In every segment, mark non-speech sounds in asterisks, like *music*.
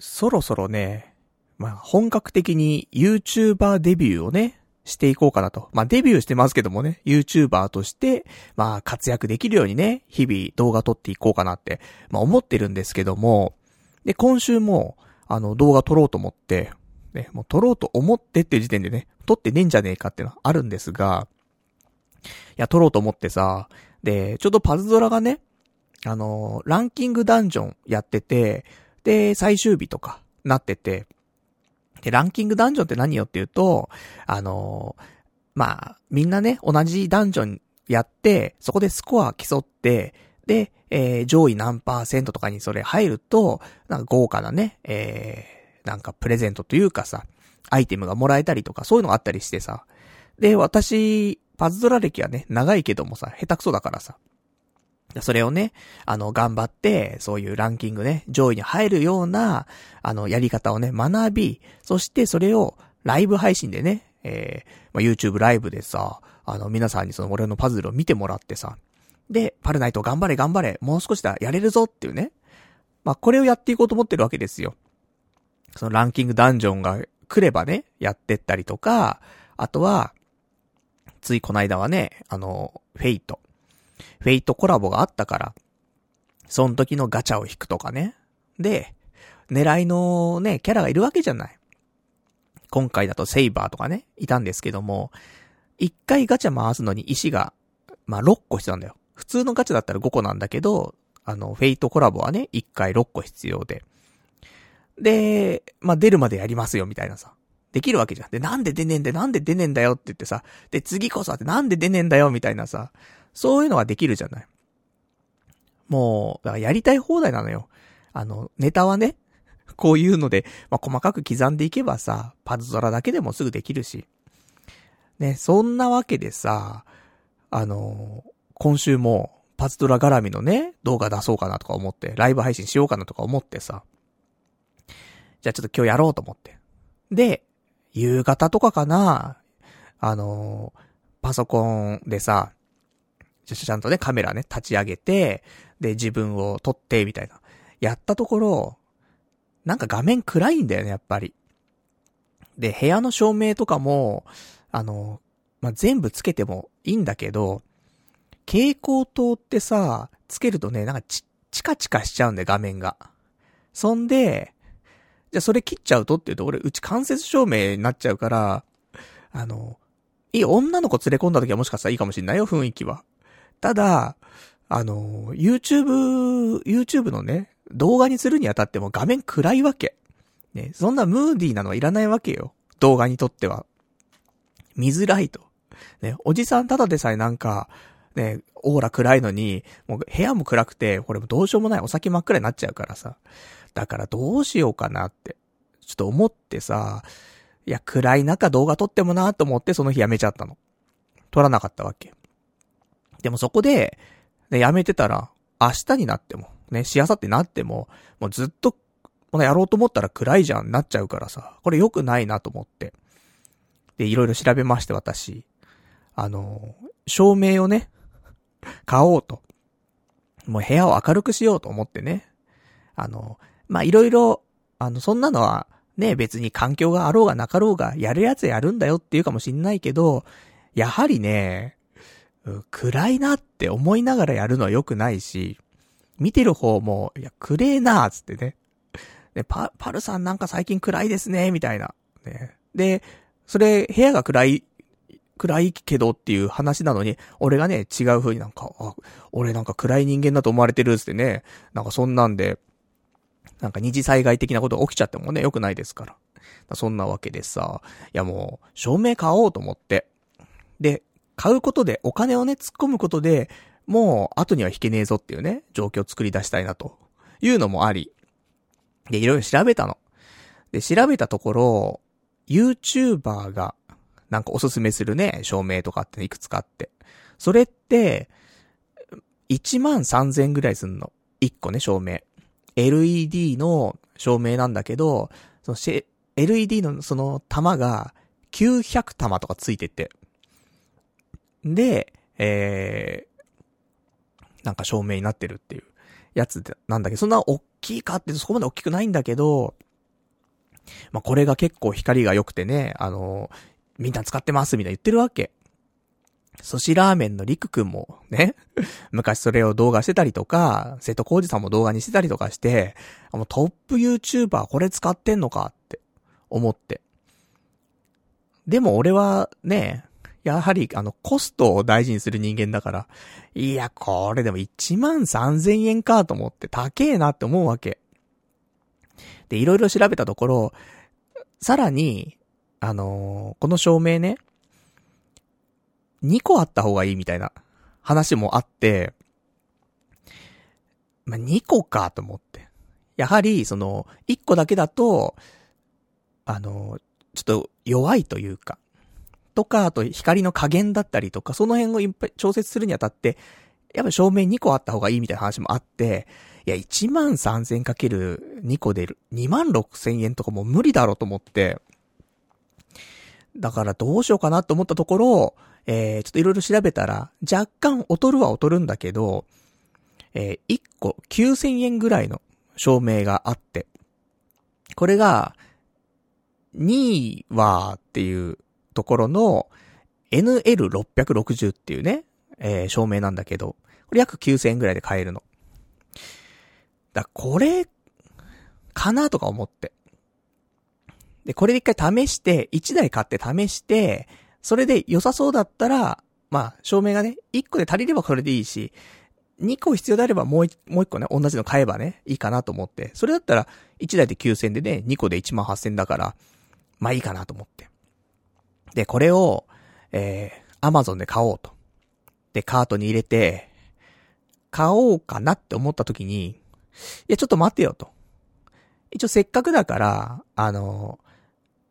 そろそろね、まあ、本格的に YouTuber デビューをね、していこうかなと。まあ、デビューしてますけどもね、YouTuber として、まあ、活躍できるようにね、日々動画撮っていこうかなって、まあ、思ってるんですけども、で、今週も、あの、動画撮ろうと思って、ね、もう撮ろうと思ってっていう時点でね、撮ってねえんじゃねえかっていうのはあるんですが、いや、撮ろうと思ってさ、で、ちょうどパズドラがね、あの、ランキングダンジョンやってて、で、最終日とかなってて、で、ランキングダンジョンって何よっていうと、あのまあ、みんなね、同じダンジョンやって、そこでスコア競って、で、えー、上位何パーセントとかにそれ入ると、なんか豪華なね、えー、なんかプレゼントというかさ、アイテムがもらえたりとか、そういうのがあったりしてさ。で、私、パズドラ歴はね、長いけどもさ、下手くそだからさ。それをね、あの、頑張って、そういうランキングね、上位に入るような、あの、やり方をね、学び、そしてそれをライブ配信でね、えー、まあ、YouTube ライブでさ、あの、皆さんにその俺のパズルを見てもらってさ、で、パルナイト頑張れ頑張れ、もう少しだ、やれるぞっていうね。まあ、これをやっていこうと思ってるわけですよ。そのランキングダンジョンが来ればね、やってったりとか、あとは、ついこの間はね、あの、フェイト。フェイトコラボがあったから、その時のガチャを引くとかね。で、狙いのね、キャラがいるわけじゃない。今回だとセイバーとかね、いたんですけども、一回ガチャ回すのに石が、まあ、6個必要なんだよ。普通のガチャだったら5個なんだけど、あの、 Fate コラボはね、1回6個必要で。で、まあ、出るまでやりますよ、みたいなさ。できるわけじゃん。で、なんで出ねえんだよ、なんで出ねえんだよって言ってさ、で、次こそってなんで出ねえんだよ、みたいなさ、そういうのができるじゃない。もう、だからやりたい放題なのよ。あの、ネタはね、こういうので、まあ、細かく刻んでいけばさ、パズドラだけでもすぐできるし。ね、そんなわけでさ、あの、今週も、パズドラ絡みのね、動画出そうかなとか思って、ライブ配信しようかなとか思ってさ、じゃあちょっと今日やろうと思って。で、夕方とかかな、あのパソコンでさ、ちゃんとね、カメラね、立ち上げて、で、自分を撮って、みたいな。やったところ、なんか画面暗いんだよね、やっぱり。で、部屋の照明とかも、あの、まあ、全部つけてもいいんだけど、蛍光灯ってさ、つけるとね、なんかちチカチカしちゃうんだよ、画面が。そんで、じゃあそれ切っちゃうとって言うと、俺、うち間接照明になっちゃうから、あの、いい女の子連れ込んだ時はもしかしたらいいかもしんないよ、雰囲気は。ただ、あの、YouTube、YouTube のね、動画にするにあたっても画面暗いわけ。ね、そんなムーディーなのはいらないわけよ。動画にとっては。見づらいと。ね、おじさんただでさえなんか、ね、オーラ暗いのに、もう部屋も暗くて、これもどうしようもないお酒真っ暗になっちゃうからさ。だからどうしようかなって、ちょっと思ってさ、いや、暗い中動画撮ってもなと思ってその日やめちゃったの。撮らなかったわけ。でもそこで、ね、やめてたら、明日になっても、ね、しあさってなっても、もうずっと、このやろうと思ったら暗いじゃん、なっちゃうからさ、これ良くないなと思って。で、いろいろ調べまして、私。あの、照明をね、買おうと。もう部屋を明るくしようと思ってね。あの、ま、いろいろ、あの、そんなのは、ね、別に環境があろうがなかろうが、やるやつやるんだよって言うかもしんないけど、やはりね、暗いなって思いながらやるのは良くないし、見てる方も、いや、暗えなーつってね。で、パ、パルさんなんか最近暗いですね、みたいな。ね。で、それ、部屋が暗い、暗いけどっていう話なのに、俺がね、違う風になんか、あ、俺なんか暗い人間だと思われてるっつってね、なんかそんなんで、なんか二次災害的なことが起きちゃってもね、良くないですから。そんなわけでさ、いやもう、照明買おうと思って。で、買うことで、お金をね、突っ込むことで、もう後には引けねえぞっていうね、状況を作り出したいなというのもあり。で、いろいろ調べたの。で、調べたところ、YouTuber がなんかおすすめするね、照明とかっていくつかあって。それって、1万3000ぐらいすんの。1個ね、照明。LED の照明なんだけど、その LED のその玉が900玉とかついてて。で、えー、なんか照明になってるっていうやつなんだけど、そんな大きいかってそこまで大きくないんだけど、まあ、これが結構光が良くてね、あの、みんな使ってますみたいな言ってるわけ。寿司ラーメンのりくくんもね、*laughs* 昔それを動画してたりとか、瀬戸康二さんも動画にしてたりとかして、もうトップ YouTuber これ使ってんのかって思って。でも俺はね、やはりあのコストを大事にする人間だから、いや、これでも1万3000円かと思って高えなって思うわけ。で、いろいろ調べたところ、さらに、あのー、この照明ね、2個あった方がいいみたいな話もあって、まあ、2個かと思って。やはり、その、1個だけだと、あの、ちょっと弱いというか、とか、あと光の加減だったりとか、その辺をいっぱい調節するにあたって、やっぱ照明2個あった方がいいみたいな話もあって、いや、1万3000かける2個出る。2万6000円とかも無理だろうと思って、だからどうしようかなと思ったところ、えー、ちょっといろいろ調べたら、若干劣るは劣るんだけど、えー、1個9000円ぐらいの照明があって、これが、2はっていうところの NL660 っていうね、えー、照明なんだけど、これ約9000円ぐらいで買えるの。だこれ、かなとか思って。で、これで一回試して、1台買って試して、それで良さそうだったら、まあ、照明がね、1個で足りればこれでいいし、2個必要であればもう1、もう1個ね、同じの買えばね、いいかなと思って。それだったら、1台で9000でね、2個で1万8000だから、まあいいかなと思って。で、これを、えー、アマゾンで買おうと。で、カートに入れて、買おうかなって思った時に、いや、ちょっと待ってよと。一応せっかくだから、あの、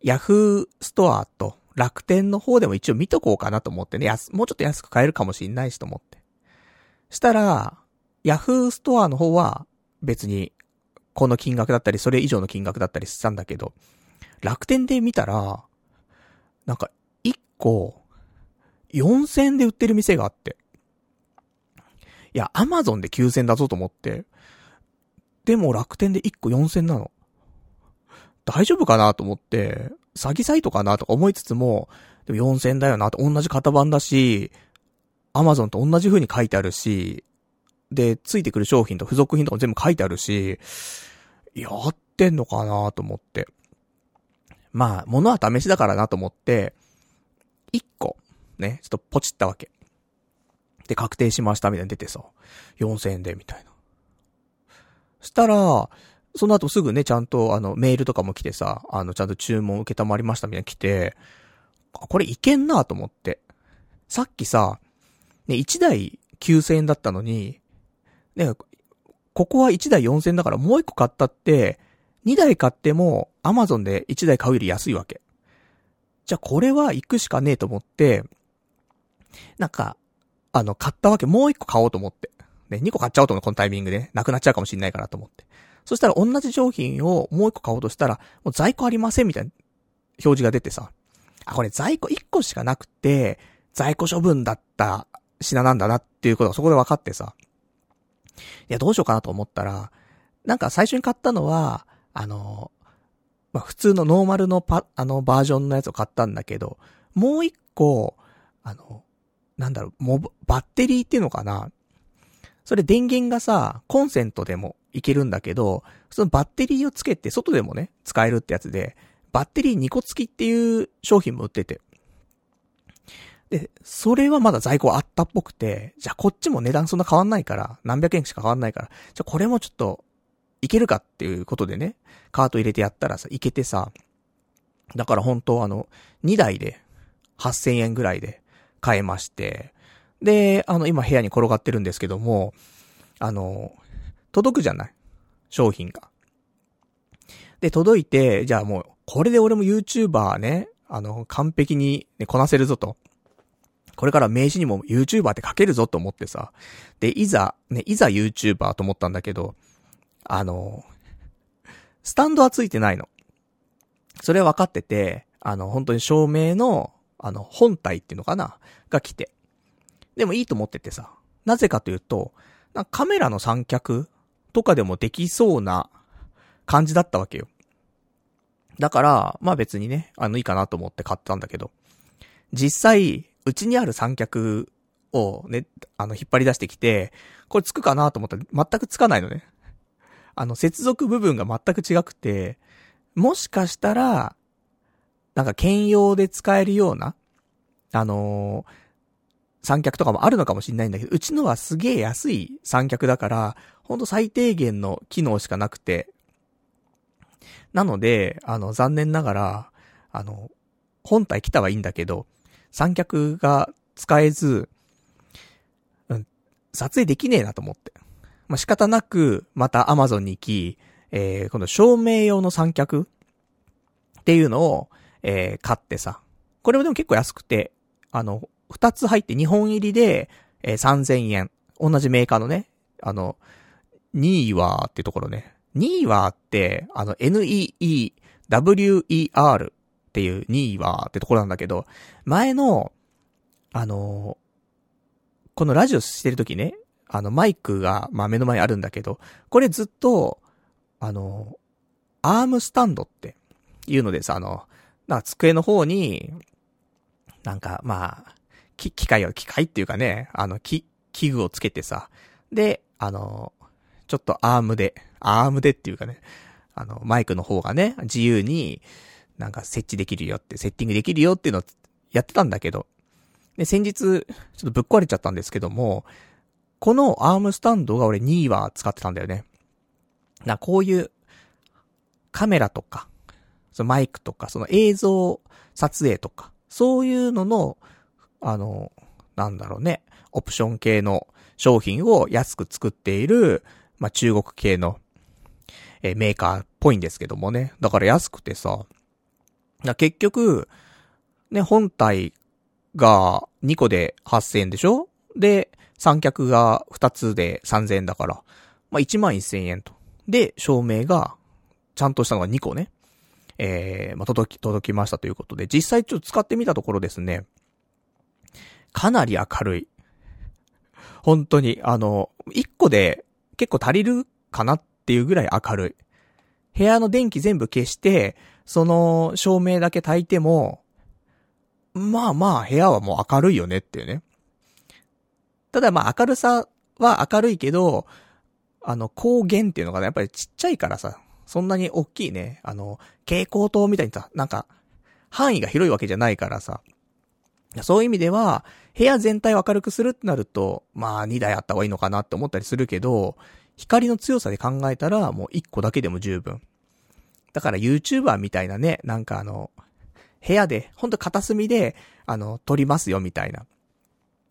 ヤフーストアと楽天の方でも一応見とこうかなと思ってね、安、もうちょっと安く買えるかもしんないしと思って。したら、ヤフーストアの方は別にこの金額だったり、それ以上の金額だったりしたんだけど、楽天で見たら、なんか、1個、4000で売ってる店があって。いや、アマゾンで9000だぞと思って。でも楽天で1個4000なの。大丈夫かなと思って、詐欺サイトかなとか思いつつも、でも4000だよなと同じ型番だし、アマゾンと同じ風に書いてあるし、で、ついてくる商品と付属品とかも全部書いてあるし、やってんのかなと思って。まあ、物は試しだからなと思って、1個、ね、ちょっとポチったわけ。で、確定しましたみたいに出てさ、4000円で、みたいな。したら、その後すぐね、ちゃんとあの、メールとかも来てさ、あの、ちゃんと注文受けたまりましたみたいな来て、これいけんなと思って。さっきさ、ね、1台9000円だったのに、ね、ここは1台4000円だからもう1個買ったって、2台買っても、アマゾンで1台買うより安いわけ。じゃあこれは行くしかねえと思って、なんか、あの、買ったわけ、もう1個買おうと思って。ね、2個買っちゃおうと思う、このタイミングで、ね。なくなっちゃうかもしんないからと思って。そしたら同じ商品をもう一個買おうとしたら、もう在庫ありませんみたいな表示が出てさ。あ、これ在庫1個しかなくて、在庫処分だった品なんだなっていうことがそこで分かってさ。いや、どうしようかなと思ったら、なんか最初に買ったのは、あの、まあ、普通のノーマルのパ、あのバージョンのやつを買ったんだけど、もう一個、あの、なんだろう、もバッテリーっていうのかなそれ電源がさ、コンセントでもいけるんだけど、そのバッテリーをつけて外でもね、使えるってやつで、バッテリー2個付きっていう商品も売ってて。で、それはまだ在庫あったっぽくて、じゃあこっちも値段そんな変わんないから、何百円しか変わんないから、じゃあこれもちょっと、いけるかっていうことでね、カート入れてやったらさ、いけてさ、だから本当あの、2台で、8000円ぐらいで買えまして、で、あの、今部屋に転がってるんですけども、あの、届くじゃない？商品が。で、届いて、じゃあもう、これで俺も YouTuber ね、あの、完璧に、ね、こなせるぞと。これから名刺にも YouTuber って書けるぞと思ってさ。で、いざ、ね、いざ YouTuber と思ったんだけど、あの、スタンドはついてないの。それは分かってて、あの、本当に照明の、あの、本体っていうのかな？が来て。でもいいと思っててさ。なぜかというと、なんかカメラの三脚とかでもできそうな感じだったわけよ。だから、まあ別にね、あの、いいかなと思って買ったんだけど、実際、うちにある三脚をね、あの、引っ張り出してきて、これつくかなと思ったら全くつかないのね。あの、接続部分が全く違くて、もしかしたら、なんか兼用で使えるような、あのー三脚とかもあるのかもしれないんだけど、うちのはすげえ安い三脚だから、ほんと最低限の機能しかなくて、なので、あの、残念ながら、あの、本体来たはいいんだけど、三脚が使えず、うん、撮影できねえなと思って。まあ、仕方なく、また Amazon に行き、えー、今度照明用の三脚っていうのを、えー、買ってさ。これもでも結構安くて、あの、二つ入って2本入りで、えー、3000円。同じメーカーのね、あの、ニーワーってところね。ニーワーって、あの、N-E-E-W-E-R っていうニーワーってところなんだけど、前の、あのこのラジオしてるときね、あの、マイクが、まあ、目の前にあるんだけど、これずっと、あの、アームスタンドっていうのでさ、あの、な机の方に、なんか、まあ、機械を、機械っていうかね、あの、器具をつけてさ、で、あの、ちょっとアームで、アームでっていうかね、あの、マイクの方がね、自由に、なんか設置できるよって、セッティングできるよっていうのをやってたんだけど、で、先日、ちょっとぶっ壊れちゃったんですけども、このアームスタンドが俺2は使ってたんだよね。な、こういう、カメラとか、そのマイクとか、その映像撮影とか、そういうのの、あの、なんだろうね、オプション系の商品を安く作っている、まあ、中国系の、えメーカーっぽいんですけどもね。だから安くてさ、な結局、ね、本体が2個で8000円でしょ？で、三脚が2つで3000円だから、まあ、1万1000円と。で、照明が、ちゃんとしたのが2個ね。えー、まあ、届き、届きましたということで、実際ちょっと使ってみたところですね、かなり明るい。本当に、あの、1個で結構足りるかなっていうぐらい明るい。部屋の電気全部消して、その照明だけ焚いても、まあまあ部屋はもう明るいよねっていうね。ただまあ明るさは明るいけど、あの光源っていうのがね、やっぱりちっちゃいからさ、そんなに大きいね、あの、蛍光灯みたいにさ、なんか、範囲が広いわけじゃないからさ。そういう意味では、部屋全体を明るくするってなると、まあ2台あった方がいいのかなって思ったりするけど、光の強さで考えたらもう1個だけでも十分。だから YouTuber みたいなね、なんかあの、部屋で、ほんと片隅で、あの、撮りますよみたいな。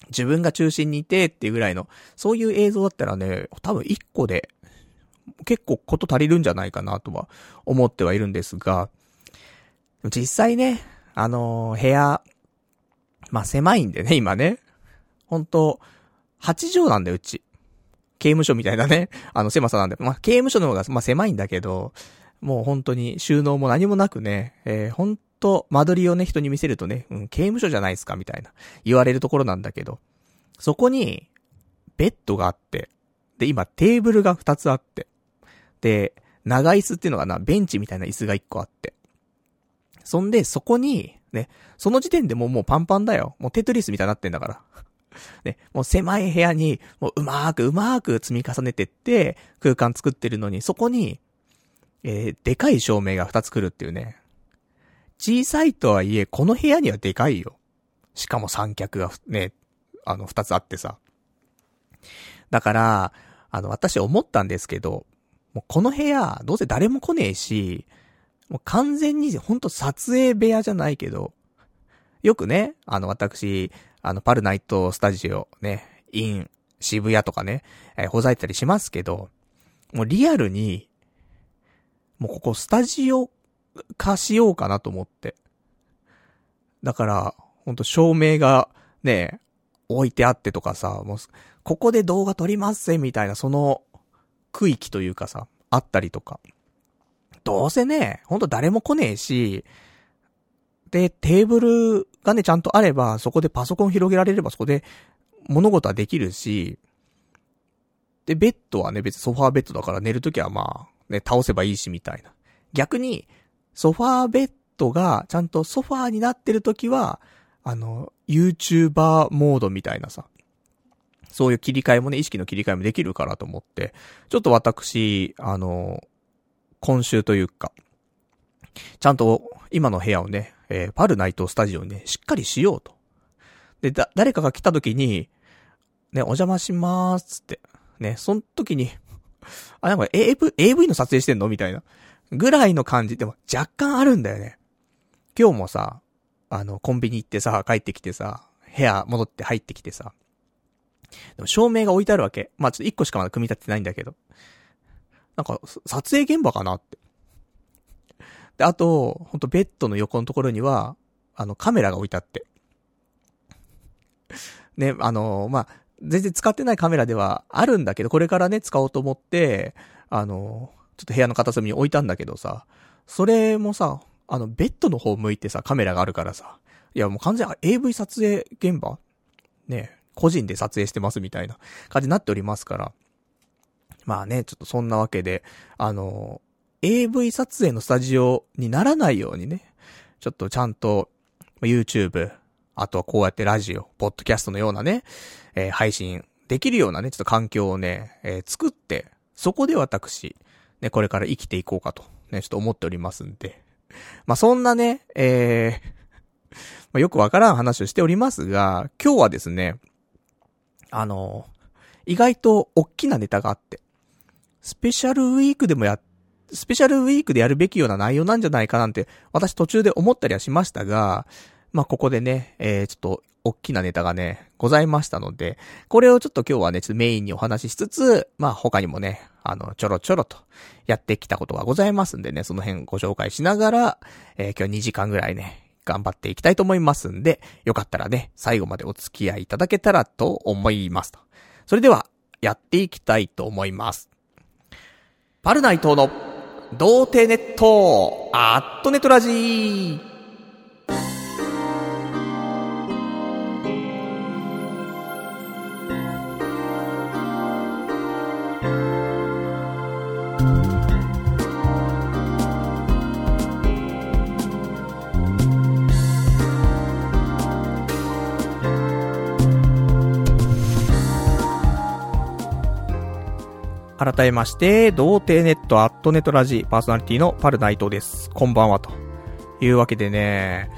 自分が中心にいてっていうぐらいの、そういう映像だったらね、多分1個で、結構こと足りるんじゃないかなとは思ってはいるんですが、実際ね、あの部屋、まあ、狭いんでね、今ね。ほんと、8畳なんだよ、うち。刑務所みたいなね、*laughs* あの狭さなんで。まあ、刑務所の方が、まあ、狭いんだけど、もう本当に収納も何もなくね、えー、本当間取りをね、人に見せるとね、うん、刑務所じゃないですか、みたいな、言われるところなんだけど、そこに、ベッドがあって、で、今テーブルが2つあって、で、長椅子っていうのがな、ベンチみたいな椅子が1個あって、そんで、そこに、ね、その時点でもうもうパンパンだよ。もうテトリスみたいになってんだから。*laughs* ね、もう狭い部屋に、もううまーくうまーく積み重ねてって、空間作ってるのに、そこに、えー、でかい照明が2つ来るっていうね。小さいとはいえ、この部屋にはでかいよ。しかも三脚がね、あの、2つあってさ。だから、あの、私思ったんですけど、もうこの部屋、どうせ誰も来ねえし、もう完全にほんと撮影部屋じゃないけど、よくね、あの私、あのパルナイトスタジオね、イン、渋谷とかね、えー、ほざいたりしますけど、もうリアルに、もうここスタジオ化しようかなと思って。だから、ほんと照明がね、置いてあってとかさ、もう、ここで動画撮りますぜみたいなその区域というかさ、あったりとか。どうせね、ほんと誰も来ねえし、で、テーブルがね、ちゃんとあれば、そこでパソコン広げられればそこで物事はできるし、で、ベッドはね、別にソファーベッドだから寝るときはまあ、ね、倒せばいいしみたいな。逆に、ソファーベッドがちゃんとソファーになってる時は、あの、YouTuber モードみたいなさ、そういう切り替えもね、意識の切り替えもできるからと思って、ちょっと私、あの、今週というか、ちゃんと今の部屋をね、えー、パルナイトスタジオにね、しっかりしようと。で、だ、誰かが来た時に、ね、お邪魔しまーすって。ね、その時に、あ、なんか AV、AV の撮影してんの？みたいな。ぐらいの感じ。でも若干あるんだよね。今日もさ、あの、コンビニ行ってさ、帰ってきてさ、部屋戻って入ってきてさ。でも照明が置いてあるわけ。まあ、ちょっと一個しかまだ組み立ててないんだけど。なんか、撮影現場かなって。で、あと、ほんとベッドの横のところには、あの、カメラが置いてあって。ね、あの、まあ、全然使ってないカメラではあるんだけど、これからね、使おうと思って、あの、ちょっと部屋の片隅に置いたんだけどさ、それもさ、あの、ベッドの方向いてさ、カメラがあるからさ、いやもう完全 AV 撮影現場？ね、個人で撮影してますみたいな感じになっておりますから。まあね、ちょっとそんなわけで、あの、AV 撮影のスタジオにならないようにね、ちょっとちゃんと、YouTube、あとはこうやってラジオ、ポッドキャストのようなね、えー、配信できるようなね、ちょっと環境をね、えー、作って、そこで私、ね、これから生きていこうかと、ね、ちょっと思っておりますんで。まあ、そんなね、えー、まあ、よくわからん話をしておりますが、今日はですね、あの、意外と大きなネタがあって、スペシャルウィークでもや、スペシャルウィークでやるべきような内容なんじゃないかなんて、私途中で思ったりはしましたが、まあ、ここでね、えー、ちょっと、大きなネタがね、ございましたので、これをちょっと今日はね、ちょっとメインにお話ししつつ、まあ、他にもね、あの、ちょろちょろとやってきたことがございますんでね、その辺ご紹介しながら、えー、今日2時間ぐらいね、頑張っていきたいと思いますんで、よかったらね、最後までお付き合いいただけたらと思いますと。それでは、やっていきたいと思います。パルナイトの、童貞ネット、アットネトラジー。改めまして、童貞ネットアットネトラジパーソナリティのパルナイトです。こんばんは、というわけでね、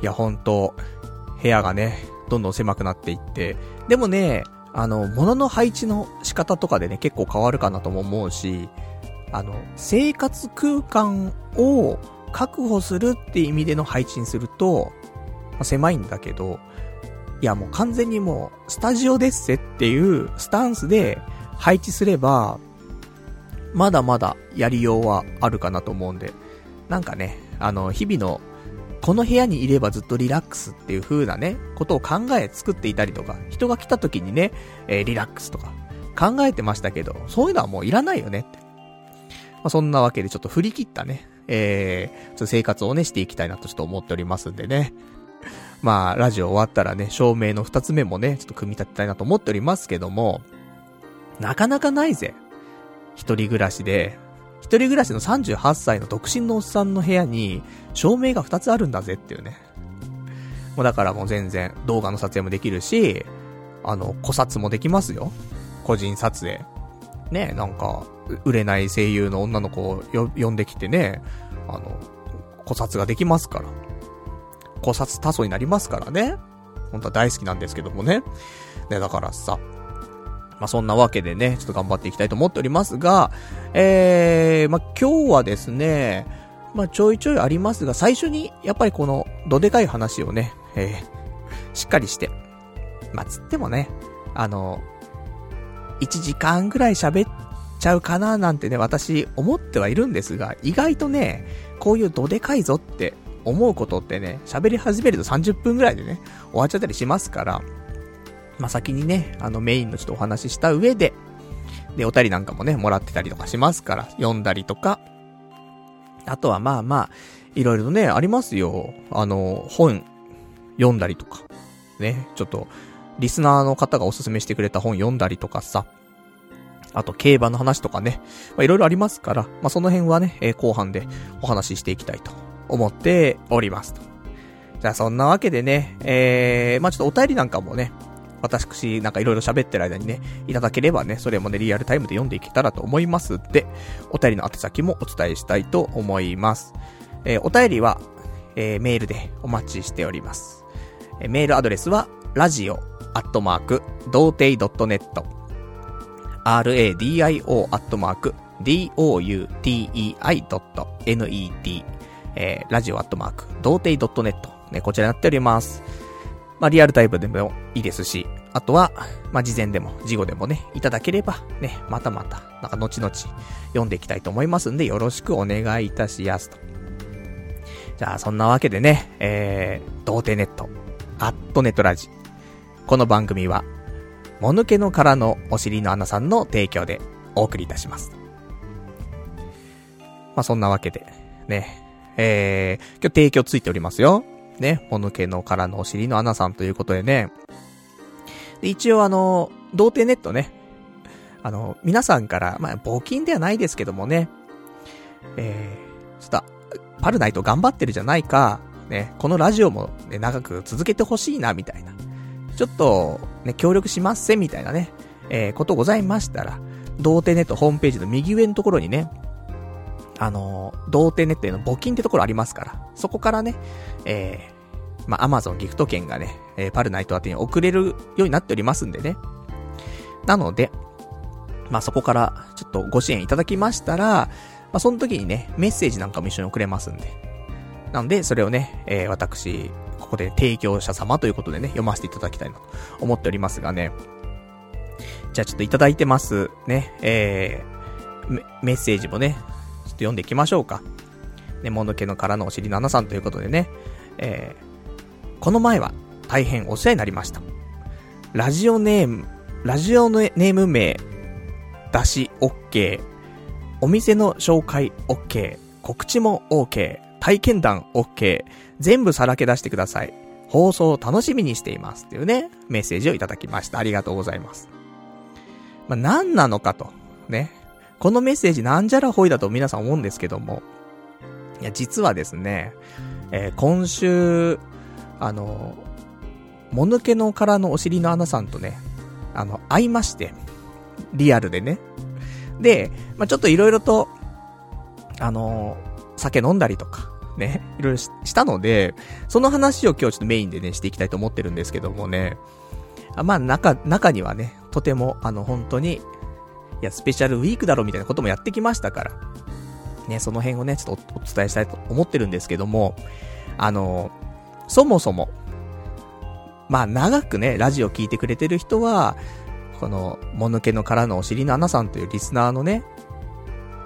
いや、ほんと、部屋がね、どんどん狭くなっていって、でもね、あの、物の配置の仕方とかでね、結構変わるかなとも思うし、あの、生活空間を確保するって意味での配置にすると、まあ、狭いんだけど、いやもう完全にもう、スタジオですせっていうスタンスで、配置すれば、まだまだやりようはあるかなと思うんで、なんかね、あの、日々の、この部屋にいればずっとリラックスっていう風なね、ことを考え作っていたりとか、人が来た時にね、えー、リラックスとか考えてましたけど、そういうのはもういらないよねって。まあ、そんなわけでちょっと振り切ったね、えー、ちょっと生活をね、していきたいなとちょっと思っておりますんでね。まあ、ラジオ終わったらね、照明の二つ目もね、ちょっと組み立てたいなと思っておりますけども、なかなかないぜ。一人暮らしで、一人暮らしの38歳の独身のおっさんの部屋に、照明が2つあるんだぜっていうね。もうだからもう全然動画の撮影もできるし、あの、古撮もできますよ。個人撮影。ねなんか、売れない声優の女の子を呼んできてね、あの、古撮ができますから。古撮多層になりますからね。本当は大好きなんですけどもね。ね、だからさ、まあ、そんなわけでね、ちょっと頑張っていきたいと思っておりますが、えー、まあ、今日はですね、まあ、ちょいちょいありますが、最初に、やっぱりこの、どでかい話をね、えー、しっかりして、まあ、つってもね、あの、1時間ぐらい喋っちゃうかななんてね、私思ってはいるんですが、意外とね、こういうどでかいぞって思うことってね、喋り始めると30分ぐらいでね、終わっちゃったりしますから、まあ、先にね、あのメインのちょっとお話しした上で、で、お便りなんかもね、もらってたりとかしますから、読んだりとか、あとはまあまあ、いろいろね、ありますよ。あの、本、読んだりとか、ね、ちょっと、リスナーの方がおすすめしてくれた本読んだりとかさ、あと競馬の話とかね、まあいろいろありますから、まあその辺はね、えー、後半でお話ししていきたいと思っておりますと。じゃあそんなわけでね、えー、まあちょっとお便りなんかもね、私なんかいろいろ喋ってる間にね、いただければね、それもね、リアルタイムで読んでいけたらと思いますで、お便りの宛先もお伝えしたいと思います。えー、お便りは、えー、メールでお待ちしております。えー、メールアドレスは、ラジオ、アットマーク、童貞 .net、radio, アットマーク、doutei.net、えー、ラジオアットマーク、童貞 .net、ね、こちらになっております。まあ、リアルタイプでもいいですし、あとは、まあ、事前でも、事後でもね、いただければ、ね、またまた、なんか後々、読んでいきたいと思いますんで、よろしくお願いいたしやすと。じゃあ、そんなわけでね、えー、童貞ネット、アットネットラジ。この番組は、もぬけの殻のお尻の穴さんの提供でお送りいたします。まあ、そんなわけで、ね、えー、今日提供ついておりますよ。ね、もぬけの殻のお尻の穴さんということでね。で一応あの、童貞ネットね、あの、皆さんから、まあ、募金ではないですけどもね、えー、ちょっと、パルナイト頑張ってるじゃないか、ね、このラジオもね、長く続けてほしいな、みたいな。ちょっと、ね、協力しますせ、みたいなね、えー、ことございましたら、童貞ネットホームページの右上のところにね、あの、童貞ネットへの募金ってところありますから、そこからね、えー、まあ、アマゾンギフト券がね、えー、パルナイト宛てに送れるようになっておりますんでね。なので、まあ、そこからちょっとご支援いただきましたら、まあ、その時にね、メッセージなんかも一緒に送れますんで。なので、それをね、えー、私、ここで提供者様ということでね、読ませていただきたいなと思っておりますがね。じゃあちょっといただいてます。ね、えー、メッセージもね、読んでいきましょうか。ね、もぬけの殻のお尻の穴さんということでね、えー、この前は大変お世話になりました。ラジオネーム、ラジオネーム名、出し OK、お店の紹介 OK、告知も OK、体験談 OK、全部さらけ出してください。放送を楽しみにしています。っていうね、メッセージをいただきました。ありがとうございます。まあ、何なのかと、ね、このメッセージなんじゃらほいだと皆さん思うんですけども、いや、実はですね、えー、今週、あの、もぬけの殻のお尻の穴さんとね、あの、会いまして、リアルでね。で、まあ、ちょっと色々と、あの、酒飲んだりとか、ね、いろいろしたので、その話を今日ちょっとメインでね、していきたいと思ってるんですけどもね、あまあ、中、中にはね、とても、あの、本当に、いや、スペシャルウィークだろみたいなこともやってきましたから、ね、その辺をね、ちょっとお伝えしたいと思ってるんですけども、あの、そもそも、まあ長くね、ラジオ聞いてくれてる人は、この、もぬけの殻のお尻の穴さんというリスナーのね、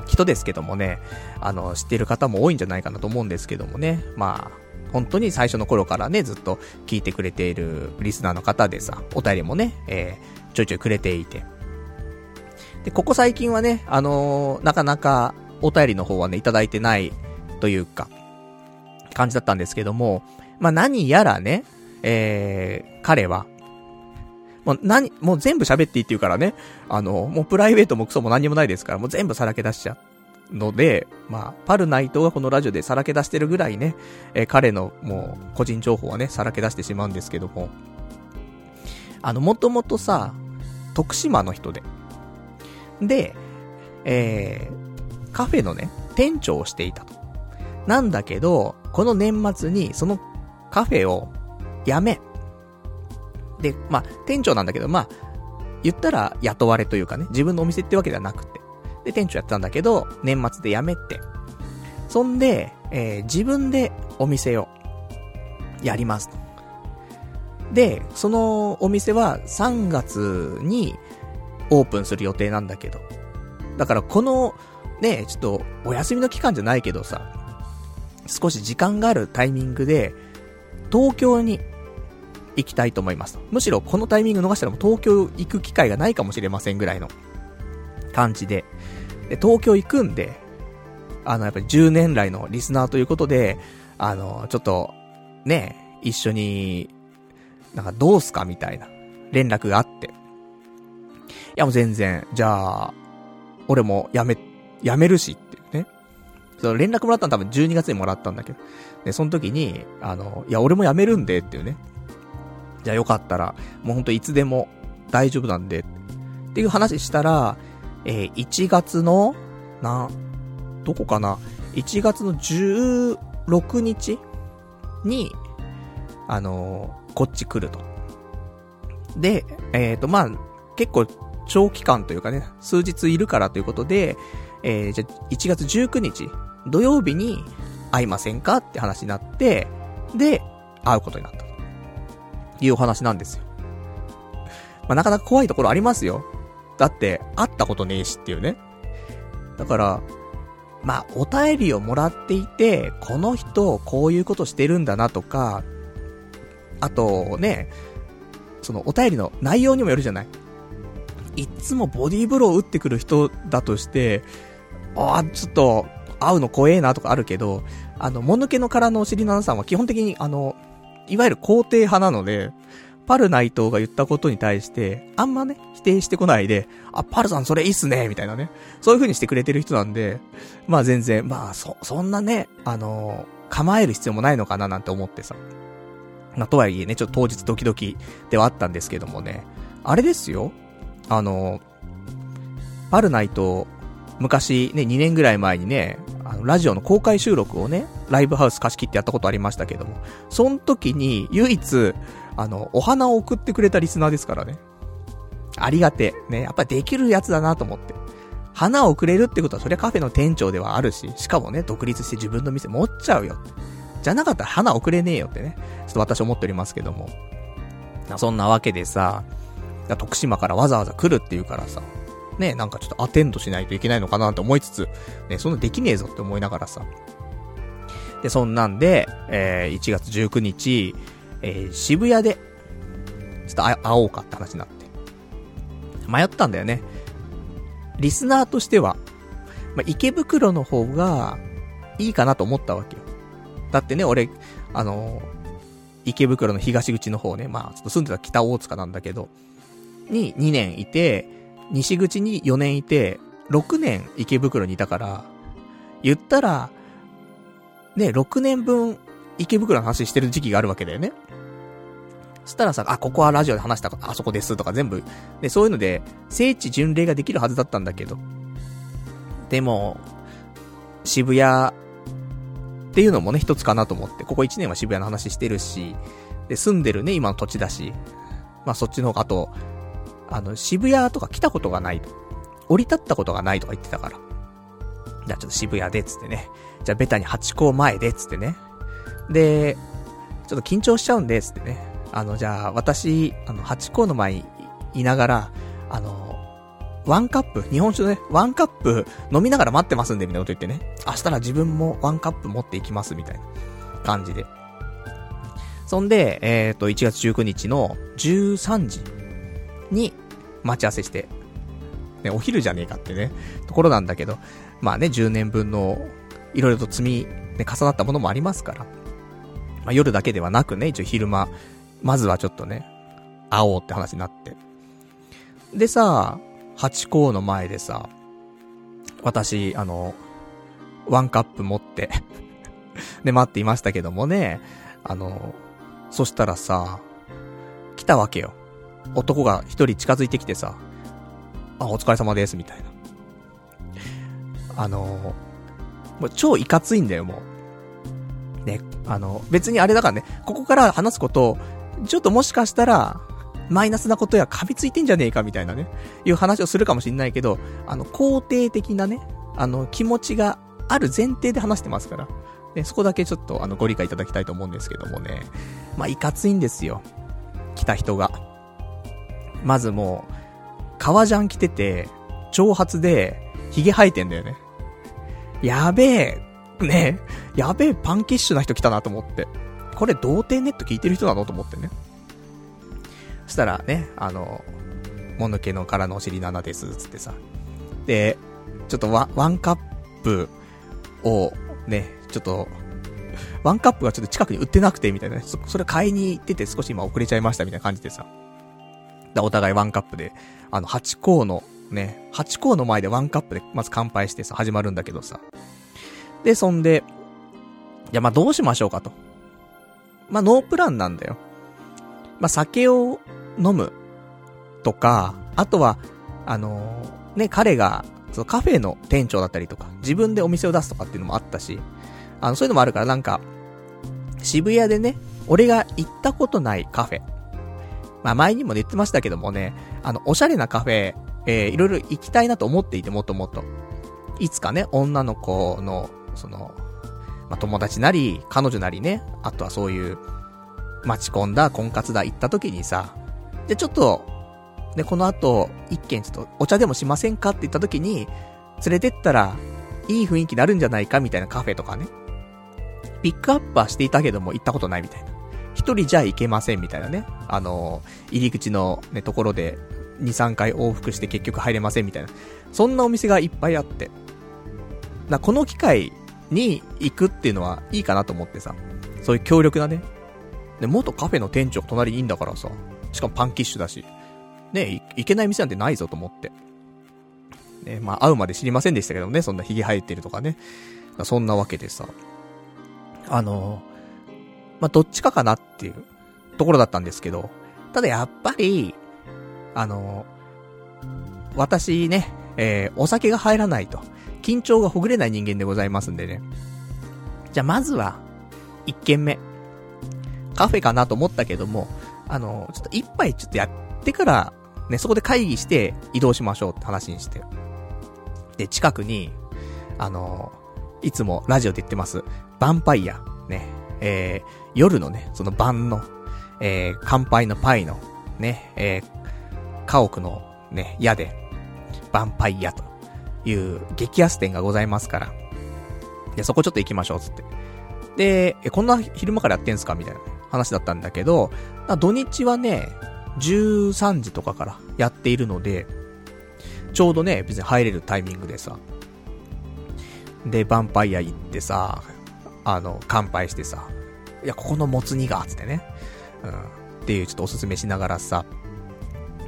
人ですけどもね、あの、知ってる方も多いんじゃないかなと思うんですけどもね、まあ、本当に最初の頃からね、ずっと聞いてくれているリスナーの方でさ、お便りもね、えー、ちょいちょいくれていて、で、ここ最近はね、あのー、なかなかお便りの方はね、いただいてないというか、感じだったんですけども、まあ、何やらね、えー、彼は、もう何、もう全部喋っていいって言うからね、あの、もうプライベートもクソも何もないですから、もう全部さらけ出しちゃう。ので、まあ、パルナイトがこのラジオでさらけ出してるぐらいね、えー、彼のもう個人情報はね、さらけ出してしまうんですけども、あの、もともとさ、徳島の人で、で、えー、カフェのね、店長をしていたと。なんだけど、この年末にそのカフェを辞め。で、まあ、店長なんだけど、まあ、言ったら雇われというかね、自分のお店ってわけではなくて。で、店長やってたんだけど、年末で辞めて。そんで、えー、自分でお店をやりますと。で、そのお店は3月にオープンする予定なんだけど。だからこの、ね、ちょっと、お休みの期間じゃないけどさ、少し時間があるタイミングで、東京に行きたいと思います。むしろこのタイミング逃したらもう東京行く機会がないかもしれませんぐらいの感じで。で、東京行くんで、あの、やっぱり10年来のリスナーということで、あの、ちょっと、ね、一緒に、なんかどうすかみたいな連絡があって。いやもう全然、じゃあ、俺も辞め、辞めるしっていうね。その連絡もらったの多分12月にもらったんだけど。で、その時に、あの、いや、俺も辞めるんでっていうね。じゃあよかったら、もうほんといつでも大丈夫なんで、っていう話したら、えー、1月の、な、どこかな ?1 月の16日に、あのー、こっち来ると。で、えっ、ー、と、まあ、結構長期間というかね、数日いるからということで、えー、じゃ1月19日、土曜日に会いませんかって話になって、で、会うことになった。というお話なんですよ。まあ、なかなか怖いところありますよ。だって、会ったことねえしっていうね。だから、まあ、お便りをもらっていて、この人、こういうことしてるんだなとか、あとね、そのお便りの内容にもよるじゃないいつもボディーブローを打ってくる人だとして、ああ、ちょっと、会うの怖えなとかあるけど、あの、もぬけの殻のお尻のなさんは基本的に、あの、いわゆる肯定派なので、パルナイトが言ったことに対して、あんまね、否定してこないで、あ、パルさんそれいいっすね、みたいなね。そういう風にしてくれてる人なんで、まあ全然、まあそ、そんなね、あの構える必要もないのかななんて思ってさ。まあとはいえね、ちょっと当日ドキドキではあったんですけどもね。あれですよ。あのパルナイト、昔ね、2年ぐらい前にね、あの、ラジオの公開収録をね、ライブハウス貸し切ってやったことありましたけども、その時に唯一、あの、お花を送ってくれたリスナーですからね。ありがて。ね、やっぱできるやつだなと思って。花をくれるってことは、そりゃカフェの店長ではあるし、しかもね、独立して自分の店持っちゃうよ。じゃなかったら花送れねえよってね、ちょっと私思っておりますけども。そんなわけでさ、徳島からわざわざ来るっていうからさ、ね、なんかちょっとアテンドしないといけないのかなって思いつつ、ね、そんなできねえぞって思いながらさ。で、そんなんで、えー、1月19日、えー、渋谷で、ちょっと会おうかって話になって。迷ったんだよね。リスナーとしては、まあ、池袋の方が、いいかなと思ったわけよ。だってね、俺、あの池袋の東口の方ね、まあ、ちょっと住んでた北大塚なんだけど、に2年いて、西口に4年いて、6年池袋にいたから、言ったら、ね、6年分池袋の話してる時期があるわけだよね。そしたらさ、あ、ここはラジオで話したあそこですとか全部、で、そういうので、聖地巡礼ができるはずだったんだけど。でも、渋谷っていうのもね、一つかなと思って、ここ1年は渋谷の話してるし、で、住んでるね、今の土地だし、まあそっちの方が、あと、あの、渋谷とか来たことがないと。降り立ったことがないとか言ってたから。じゃあちょっと渋谷で、つってね。じゃあベタに八甲前で、つってね。で、ちょっと緊張しちゃうんで、つってね。あの、じゃあ私、あの、八甲の前にいながら、あの、ワンカップ、日本酒のね、ワンカップ飲みながら待ってますんで、みたいなこと言ってね。明日ら自分もワンカップ持っていきます、みたいな感じで。そんで、えっ、ー、と、1月19日の13時に待ち合わせして、ね、お昼じゃねえかってね、ところなんだけど、まあね、10年分の、いろいろと積み、ね、重なったものもありますから、まあ夜だけではなくね、一応昼間、まずはちょっとね、会おうって話になって。でさ、八甲の前でさ、私、あの、ワンカップ持ってで、*laughs* 待っていましたけどもね、あの、そしたらさ、来たわけよ。男が一人近づいてきてさ、あ、お疲れ様です、みたいな。あのもう超いかついんだよ、もう。ね、あの、別にあれだからね、ここから話すこと、ちょっともしかしたら、マイナスなことや噛みついてんじゃねえかみたいなね、いう話をするかもしんないけど、あの、肯定的なね、あの、気持ちがある前提で話してますから、ね、そこだけちょっとあの、ご理解いただきたいと思うんですけどもね、まあ、いかついんですよ。来た人が。まずもう、革ジャン着てて、長髪で、髭生えてんだよね。やべえ、ねえやべえパンキッシュな人来たなと思って。これ童貞ネット聞いてる人なのと思ってね。そしたらね、あの、もぬけの殻のお尻7です、つってさ。で、ちょっとワワンカップを、ね、ちょっと、ワンカップがちょっと近くに売ってなくて、みたいなね、そ、それ買いに行ってて少し今遅れちゃいました、みたいな感じでさ。で、お互いワンカップで、あの、8校の、ね、8校の前でワンカップでまず乾杯してさ、始まるんだけどさ。で、そんで、いや、まあ、どうしましょうかと。まあ、ノープランなんだよ。まあ、酒を飲むとか、あとは、あのー、ね、彼が、そのカフェの店長だったりとか、自分でお店を出すとかっていうのもあったし、あの、そういうのもあるからなんか、渋谷でね、俺が行ったことないカフェ。まあ前にも言ってましたけどもね、あの、おしゃれなカフェ、えー、いろいろ行きたいなと思っていて、もっともっと。いつかね、女の子の、その、まあ友達なり、彼女なりね、あとはそういう、待ち込んだ婚活だ行った時にさ、で、ちょっと、で、この後、一軒ちょっとお茶でもしませんかって言った時に、連れてったら、いい雰囲気になるんじゃないかみたいなカフェとかね。ピックアップはしていたけども行ったことないみたいな。一人じゃ行けませんみたいなね。あの、入り口のね、ところで、2、3回往復して結局入れませんみたいな。そんなお店がいっぱいあって。な、この機会に行くっていうのはいいかなと思ってさ。そういう強力なね。で、元カフェの店長隣にいんだからさ。しかもパンキッシュだし。ね、いけない店なんてないぞと思って。ね、まあ、会うまで知りませんでしたけどね、そんな髭生えてるとかね。そんなわけでさ。あの、まあ、どっちかかなっていうところだったんですけど、ただやっぱり、あの、私ね、えー、お酒が入らないと、緊張がほぐれない人間でございますんでね。じゃあまずは、一軒目。カフェかなと思ったけども、あの、ちょっと一杯ちょっとやってから、ね、そこで会議して移動しましょうって話にして。で、近くに、あの、いつもラジオで言ってます、ヴァンパイア、ね、えー、夜のね、その晩の、えー、乾杯のパイの、ね、えー、家屋のね、矢で、ヴァンパイアという激安店がございますから、で、そこちょっと行きましょう、つって。で、え、こんな昼間からやってんすかみたいな話だったんだけど、土日はね、13時とかからやっているので、ちょうどね、別に入れるタイミングでさ。で、ヴァンパイア行ってさ、あの、乾杯してさ、いや、ここのもつ煮が、つってね。うん。っていうちょっとおすすめしながらさ。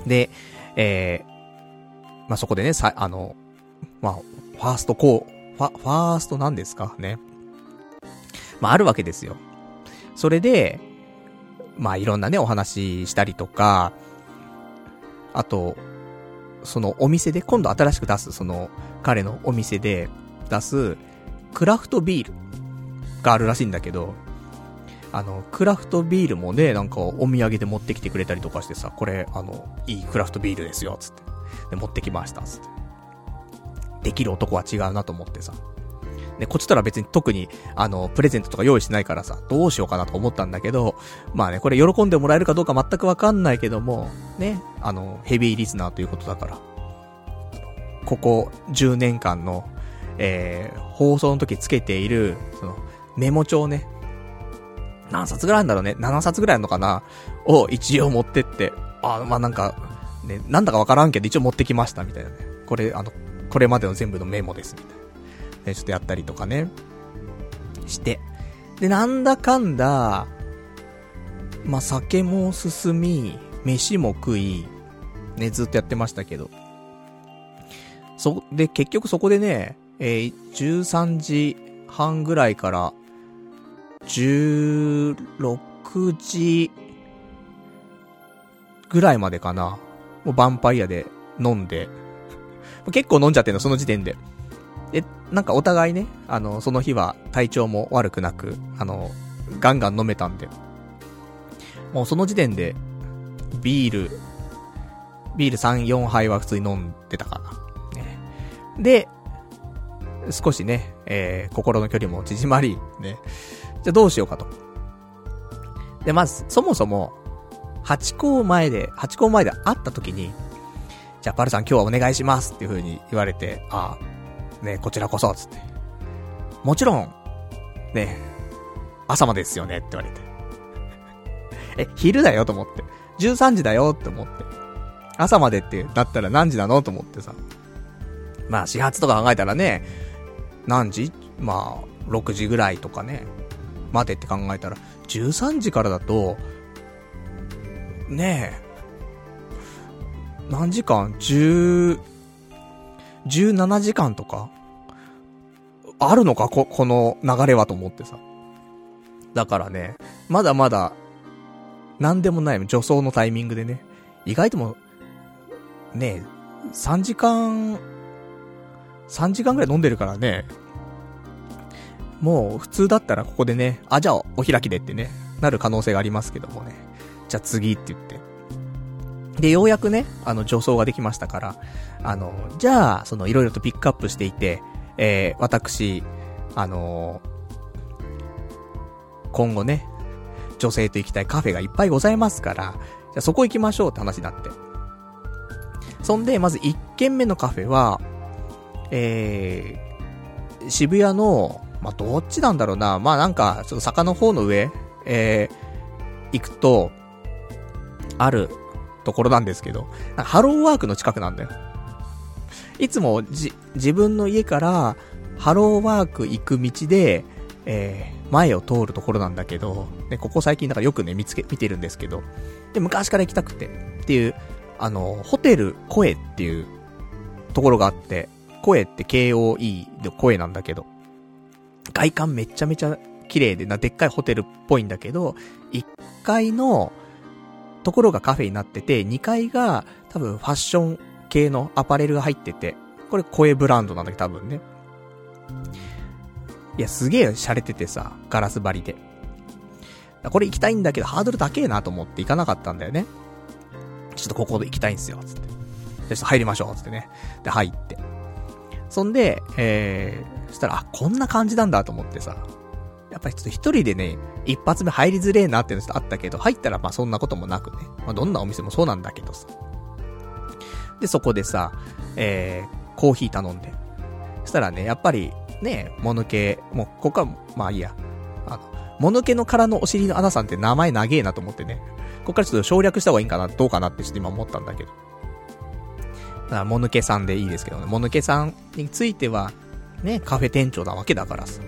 で、えー、まあ、そこでね、さ、あの、まあ、ファーストこう、ファ、ファーストなんですか？ね。まあ、あるわけですよ。それで、まあ、いろんなね、お話したりとか、あと、そのお店で、今度新しく出す、その、彼のお店で出す、クラフトビールがあるらしいんだけど、あの、クラフトビールもね、なんかお土産で持ってきてくれたりとかしてさ、これ、あの、いいクラフトビールですよ、つって。で、持ってきました、つって。できる男は違うなと思ってさ。で、こっちとら別に特に、あの、プレゼントとか用意しないからさ、どうしようかなと思ったんだけど、まあね、これ喜んでもらえるかどうか全くわかんないけども、ね、あの、ヘビーリスナーということだから、ここ10年間の、えー、放送の時つけている、その、メモ帳ね、何冊ぐらいあるんだろうね、7冊ぐらいあるのかな？を一応持ってって、あ、まあ、なんか、ね、なんだかわからんけど一応持ってきました、みたいなね。これ、あの、これまでの全部のメモです、みたいな。ね、ちょっとやったりとかね、して。で、なんだかんだ、まあ、酒も進み、飯も食い、ね、ずっとやってましたけど。そ、で、結局そこでね、えー、13時半ぐらいから、16時ぐらいまでかな。もうヴァンパイアで飲んで。*laughs* 結構飲んじゃってんの、その時点で。で、なんかお互いね、あの、その日は体調も悪くなく、あの、ガンガン飲めたんで。もうその時点で、ビール、ビール3、4杯は普通に飲んでたかな。ね。で、少しね、えー、心の距離も縮まり、ね。じゃあどうしようかと。で、まず、そもそも、8校前で、8校前で会った時に、じゃあパルさん今日はお願いしますっていう風に言われて、ああ、ね、こちらこそ、つって。もちろん、ね、朝までですよねって言われて。*laughs* え、昼だよと思って。13時だよって思って。朝までってなったら何時なのと思ってさ。まあ、始発とか考えたらね、何時？まあ、6時ぐらいとかね、までって考えたら、13時からだと、ねえ、何時間 ?10、17時間とか？あるのか？こ、この流れはと思ってさ。だからね、まだまだ、なんでもない、女装のタイミングでね、意外とも、ねえ、3時間、3時間ぐらい飲んでるからね、もう普通だったらここでね、あ、じゃあお開きでってね、なる可能性がありますけどもね。じゃあ次って言って。で、ようやくね、あの、女装ができましたから、あの、じゃあ、その、いろいろとピックアップしていて、えー、私、あのー、今後ね、女性と行きたいカフェがいっぱいございますから、じゃあそこ行きましょうって話になって。そんで、まず1軒目のカフェは、えー、渋谷の、まあ、どっちなんだろうな。まあ、なんか、ちょっと坂の方の上、えー、行くと、あるところなんですけど、ハローワークの近くなんだよ。いつもじ、自分の家からハローワーク行く道で、えー、前を通るところなんだけど、ね、ここ最近だかよくね、見つけ、見てるんですけど、で、昔から行きたくて、っていう、あの、ホテル声っていうところがあって、声って KOE で声なんだけど、外観めちゃめちゃ綺麗でな、でっかいホテルっぽいんだけど、1階のところがカフェになってて、2階が多分ファッション系のアパレルが入ってて、これ声ブランドなんだけど多分ね。いや、すげえ洒落ててさ、ガラス張りで。これ行きたいんだけど、ハードル高えなと思って行かなかったんだよね。ちょっとここで行きたいんすよ、つって。で、ちょっと入りましょう、つってね。で、入って。そんで、えー、そしたら、あ、こんな感じなんだと思ってさ。やっぱりちょっと一人でね、一発目入りづれえなっていうのちょっとあったけど、入ったらまあそんなこともなくね。まあどんなお店もそうなんだけどさ。で、そこでさ、えー、コーヒー頼んで。そしたらね、やっぱり、ね、もぬけ、もう、ここは、まあいいや。あの、もぬけの殻のお尻の穴さんって名前長えなと思ってね。こっからちょっと省略した方がいいんかな、どうかなってちょっと今思ったんだけど。だから、もぬけさんでいいですけどね。もぬけさんについては、ね、カフェ店長なわけだからさ。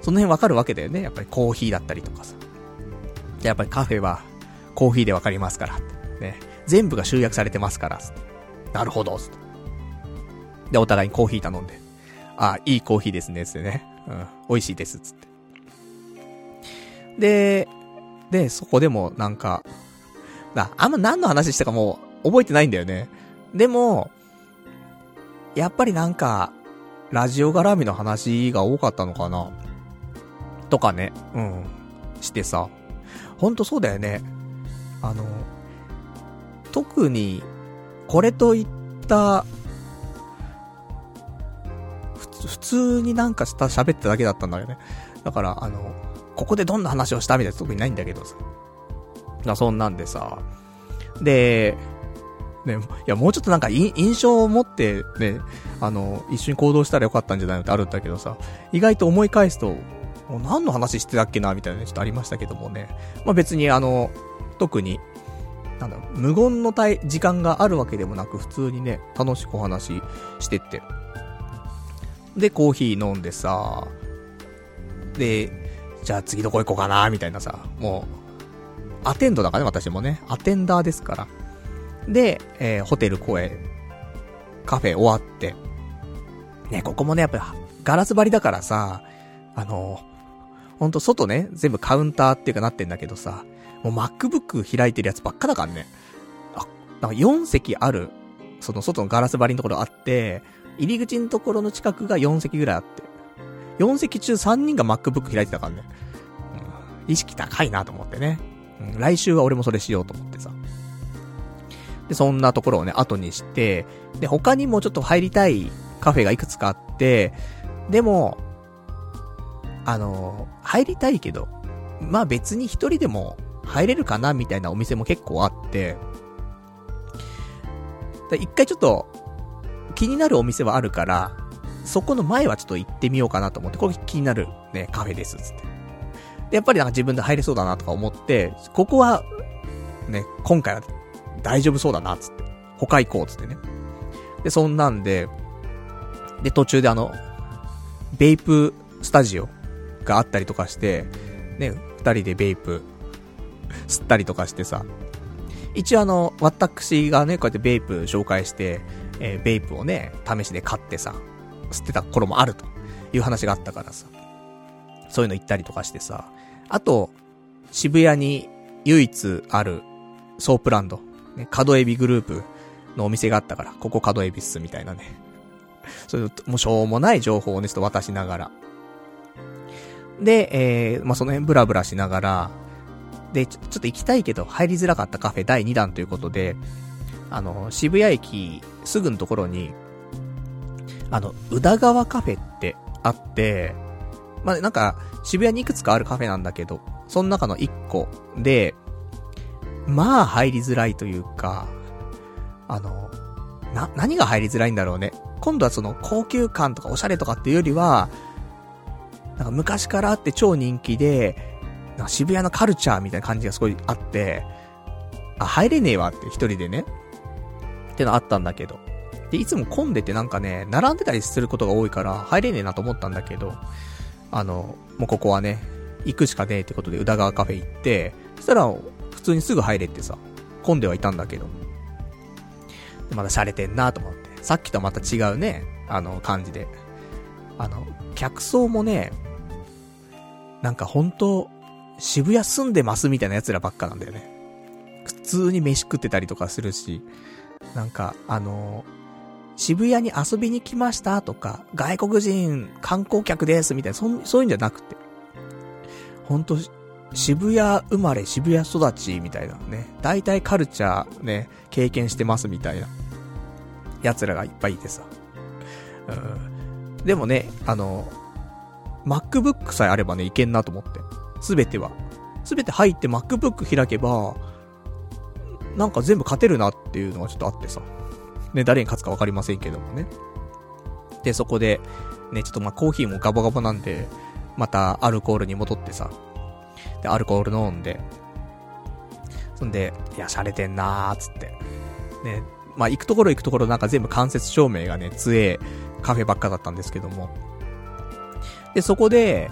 その辺わかるわけだよね。やっぱりコーヒーだったりとかさ。やっぱりカフェは、コーヒーでわかりますから。ね。全部が集約されてますから。なるほど。で、お互いにコーヒー頼んで。あ、いいコーヒーですね、つってね。うん、美味しいです、つって。で、で、そこでもなんか、な、あんま何の話したかもう覚えてないんだよね。でも、やっぱりなんか、ラジオ絡みの話が多かったのかな？とかね、うん、してさ。ほんとそうだよね。あの、特に、これといった、普通になんかした喋っただけだったんだよね。だから、あの、ここでどんな話をしたみたいな特にないんだけどさ。そんなんでさ。で、ね、いや、もうちょっとなんか印象を持ってね、あの、一緒に行動したらよかったんじゃないのってあるんだけどさ、意外と思い返すと、もう何の話してたっけなみたいなね、ちょっとありましたけどもね。まあ別にあの、特に、なんだろう、無言のたい時間があるわけでもなく、普通にね、楽しくお話してって。で、コーヒー飲んでさ、で、じゃあ次どこ行こうかな、みたいなさ、もう、アテンドだからね、私もね。アテンダーですから。で、えー、ホテル声、カフェ終わって。ね、ここもね、やっぱり、ガラス張りだからさ、あの、ほんと外ね、全部カウンターっていうかなってんだけどさ、もう MacBook 開いてるやつばっかだからね。あ、なんか4席ある、その外のガラス張りのところあって、入り口のところの近くが4席ぐらいあって、4席中3人が MacBook 開いてたからね。うん、意識高いなと思ってね。うん、来週は俺もそれしようと思ってさ。で、そんなところをね、後にして、で、他にもちょっと入りたいカフェがいくつかあって、でも、あの、入りたいけど、まあ別に一人でも入れるかなみたいなお店も結構あって、一回ちょっと気になるお店はあるから、そこの前はちょっと行ってみようかなと思って、これ気になるね、カフェです、つって。で、やっぱりなんか自分で入れそうだなとか思って、ここは、ね、今回は大丈夫そうだな、つって。他行こう、つってね。で、そんなんで、で、途中であの、ベイプスタジオがあったりとかして、ね、二人でベイプ、吸ったりとかしてさ、一応あの、私がね、こうやってベイプ紹介して、えーベイプをね、試しで買ってさ、吸ってた頃もあるという話があったからさ、そういうの行ったりとかしてさ、あと、渋谷に唯一あるソープランド、ね、角海老グループのお店があったから、ここ角海老っすみたいなね。*laughs* そういう、もうしょうもない情報をね、ちょっと渡しながら。で、えー、まあ、その辺ブラブラしながら、で、ちょっと行きたいけど入りづらかったカフェ第2弾ということで、あの、渋谷駅すぐのところに、あの、宇田川カフェってあって、まあ、なんか、渋谷にいくつかあるカフェなんだけど、その中の1個で、まあ入りづらいというか、あの、な、何が入りづらいんだろうね。今度はその高級感とかおしゃれとかっていうよりは、なんか昔からあって超人気で、なんか渋谷のカルチャーみたいな感じがすごいあって、あ、入れねえわって一人でね。ってのあったんだけど。で、いつも混んでてなんかね、並んでたりすることが多いから入れねえなと思ったんだけど、あの、もうここはね、行くしかねえってことで宇田川カフェ行って、そしたら通にすぐ入れてさ、混んではいたんだけど。まだ洒落てんなと思って。さっきとはまた違うね、あの、感じで。あの、客層もね、なんか本当渋谷住んでますみたいな奴らばっかなんだよね。普通に飯食ってたりとかするし、なんか、あの渋谷に遊びに来ましたとか、外国人観光客ですみたいな、そ、そういうんじゃなくて。ほんと、渋谷生まれ、渋谷育ちみたいなね。大体カルチャーね、経験してますみたいな。奴らがいっぱいいてさ。うん。でもね、あの、MacBook さえあればね、いけんなと思って。すべては。すべて入って MacBook 開けば、なんか全部勝てるなっていうのがちょっとあってさ。ね、誰に勝つかわかりませんけどもね。で、そこで、ね、ちょっとまあコーヒーもガバガバなんで、またアルコールに戻ってさ。で、アルコール飲んで。そんで、いや、洒落てんなーっつって。ね、まあ行くところ行くところなんか全部間接照明がね、強えカフェばっかだったんですけども。で、そこで、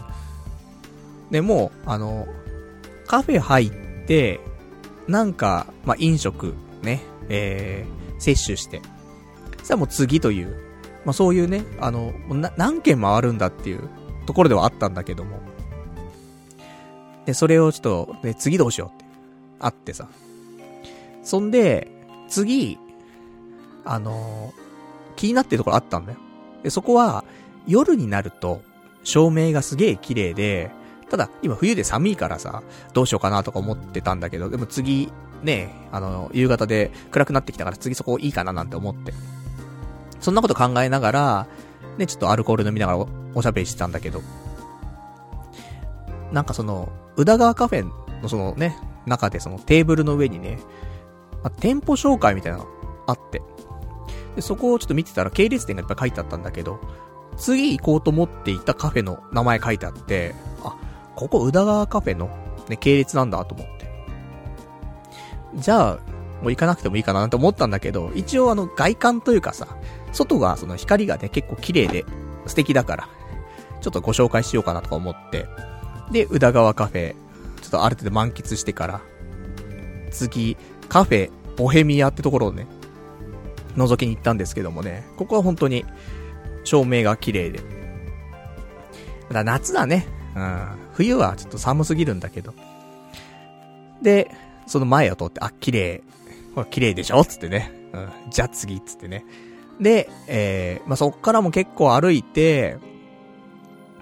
で、もう、あの、カフェ入って、なんか、まあ、飲食、ね、えー、摂取して。そしたらもう次という、まあ、そういうね、あの、な、何軒回るんだっていうところではあったんだけども。で、それをちょっと、ね、次どうしようって、あってさ。そんで、次、あの気になってるところあったんだよ。で、そこは、夜になると、照明がすげえ綺麗で、ただ、今冬で寒いからさ、どうしようかなとか思ってたんだけど、でも次、ね、あの、夕方で暗くなってきたから次そこいいかななんて思って。そんなこと考えながら、ね、ちょっとアルコール飲みながらおおしゃべりしてたんだけど、なんかその、宇田川カフェのそのね、中でそのテーブルの上にね、まあ、店舗紹介みたいなのあって、で、そこをちょっと見てたら系列店がいっぱい書いてあったんだけど、次行こうと思っていたカフェの名前書いてあって、あ、ここ宇田川カフェの、ね、系列なんだと思って。じゃあ、もう行かなくてもいいかなと思ったんだけど、一応あの外観というかさ、外がその光がね、結構綺麗で素敵だから、ちょっとご紹介しようかなとか思って、で、宇田川カフェ、ちょっとある程度満喫してから、次、カフェ、ボヘミアってところをね、覗きに行ったんですけどもね、ここは本当に、照明が綺麗で。だ夏だね。うん。冬はちょっと寒すぎるんだけど。で、その前を通って、あ、綺麗。ほら、綺麗でしょつってね。うん。じゃあ次、つってね。で、えー、まあ、そっからも結構歩いて、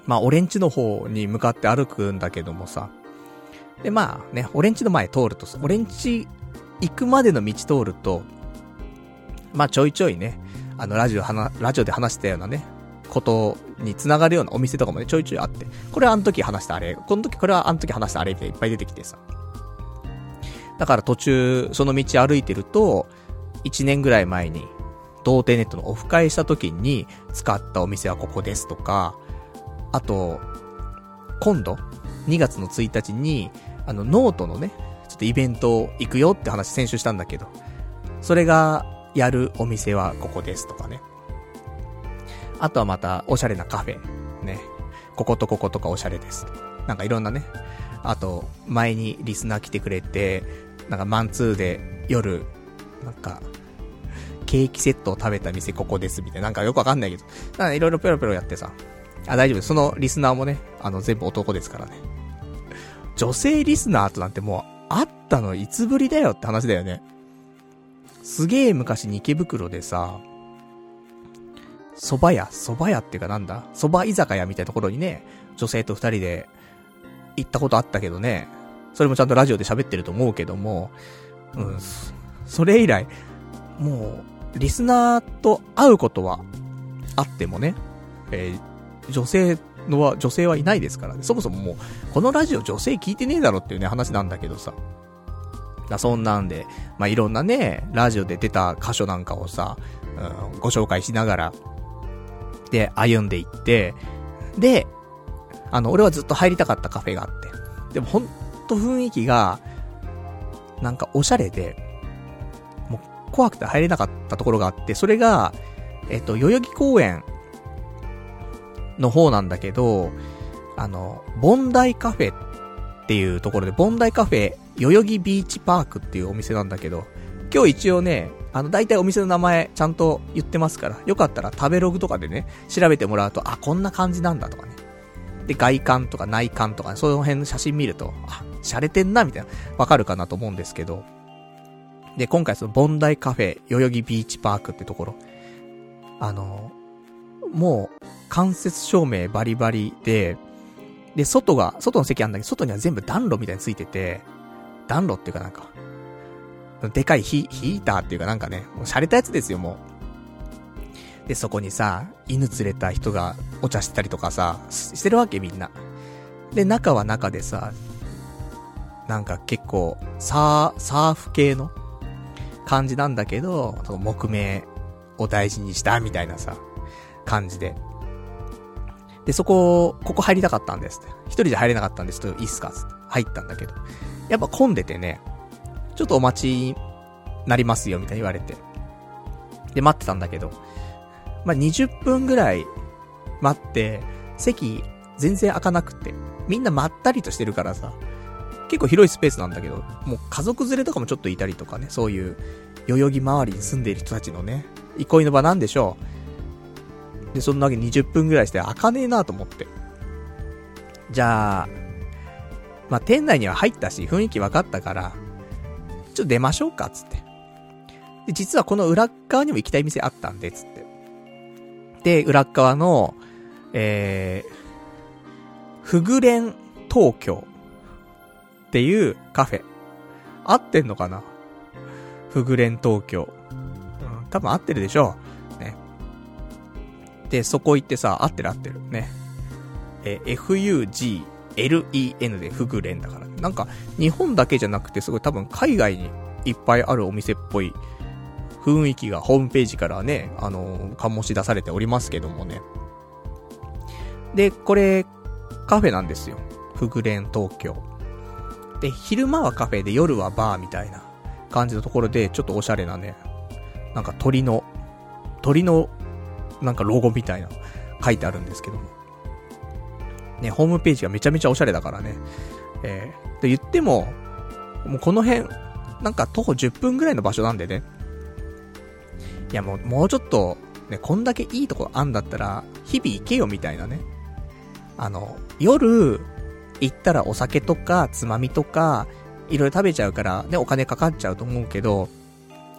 まあ、オレンジの方に向かって歩くんだけどもさ。で、まあね、オレンジの前通ると、オレンジ行くまでの道通ると、まあちょいちょいね、あの、ラジオ、ラジオで話したようなね、ことに繋がるようなお店とかもね、ちょいちょいあって、これはあの時話したあれ、この時、これはあの時話したあれっていっぱい出てきてさ。だから途中、その道歩いてると、1年ぐらい前に、童貞ネットのオフ会した時に使ったお店はここですとか、あと、今度、2月の1日に、あの、ノートのね、ちょっとイベント行くよって話先週したんだけど、それが、やるお店はここですとかね。あとはまた、おしゃれなカフェ。ね。こことこことかおしゃれです。なんかいろんなね。あと、前にリスナー来てくれて、なんかマンツーで夜、なんか、ケーキセットを食べた店ここですみたいな、なんかよくわかんないけど、なんかいろいろペロペロやってさ、あ、大丈夫そのリスナーもね、あの、全部男ですからね。女性リスナーとなんてもう、あったのいつぶりだよって話だよね。すげえ昔に池袋でさ、蕎麦屋、蕎麦屋っていうかなんだ？蕎麦居酒屋みたいなところにね、女性と二人で行ったことあったけどね、それもちゃんとラジオで喋ってると思うけども、うん、それ以来、もう、リスナーと会うことはあってもね、えー、女性のは、女性はいないですからね。そもそももう、このラジオ女性聞いてねえだろっていうね、話なんだけどさ。だそんなんで、まあ、いろんなね、ラジオで出た箇所なんかをさ、うん、ご紹介しながら、で、歩んでいって、で、あの、俺はずっと入りたかったカフェがあって。でもほんと雰囲気が、なんかおしゃれで、もう怖くて入れなかったところがあって、それが、えっと、代々木公園の方なんだけど、あの、ボンダイカフェっていうところで、ボンダイカフェ、代々木ビーチパークっていうお店なんだけど、今日一応ね、あの、大体お店の名前ちゃんと言ってますから、よかったら食べログとかでね、調べてもらうと、あ、こんな感じなんだとかね。で、外観とか内観とか、ね、その辺の写真見ると、あ、洒落てんな、みたいな、わかるかなと思うんですけど。で、今回その、ボンダイカフェ、代々木ビーチパークってところ。あの、もう、間接照明バリバリで、で、外が、外の席あんだけど、外には全部暖炉みたいについてて、暖炉っていうかなんか、でかいヒヒーターっていうかなんかね、もう洒落たやつですよ、もう。で、そこにさ、犬連れた人がお茶してたりとかさ、してるわけみんな。で、中は中でさ、なんか結構、サー、サーフ系の感じなんだけど、その木目を大事にしたみたいなさ、感じで。で、そこ、ここ入りたかったんですって。一人じゃ入れなかったんですけど、いいっすか？つって。入ったんだけど。やっぱ混んでてね、ちょっとお待ちになりますよ、みたいに言われて。で、待ってたんだけど、まあ、20分ぐらい待って、席全然開かなくて、みんなまったりとしてるからさ、結構広いスペースなんだけど、もう家族連れとかもちょっといたりとかね、そういう、代々木周りに住んでいる人たちのね、憩いの場なんでしょう。で、そんなわけ20分ぐらいして開かねえなと思って。じゃあ、まあ、店内には入ったし、雰囲気分かったから、ちょっと出ましょうか、つって。で、実はこの裏側にも行きたい店あったんで、つって。で、裏側の、えー、フグレン東京っていうカフェ。合ってんのかな？フグレン東京。うん、多分合ってるでしょ。で、そこ行ってさ、合ってる合ってる。ね。え、FUG LEN でフグレンだから。ねなんか、日本だけじゃなくてすごい多分海外にいっぱいあるお店っぽい雰囲気がホームページからね、あのー、醸し出されておりますけどもね。で、これ、カフェなんですよ。フグレン東京。で、昼間はカフェで夜はバーみたいな感じのところで、ちょっとおしゃれなね、なんか鳥の、鳥の、なんかロゴみたいな書いてあるんですけども。ね、ホームページがめちゃめちゃおしゃれだからね。えー、と言っても、もうこの辺、なんか徒歩10分ぐらいの場所なんでね。いやもう、もうちょっと、ね、こんだけいいとこあんだったら、日々行けよみたいなね。あの、夜、行ったらお酒とか、つまみとか、いろいろ食べちゃうから、ね、お金かかっちゃうと思うけど、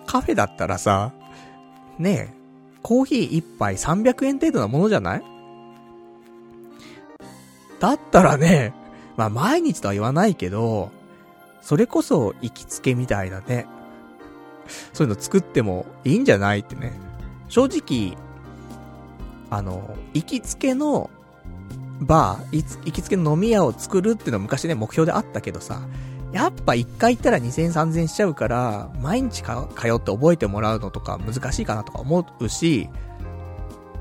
カフェだったらさ、ねコーヒー一杯300円程度なものじゃない？だったらね、まあ毎日とは言わないけど、それこそ行きつけみたいなね。そういうの作ってもいいんじゃないってね。正直、あの、行きつけのバー、行きつけの飲み屋を作るっていうのは昔ね、目標であったけどさ、やっぱ一回行ったら2000、3000しちゃうから、毎日か通って覚えてもらうのとか難しいかなとか思うし、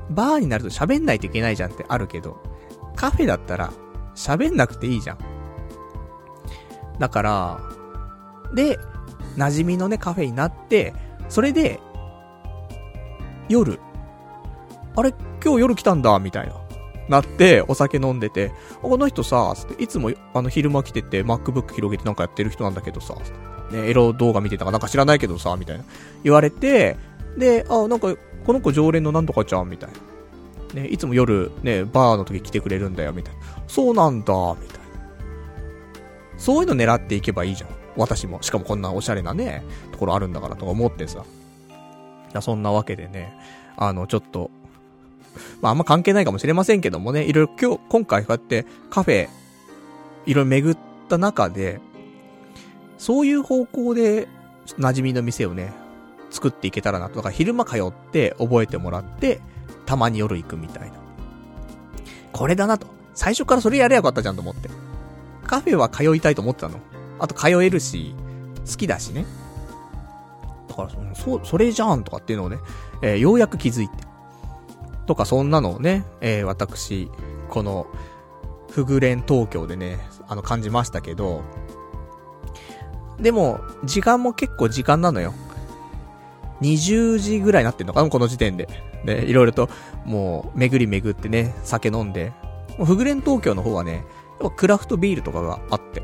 バーになると喋んないといけないじゃんってあるけど、カフェだったら、喋んなくていいじゃん。だから、で、馴染みのね、カフェになって、それで、夜、あれ、今日夜来たんだ、みたいな。なって、お酒飲んでて、この人さ、いつも、あの、昼間来てて、MacBook 広げてなんかやってる人なんだけどさ、ね、エロ動画見てたかなんか知らないけどさ、みたいな。言われて、で、あ、なんか、この子常連のなんとかちゃん、みたいな。ね、いつも夜、ね、バーの時来てくれるんだよ、みたいな。そうなんだ、みたいな。そういうの狙っていけばいいじゃん。私も。しかもこんなおしゃれなね、ところあるんだからとか思ってさ。そんなわけでね、あの、ちょっと、*laughs* まあ、あんま関係ないかもしれませんけどもね、いろいろ今日、今回こうやってカフェ、いろいろ巡った中で、そういう方向で、馴染みの店をね、作っていけたらなと。だから昼間通って覚えてもらって、たまに夜行くみたいな。これだなと。最初からそれやればよかったじゃんと思って。カフェは通いたいと思ってたの。あと通えるし、好きだしね。だから、そ、それじゃんとかっていうのをね、えーようやく気づいて。とか、そんなのをね、えー私、この、フグレン東京でね、あの、感じましたけど、でも、時間も結構時間なのよ。20時ぐらいになってんのかなこの時点で。で、いろいろと、もう、巡り巡ってね、酒飲んで。もうフグレン東京の方はね、やっぱクラフトビールとかがあって。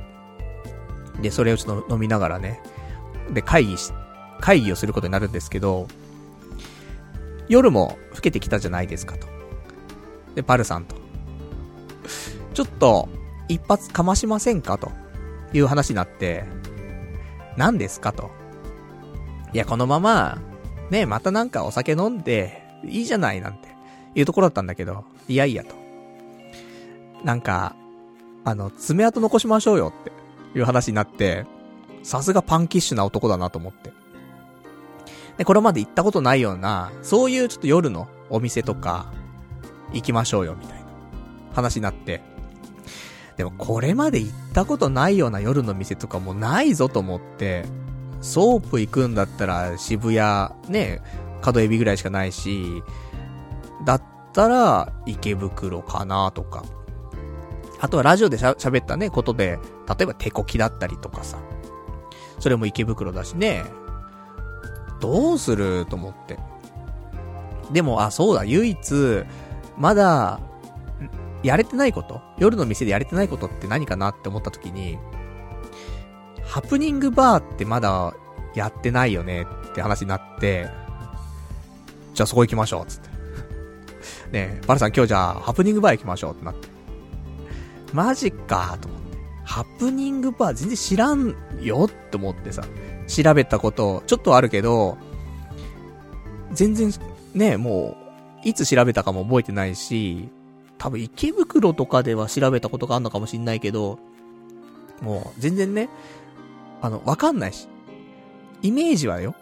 で、それをちょっと飲みながらね。で、会議し、会議をすることになるんですけど、夜も更けてきたじゃないですかと。で、パルさんと。ちょっと、一発かましませんかという話になって、何ですかと。いや、このまま、ね、またなんかお酒飲んで、いいじゃないなんて、いうところだったんだけど、いやいやと。なんか、あの、爪痕残しましょうよって、いう話になって、さすがパンキッシュな男だなと思って。で、これまで行ったことないような、そういうちょっと夜のお店とか、行きましょうよ、みたいな話になって。でもこれまで行ったことないような夜の店とかもないぞと思って、ソープ行くんだったら渋谷、ね、角海老ぐらいしかないし、だったら池袋かなとか。あとはラジオで喋ったね、ことで、例えば手こきだったりとかさ。それも池袋だしね。どうすると思って。でも、あ、そうだ、唯一、まだ、やれてないこと夜の店でやれてないことって何かなって思った時に、ハプニングバーってまだやってないよねって話になって、じゃあそこ行きましょう、つって。ねえ、バルさん今日じゃあハプニングバー行きましょうってなって。マジか、と思って。ハプニングバー全然知らんよって思ってさ、調べたこと、ちょっとあるけど、全然、ね、もう、いつ調べたかも覚えてないし、多分池袋とかでは調べたことがあるのかもしんないけど、もう全然ね、あの、わかんないし。イメージはよ。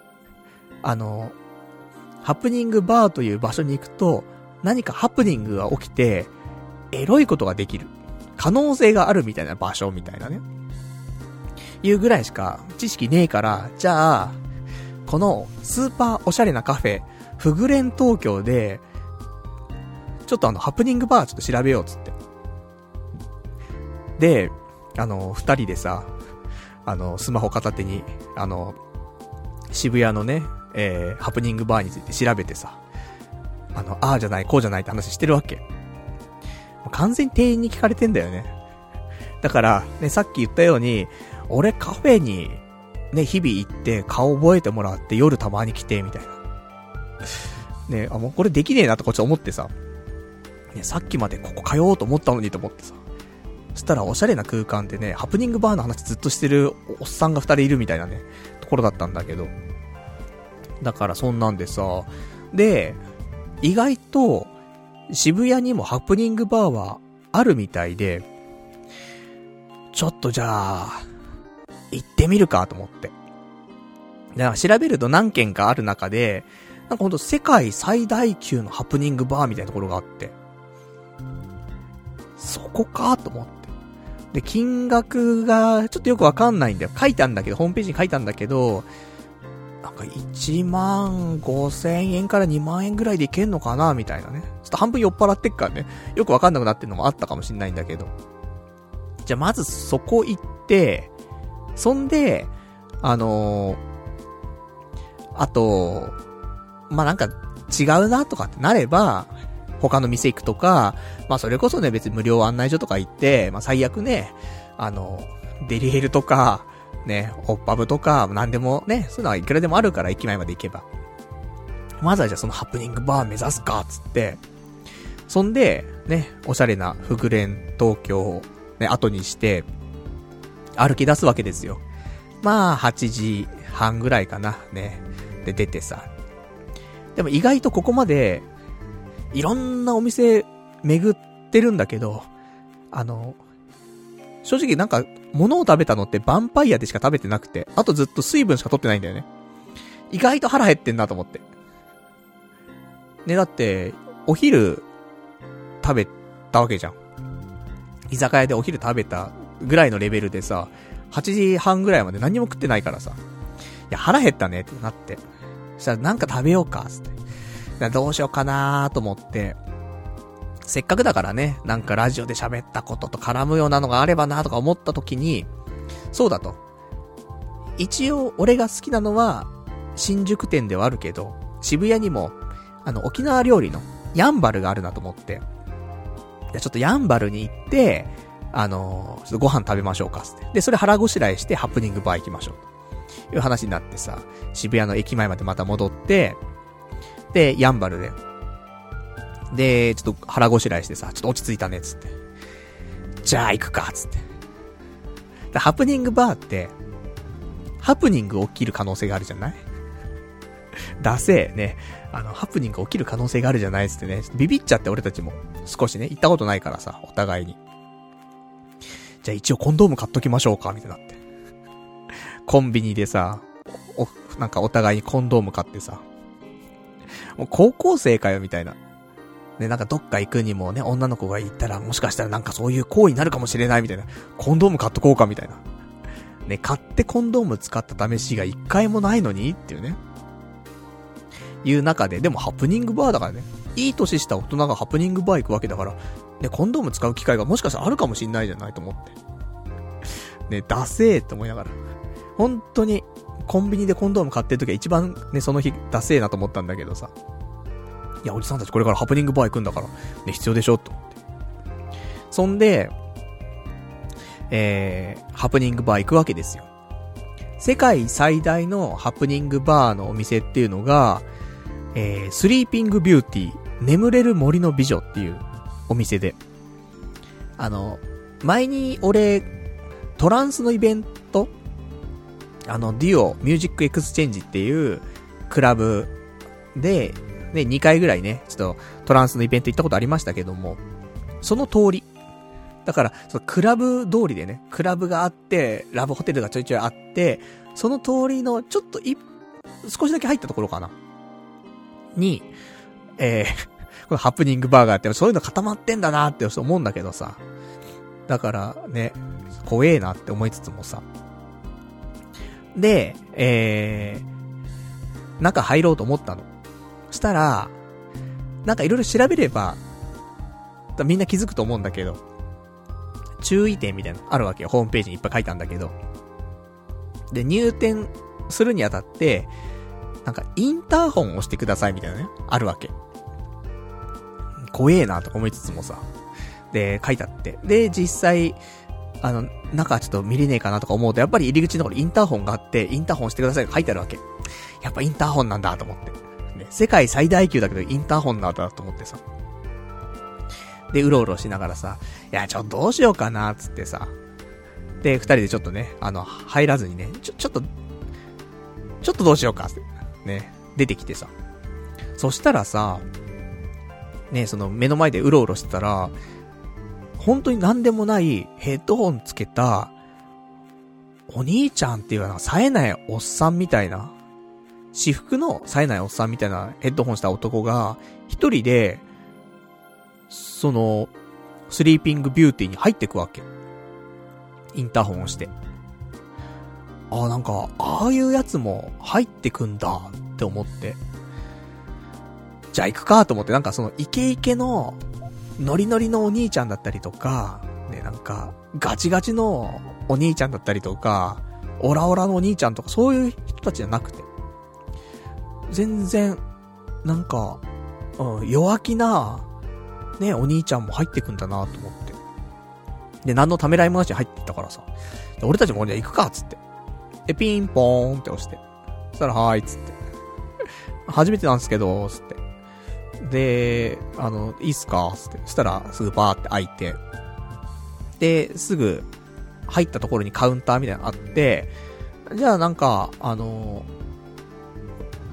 あの、ハプニングバーという場所に行くと、何かハプニングが起きて、エロいことができる。可能性があるみたいな場所みたいなね。いうぐらいしか知識ねえから、じゃあ、このスーパーおしゃれなカフェ、フグレン東京で、ちょっとあの、ハプニングバーちょっと調べようっつって。で、あの、二人でさ、あの、スマホ片手に、あの、渋谷のね、えー、ハプニングバーについて調べてさ、あの、ああじゃない、こうじゃないって話してるわけ。完全に店員に聞かれてんだよね。だから、ね、さっき言ったように、俺カフェに、ね、日々行って顔覚えてもらって夜たまに来て、みたいな。ね、あ、もうこれできねえなとこっち思ってさ、ね、さっきまでここ通おうと思ったのにと思ってさ。そしたらおしゃれな空間でね、ハプニングバーの話ずっとしてるおっさんが二人いるみたいなね、ところだったんだけど。だからそんなんでさ、で、意外と渋谷にもハプニングバーはあるみたいで、ちょっとじゃあ、行ってみるかと思って。だから調べると何件かある中で、なんかほんと世界最大級のハプニングバーみたいなところがあって、そこかと思って。で、金額がちょっとよくわかんないんだよ。書いてあるんだけど、ホームページに書いてあるんだけど、なんか1万5千円から2万円ぐらいでいけんのかなみたいなね。ちょっと半分酔っ払ってっからね。よくわかんなくなってるのもあったかもしんないんだけど。じゃあまずそこ行って、そんで、あのー、あと、まあ、なんか違うなとかってなれば、他の店行くとか、まあそれこそね、別に無料案内所とか行って、まあ最悪ね、あの、デリヘルとか、ね、オッパブとか、なんでもね、そういうのはいくらでもあるから駅前まで行けば。まずはじゃあそのハプニングバー目指すか、つって、そんで、ね、おしゃれな福連東京をね、後にして、歩き出すわけですよ。まあ、8時半ぐらいかな、ね。で、出てさ。でも意外とここまで、いろんなお店巡ってるんだけど、あの、正直なんか、物を食べたのってヴァンパイアでしか食べてなくて、あとずっと水分しか取ってないんだよね。意外と腹減ってんなと思って。ね、だって、お昼、食べたわけじゃん。居酒屋でお昼食べたぐらいのレベルでさ、8時半ぐらいまで何も食ってないからさ、いや、腹減ったねってなって。そしたらなんか食べようか、つって。どうしようかなーと思って、せっかくだからね、なんかラジオで喋ったことと絡むようなのがあればなとか思った時に、そうだと。一応、俺が好きなのは、新宿店ではあるけど、渋谷にも、あの、沖縄料理の、ヤンバルがあるなと思って、ちょっとヤンバルに行って、あの、ちょっとご飯食べましょうか、つって。で、それ腹ごしらえしてハプニングバー行きましょう。という話になってさ、渋谷の駅前までまた戻って、で、ヤンバルで。で、ちょっと腹ごしらえしてさ、ちょっと落ち着いたね、つって。じゃあ行くか、つって。ハプニングバーって、ハプニング起きる可能性があるじゃない？ダセーね。あの、ハプニング起きる可能性があるじゃない？っつってね。ビビっちゃって俺たちも。少しね、行ったことないからさ、お互いに。じゃあ一応コンドーム買っときましょうか、みたいになって。コンビニでさ、お、なんかお互いにコンドーム買ってさ。もう高校生かよ、みたいな。ね、なんかどっか行くにもね、女の子が行ったらもしかしたらなんかそういう行為になるかもしれないみたいな。コンドーム買っとこうかみたいな。ね、買ってコンドーム使った試しが一回もないのにっていうね。いう中で、でもハプニングバーだからね。いい年した大人がハプニングバー行くわけだから、ね、コンドーム使う機会がもしかしたらあるかもしんないじゃないと思って。ね、ダセーって思いながら。本当に、コンビニでコンドーム買ってる時は一番ね、その日、ダセーなと思ったんだけどさ。いや、おじさんたちこれからハプニングバー行くんだから、ね、必要でしょと思って。そんで、えー、ハプニングバー行くわけですよ。世界最大のハプニングバーのお店っていうのが、えー、 Sleeping Beauty、眠れる森の美女っていうお店で。あの、前に俺、トランスのイベントあの、 duo、MUSIC EXCHANGE っていうクラブで、ね、2回ぐらいね、ちょっとトランスのイベント行ったことありましたけども、その通り。だから、そのクラブ通りでね、クラブがあって、ラブホテルがちょいちょいあって、その通りのちょっと一、少しだけ入ったところかな。に、えー、このハプニングバーガーってそういうの固まってんだなって思うんだけどさ。だからね、怖えなって思いつつもさ。で、えー、中入ろうと思ったの。したら、なんかいろいろ調べれば、みんな気づくと思うんだけど、注意点みたいなのあるわけよ。ホームページにいっぱい書いたんだけど。で、入店するにあたって、なんかインターホンを押してくださいみたいなね、あるわけ。怖えなとか思いつつもさ。で、書いてあって。で、実際、あの、中ちょっと見れねえかなとか思うと、やっぱり入り口のところインターホンがあって、インターホンしてくださいが書いてあるわけ。やっぱインターホンなんだと思って。ね、世界最大級だけどインターホンなんだと思ってさ。で、うろうろしながらさ、いや、ちょっとどうしようかな、つってさ。で、二人でちょっとね、あの、入らずにね、ちょ、ちょっと、ちょっとどうしようか、ってね、出てきてさ。そしたらさ、ね、その目の前でうろうろしてたら、本当に何でもないヘッドホンつけた、お兄ちゃんっていうか冴えないおっさんみたいな、私服の冴えないおっさんみたいなヘッドホンした男が、一人で、その、スリーピングビューティーに入ってくわけ。インターホンをして。ああ、なんか、ああいうやつも入ってくんだって思って。じゃあ行くかと思って、なんかそのイケイケの、ノリノリのお兄ちゃんだったりとか、ね、なんか、ガチガチのお兄ちゃんだったりとか、オラオラのお兄ちゃんとか、そういう人たちじゃなくて。全然、なんか、うん、弱気な、ね、お兄ちゃんも入ってくんだなと思って。で、何のためらいもなしに入ってったからさ。俺たちもじゃあ行くか、つって。で、ピンポーンって押して。そしたら、はーい、つって。初めてなんですけど、つって。で、あの、いいっすか？つって。そしたら、すぐバーって開いて。で、すぐ、入ったところにカウンターみたいなのあって、じゃあなんか、あの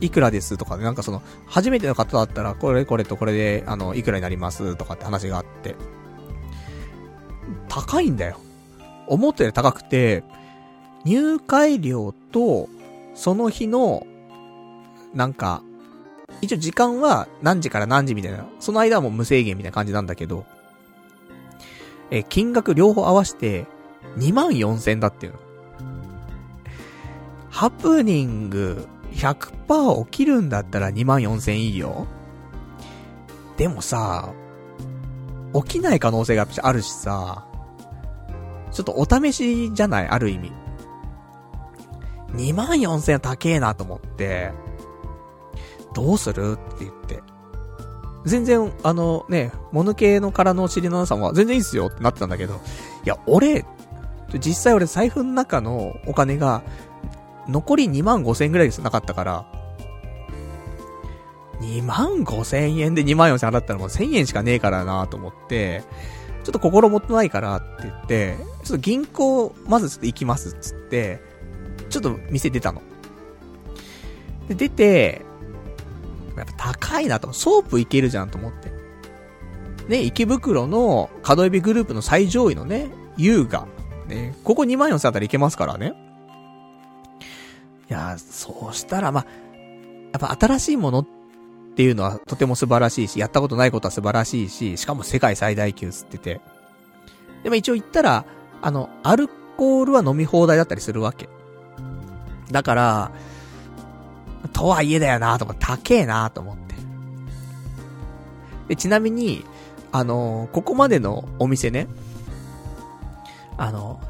いくらです？とかね、なんかその、初めての方だったら、これこれとこれで、あの、いくらになります？とかって話があって、高いんだよ。思ったより高くて、入会料と、その日の、なんか、一応時間は何時から何時みたいな、その間はもう無制限みたいな感じなんだけど、え、金額両方合わせて、2万4千だっていうの。ハプニング100%起きるんだったら2万4千いいよ。でもさ、起きない可能性があるしさ、ちょっとお試しじゃない？ある意味。2万4千は高えなと思って、どうする？って言って。全然、あのね、モヌ系の殻のお尻のなさんは全然いいっすよってなってたんだけど、いや、俺、実際俺財布の中のお金が、残り2万5千円ぐらいですなかったから、2万5千円で2万4千円払ったらもう1000円しかねえからなと思って、ちょっと心もとないからって言って、ちょっと銀行、まずちょっと行きますっつって、ちょっと店出たの。で、出て、やっぱ高いなと。ソープいけるじゃんと思って。ね、池袋の角海老グループの最上位のね、優雅。ね、ここ2万4千あたりいけますからね。いや、そうしたら、ま、やっぱ新しいものっていうのはとても素晴らしいし、やったことないことは素晴らしいし、しかも世界最大級吸ってて。でも一応言ったら、あの、アルコールは飲み放題だったりするわけ。だから、とはいえだよなと思って、高えなと思って。で、ちなみに、あのー、ここまでのお店ね、あの、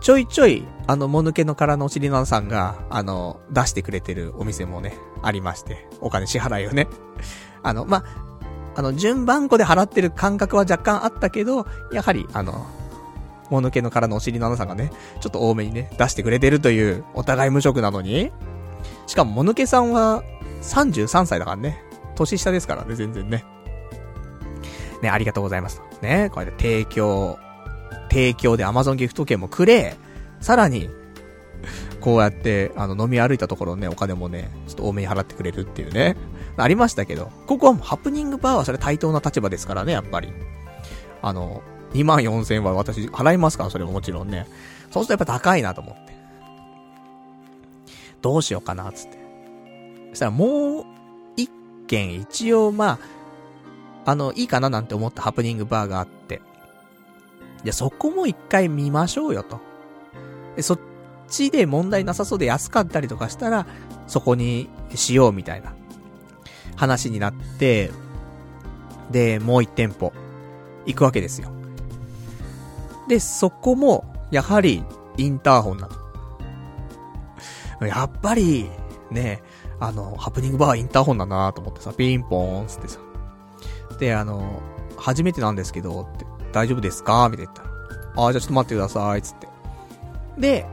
ちょいちょい、あの、もぬけの殻のお尻のさんが、あの、出してくれてるお店もね、ありまして、お金支払いをね。あの、まあの、順番こで払ってる感覚は若干あったけど、やはり、あの、もぬけの殻のお尻の穴さんがね、ちょっと多めにね、出してくれてるという、お互い無職なのに、しかももぬけさんは、33歳だからね、年下ですからね、全然ね。ね、ありがとうございます。ね、これで提供、提供で Amazon ギフト券もくれ、さらに、こうやって、あの、飲み歩いたところね、お金もね、ちょっと多めに払ってくれるっていうね。ありましたけど、ここはもうハプニングバーはそれ対等な立場ですからね、やっぱり。あの、2万4千は私払いますから、それももちろんね。そうするとやっぱ高いなと思って。どうしようかな、つって。そしたらもう、一件一応まあ、あの、いいかななんて思ったハプニングバーがあって。じゃ、そこも一回見ましょうよと。で、そっちで問題なさそうで安かったりとかしたら、そこにしようみたいな話になって、で、もう一店舗、行くわけですよ。で、そこも、やはり、インターホンなの。やっぱり、ね、あの、ハプニングバーインターホンだなと思ってさ、ピンポーンつってさ。で、あの、初めてなんですけど、って、大丈夫ですか？みたいな言ったら。ああ、じゃあちょっと待ってください、つって。で、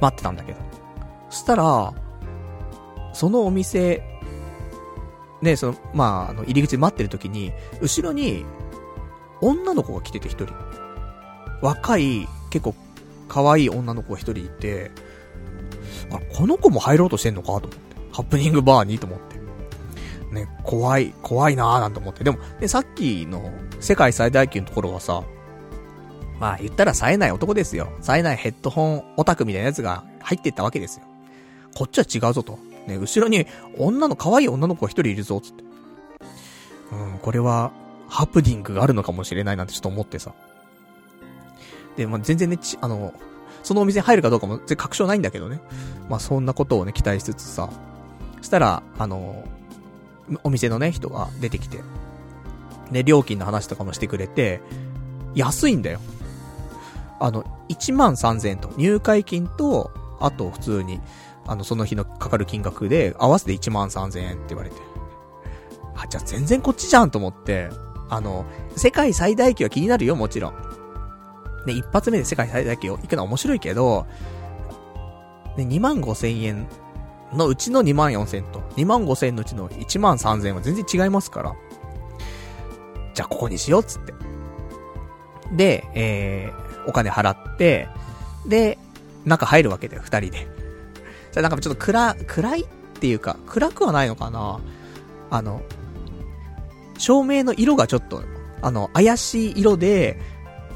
待ってたんだけど。そしたら、そのお店、ね、その、まあ、あの、入り口で待ってる時に、後ろに、女の子が来てて一人。若い、結構、可愛い女の子が一人いて、あ、この子も入ろうとしてんのかと思って。ハプニングバーにと思って。ね、怖い、怖いなーなんて思って。でも、ね、さっきの世界最大級のところはさ、まあ言ったら冴えない男ですよ。冴えないヘッドホンオタクみたいなやつが入ってったわけですよ。こっちは違うぞと。ね、後ろに女の、可愛い女の子が一人いるぞ、つって。うん、これは、ハプニングがあるのかもしれないなんてちょっと思ってさ。で、まあ、全然ね、ち、あの、そのお店入るかどうかも全然確証ないんだけどね。まあ、そんなことをね、期待しつつさ。したら、あの、お店のね、人が出てきて。で、料金の話とかもしてくれて、安いんだよ。あの、1万3000円と、入会金と、あと普通に、あの、その日のかかる金額で、合わせて1万3000円って言われて。あ、じゃあ全然こっちじゃんと思って、あの、世界最大級は気になるよ、もちろん。ね、一発目で世界最大級行くのは面白いけど、ね、2万5千円のうちの2万4千と、2万5千のうちの1万3千は全然違いますから。じゃあここにしようっつって。で、えー、お金払って、で、中入るわけだよ、二人で。じゃあなんかちょっと暗、暗いっていうか、暗くはないのかなあの、照明の色がちょっと、あの、怪しい色で、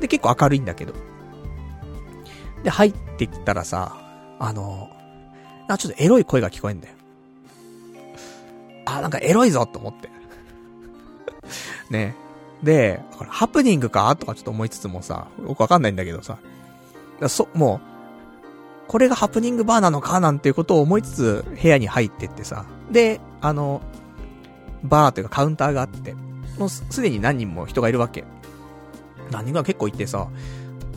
で、結構明るいんだけど。で、入ってきたらさ、あの、な、ちょっとエロい声が聞こえんだよ。あ、なんかエロいぞと思って。*laughs* ね。で、ハプニングかとかちょっと思いつつもさ、よくわかんないんだけどさ。そ、もう、これがハプニングバーなのかなんていうことを思いつつ部屋に入ってってさ。で、あの、バーというかカウンターがあって、もうすでに何人も人がいるわけ。何人が結構いてさ。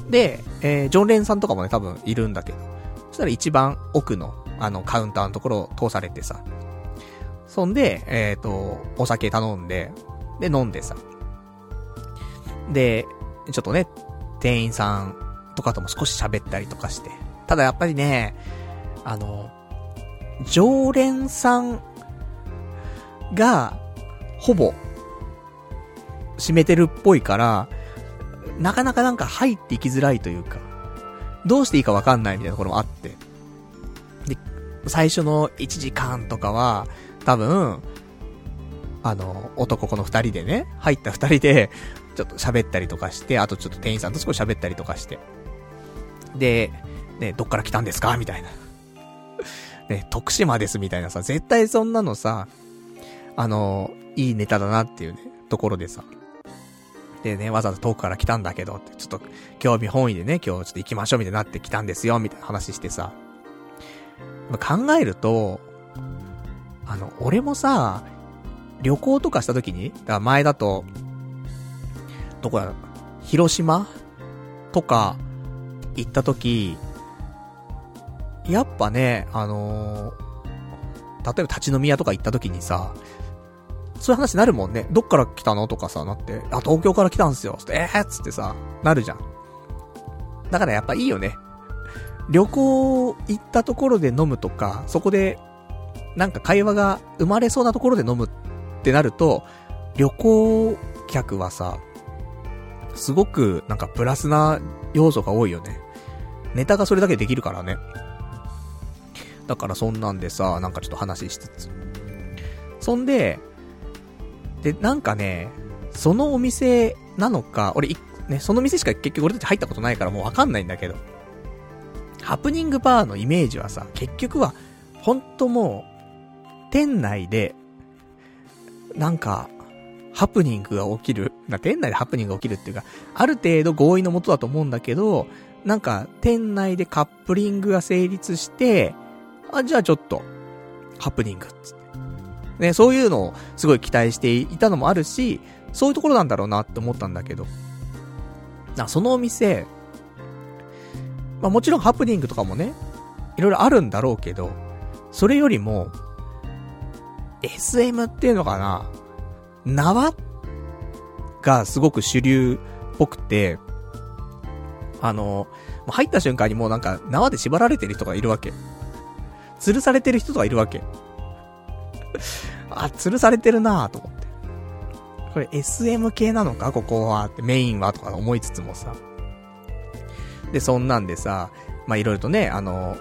で、えー、ジョンレンさんとかもね、多分いるんだけど。そしたら一番奥の、あの、カウンターのところを通されてさ。そんで、えっ、ー、と、お酒頼んで、で、飲んでさ。で、ちょっとね、店員さんとかとも少し喋ったりとかして。ただやっぱりね、あの、常連さんが、ほぼ、占めてるっぽいから、なかなかなんか入っていきづらいというか、どうしていいかわかんないみたいなところもあって。で、最初の1時間とかは、多分、あの、男この二人でね、入った二人で、ちょっと喋ったりとかして、あとちょっと店員さんと少し喋ったりとかして。で、ね、どっから来たんですか？みたいな。*laughs* ね、徳島ですみたいなさ、絶対そんなのさ、あの、いいネタだなっていうね、ところでさ。でね、わざわざ遠くから来たんだけど、ちょっと興味本位でね、今日ちょっと行きましょうみたいになってきたんですよ、みたいな話してさ。考えると、あの、俺もさ、旅行とかした時に、だから前だと、どこや、広島とか行った時、やっぱね、あのー、例えば立ち飲み屋とか行った時にさ、そういう話になるもんね。どっから来たのとかさ、なって、あ、東京から来たんすよ。えーっつってさ、なるじゃん。だからやっぱいいよね。旅行行ったところで飲むとか、そこで、なんか会話が生まれそうなところで飲むってなると、旅行客はさ、すごくなんかプラスな要素が多いよね。ネタがそれだけできるからね。だからそんなんでさ、なんかちょっと話しつつ。そんで、で、なんかね、そのお店なのか、俺、ね、その店しか結局俺たち入ったことないからもうわかんないんだけど、ハプニングバーのイメージはさ、結局は、ほんともう、店内で、なんか、ハプニングが起きる。な、店内でハプニングが起きるっていうか、ある程度合意のもとだと思うんだけど、なんか、店内でカップリングが成立して、あ、じゃあちょっと、ハプニングっつっ。ね、そういうのをすごい期待していたのもあるし、そういうところなんだろうなって思ったんだけど。な、そのお店、まあもちろんハプニングとかもね、いろいろあるんだろうけど、それよりも、SM っていうのかな、縄がすごく主流っぽくて、あの、入った瞬間にもうなんか縄で縛られてる人がいるわけ。吊るされてる人とかいるわけ。*laughs* あ、吊るされてるなぁと思って。これ SM 系なのか？ここはってメインはとか思いつつもさ。で、そんなんでさ、まあ、いろいろとね、あの、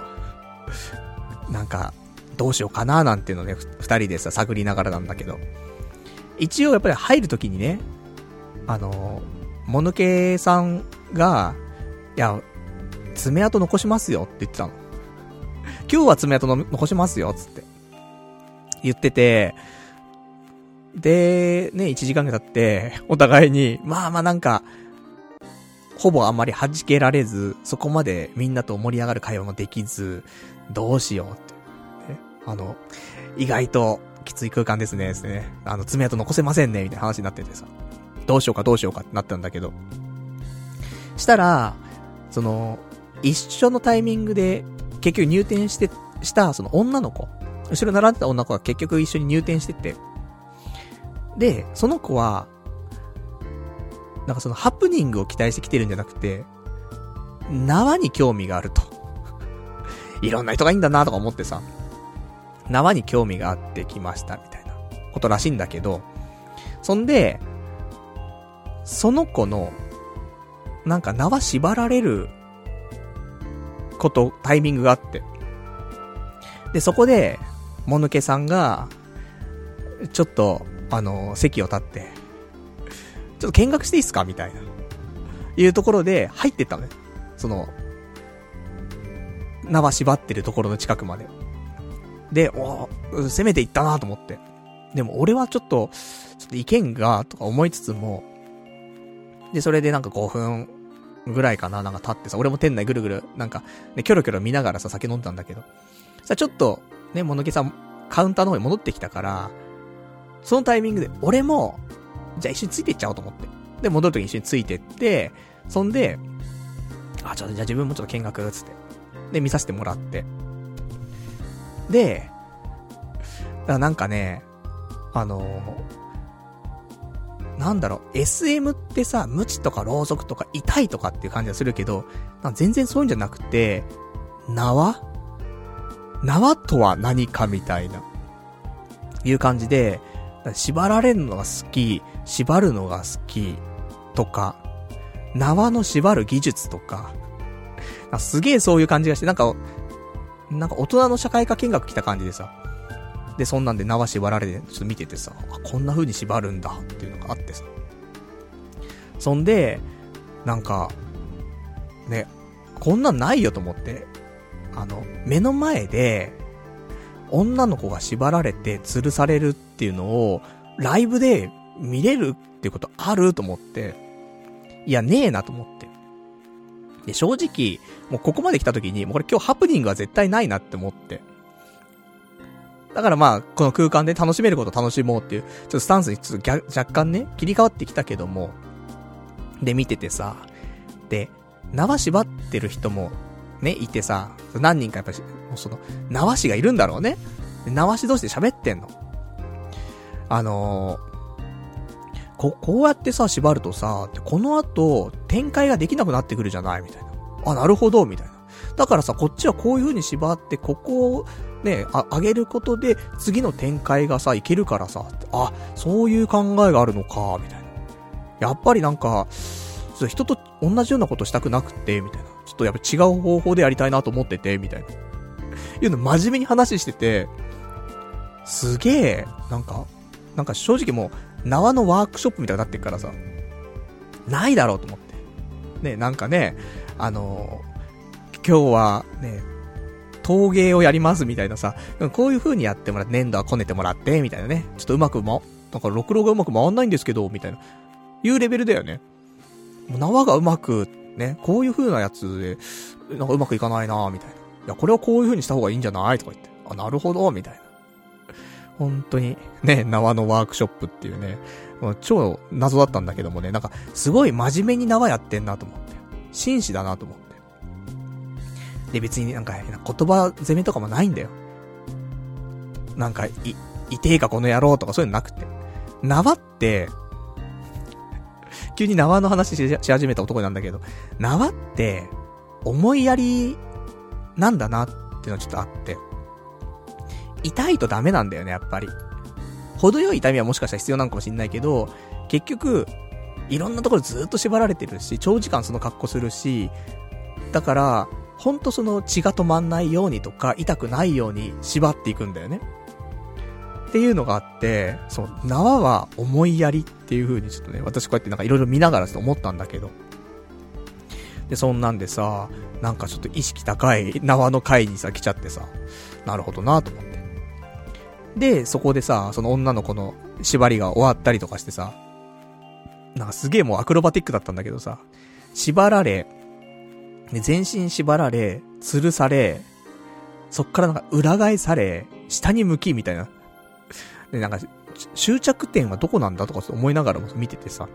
なんか、どうしようかななんていうのね、二人でさ、探りながらなんだけど。一応やっぱり入るときにね、あの、もぬけさんが、いや、爪痕残しますよって言ってたの。今日は爪痕の残しますよ、つって。言ってて、で、ね、1時間が経って、お互いに、まあまあなんか、ほぼあんまり弾けられず、そこまでみんなと盛り上がる会話もできず、どうしようって。ね、あの、意外ときつい空間ですね、ですね。あの、爪痕残せませんね、みたいな話になっててさ。どうしようかどうしようかってなったんだけど。したら、その、一緒のタイミングで結局入店して、した、その女の子。後ろ並んでた女の子が結局一緒に入店してて。で、その子は、なんかそのハプニングを期待してきてるんじゃなくて、縄に興味があると。*laughs* いろんな人がいいんだなとか思ってさ、縄に興味があってきましたみたいなことらしいんだけど、そんで、その子の、なんか縄縛られること、タイミングがあって。で、そこで、もぬけさんが、ちょっと、あの、席を立って、ちょっと見学していいっすか？みたいな。いうところで入ってったのね。その、縄縛ってるところの近くまで。で、お攻めていったなと思って。でも俺はちょっと、ちょっと意見が、とか思いつつも、で、それでなんか5分ぐらいかな、なんか立ってさ、俺も店内ぐるぐる、なんか、ね、キョロキョロ見ながらさ、酒飲んだんだけど。さ、ちょっと、ね、ものけさん、カウンターの方に戻ってきたから、そのタイミングで、俺も、じゃあ一緒についていっちゃおうと思って。で、戻るときに一緒についてって、そんで、あ、ちょっとじゃあ自分もちょっと見学、つって。で、見させてもらって。で、だからなんかね、あのー、なんだろう、SM ってさ、無知とかろうそくとか痛いとかっていう感じがするけど、全然そういうんじゃなくて、縄縄とは何かみたいな、いう感じで、縛られるのが好き、縛るのが好き、とか、縄の縛る技術とか、すげえそういう感じがして、なんか、なんか大人の社会科見学来た感じでさ、で、そんなんで縄縛られて、ちょっと見ててさ、あ、こんな風に縛るんだっていうのがあってさ。そんで、なんか、ね、こんなんないよと思って、あの、目の前で、女の子が縛られて吊るされるっていうのを、ライブで見れるっていうことあると思って、いや、ねえなと思って。で、正直、もうここまで来た時に、もうこれ今日ハプニングは絶対ないなって思って。だからまあ、この空間で楽しめることを楽しもうっていう、ちょっとスタンスにちょっと若干ね、切り替わってきたけども、で、見ててさ、で、縄縛ってる人も、ね、いてさ、何人かやっぱり、その、縄師がいるんだろうね。縄師同士で喋ってんの。あのー、こ、こうやってさ、縛るとさ、この後、展開ができなくなってくるじゃない？みたいな。あ、なるほど、みたいな。だからさ、こっちはこういう風に縛って、ここをね、あ、上げることで、次の展開がさ、いけるからさ、あ、そういう考えがあるのか、みたいな。やっぱりなんか、人と同じようなことしたくなくて、みたいな。ちょっとやっぱ違う方法でやりたいなと思ってて、みたいな。いうの真面目に話してて、すげえ、なんか、なんか正直もう、縄のワークショップみたいになってるからさ、ないだろうと思って。ね、なんかね、あのー、今日はね、陶芸をやりますみたいなさ、こういう風にやってもらって、粘土はこねてもらって、みたいなね。ちょっとうまくも、なんか、ろくろがうまく回んないんですけど、みたいな。いうレベルだよね。もう縄がうまく、ね、こういう風なやつで、なんかうまくいかないなみたいな。いや、これはこういう風にした方がいいんじゃないとか言って。あ、なるほど、みたいな。本当に、ね、縄のワークショップっていうね、もう超謎だったんだけどもね、なんか、すごい真面目に縄やってんなと思って。紳士だなと思って。で、別になんか、言葉攻めとかもないんだよ。なんか、い、いてえかこの野郎とかそういうのなくて。縄って、急に縄の話し始めた男なんだけど、縄って、思いやり、なんだなっていうのはちょっとあって。痛いとダメなんだよね、やっぱり。程よい痛みはもしかしたら必要なのかもしんないけど、結局、いろんなところずっと縛られてるし、長時間その格好するし、だから、ほんとその血が止まんないようにとか、痛くないように縛っていくんだよね。っていうのがあって、そう、縄は思いやりっていう風にちょっとね、私こうやってなんかいろいろ見ながらと思ったんだけど。で、そんなんでさ、なんかちょっと意識高い *laughs* 縄の会にさ、来ちゃってさ、なるほどなと思って。で、そこでさ、その女の子の縛りが終わったりとかしてさ、なんかすげえもうアクロバティックだったんだけどさ、縛られ、で、全身縛られ、吊るされ、そっからなんか裏返され、下に向きみたいな。で、なんか、終着点はどこなんだとか思いながらも見ててさ、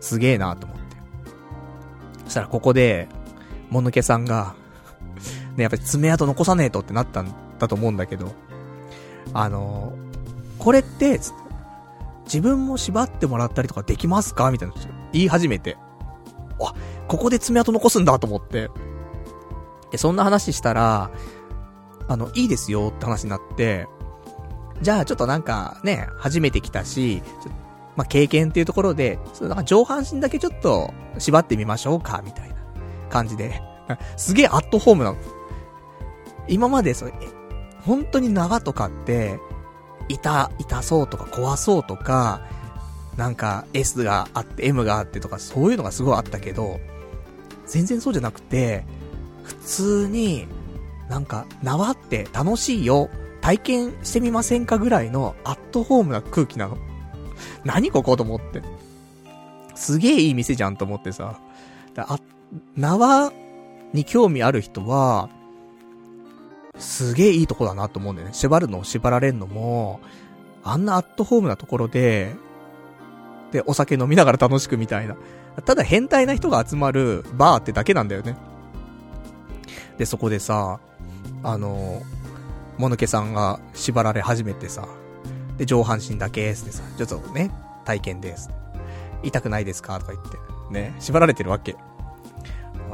すげえなと思って。そしたらここで、もぬけさんがね、やっぱり爪痕残さねえとってなったんだと思うんだけど、あのー、これって、自分も縛ってもらったりとかできますかみたいな言い始めて。あ、ここで爪痕残すんだと思って。で、そんな話したら、あの、いいですよって話になって、じゃあちょっとなんかね、初めて来たし、まあ、経験っていうところで、そなんか上半身だけちょっと縛ってみましょうか、みたいな感じで。*laughs* すげえアットホームなの。今までそれ、本当に縄とかって、痛、痛そうとか怖そうとか、なんか S があって M があってとかそういうのがすごいあったけど、全然そうじゃなくて、普通に、なんか縄って楽しいよ、体験してみませんかぐらいのアットホームな空気なの？何ここと思って。すげえいい店じゃんと思ってさ。あ、縄に興味ある人は、すげえいいとこだなと思うんだよね。縛るのを縛られんのも、あんなアットホームなところで、で、お酒飲みながら楽しくみたいな。ただ変態な人が集まるバーってだけなんだよね。で、そこでさ、あの、もぬけさんが縛られ始めてさ、で、上半身だけってさ、ちょっとね、体験です。痛くないですか？とか言って。ね、縛られてるわけ。